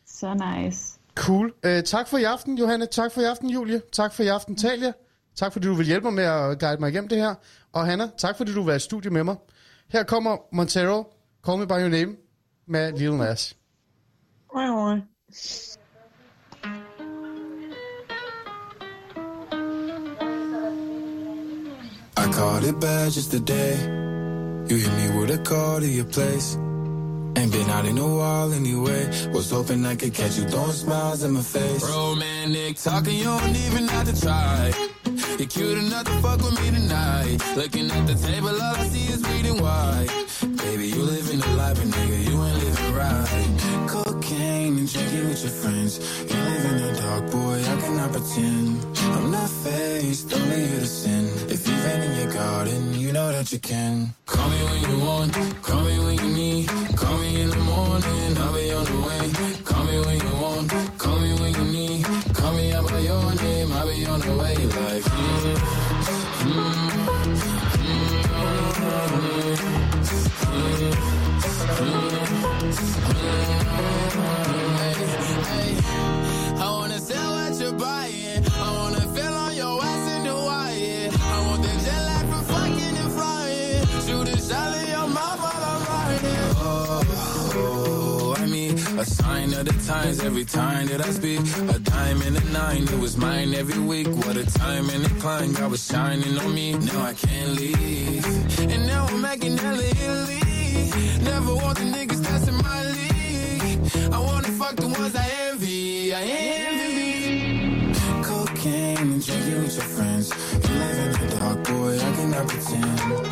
Så nice. Cool. Uh, tak for i aften, Johanne. Tak for i aften, Julie. Tak for i aften, Talia. Tak fordi du vil hjælpe mig med at guide mig igennem det her. Og Hanna, tak fordi du være i studie med mig. Her kommer Montero, Call Me By Your Name, med Lil Nas. I caught it bad just today. You hit me with a call to your place. Ain't been out in a while anyway. Was hoping I could catch you throwing smiles in my face. Romantic talking, you don't even have to try. You're cute enough to fuck with me tonight. Looking at the table, all I see is reading white. Baby, you living the life, but nigga, you ain't living right. Cocaine and drinking with your friends. You live in the dark, boy, I cannot pretend. I'm not faced, only here to sin. If you've been in your garden, you know that you can. Call me when you want, call me when you need. Call me in the morning, I'll be on the way. Call me when you want, call me when you need. Call me out by your name, I'll be on the way. Like, mm, mm, I times every time that I speak. A dime and a nine, it was mine every week. What a time and a climb, God was shining on me. Now I can't leave. And now I'm making hella Italy. Never want the niggas that's in my league. I wanna fuck the ones I envy. I envy. Cocaine and drinking with your friends. You live in the dark, boy, I cannot pretend.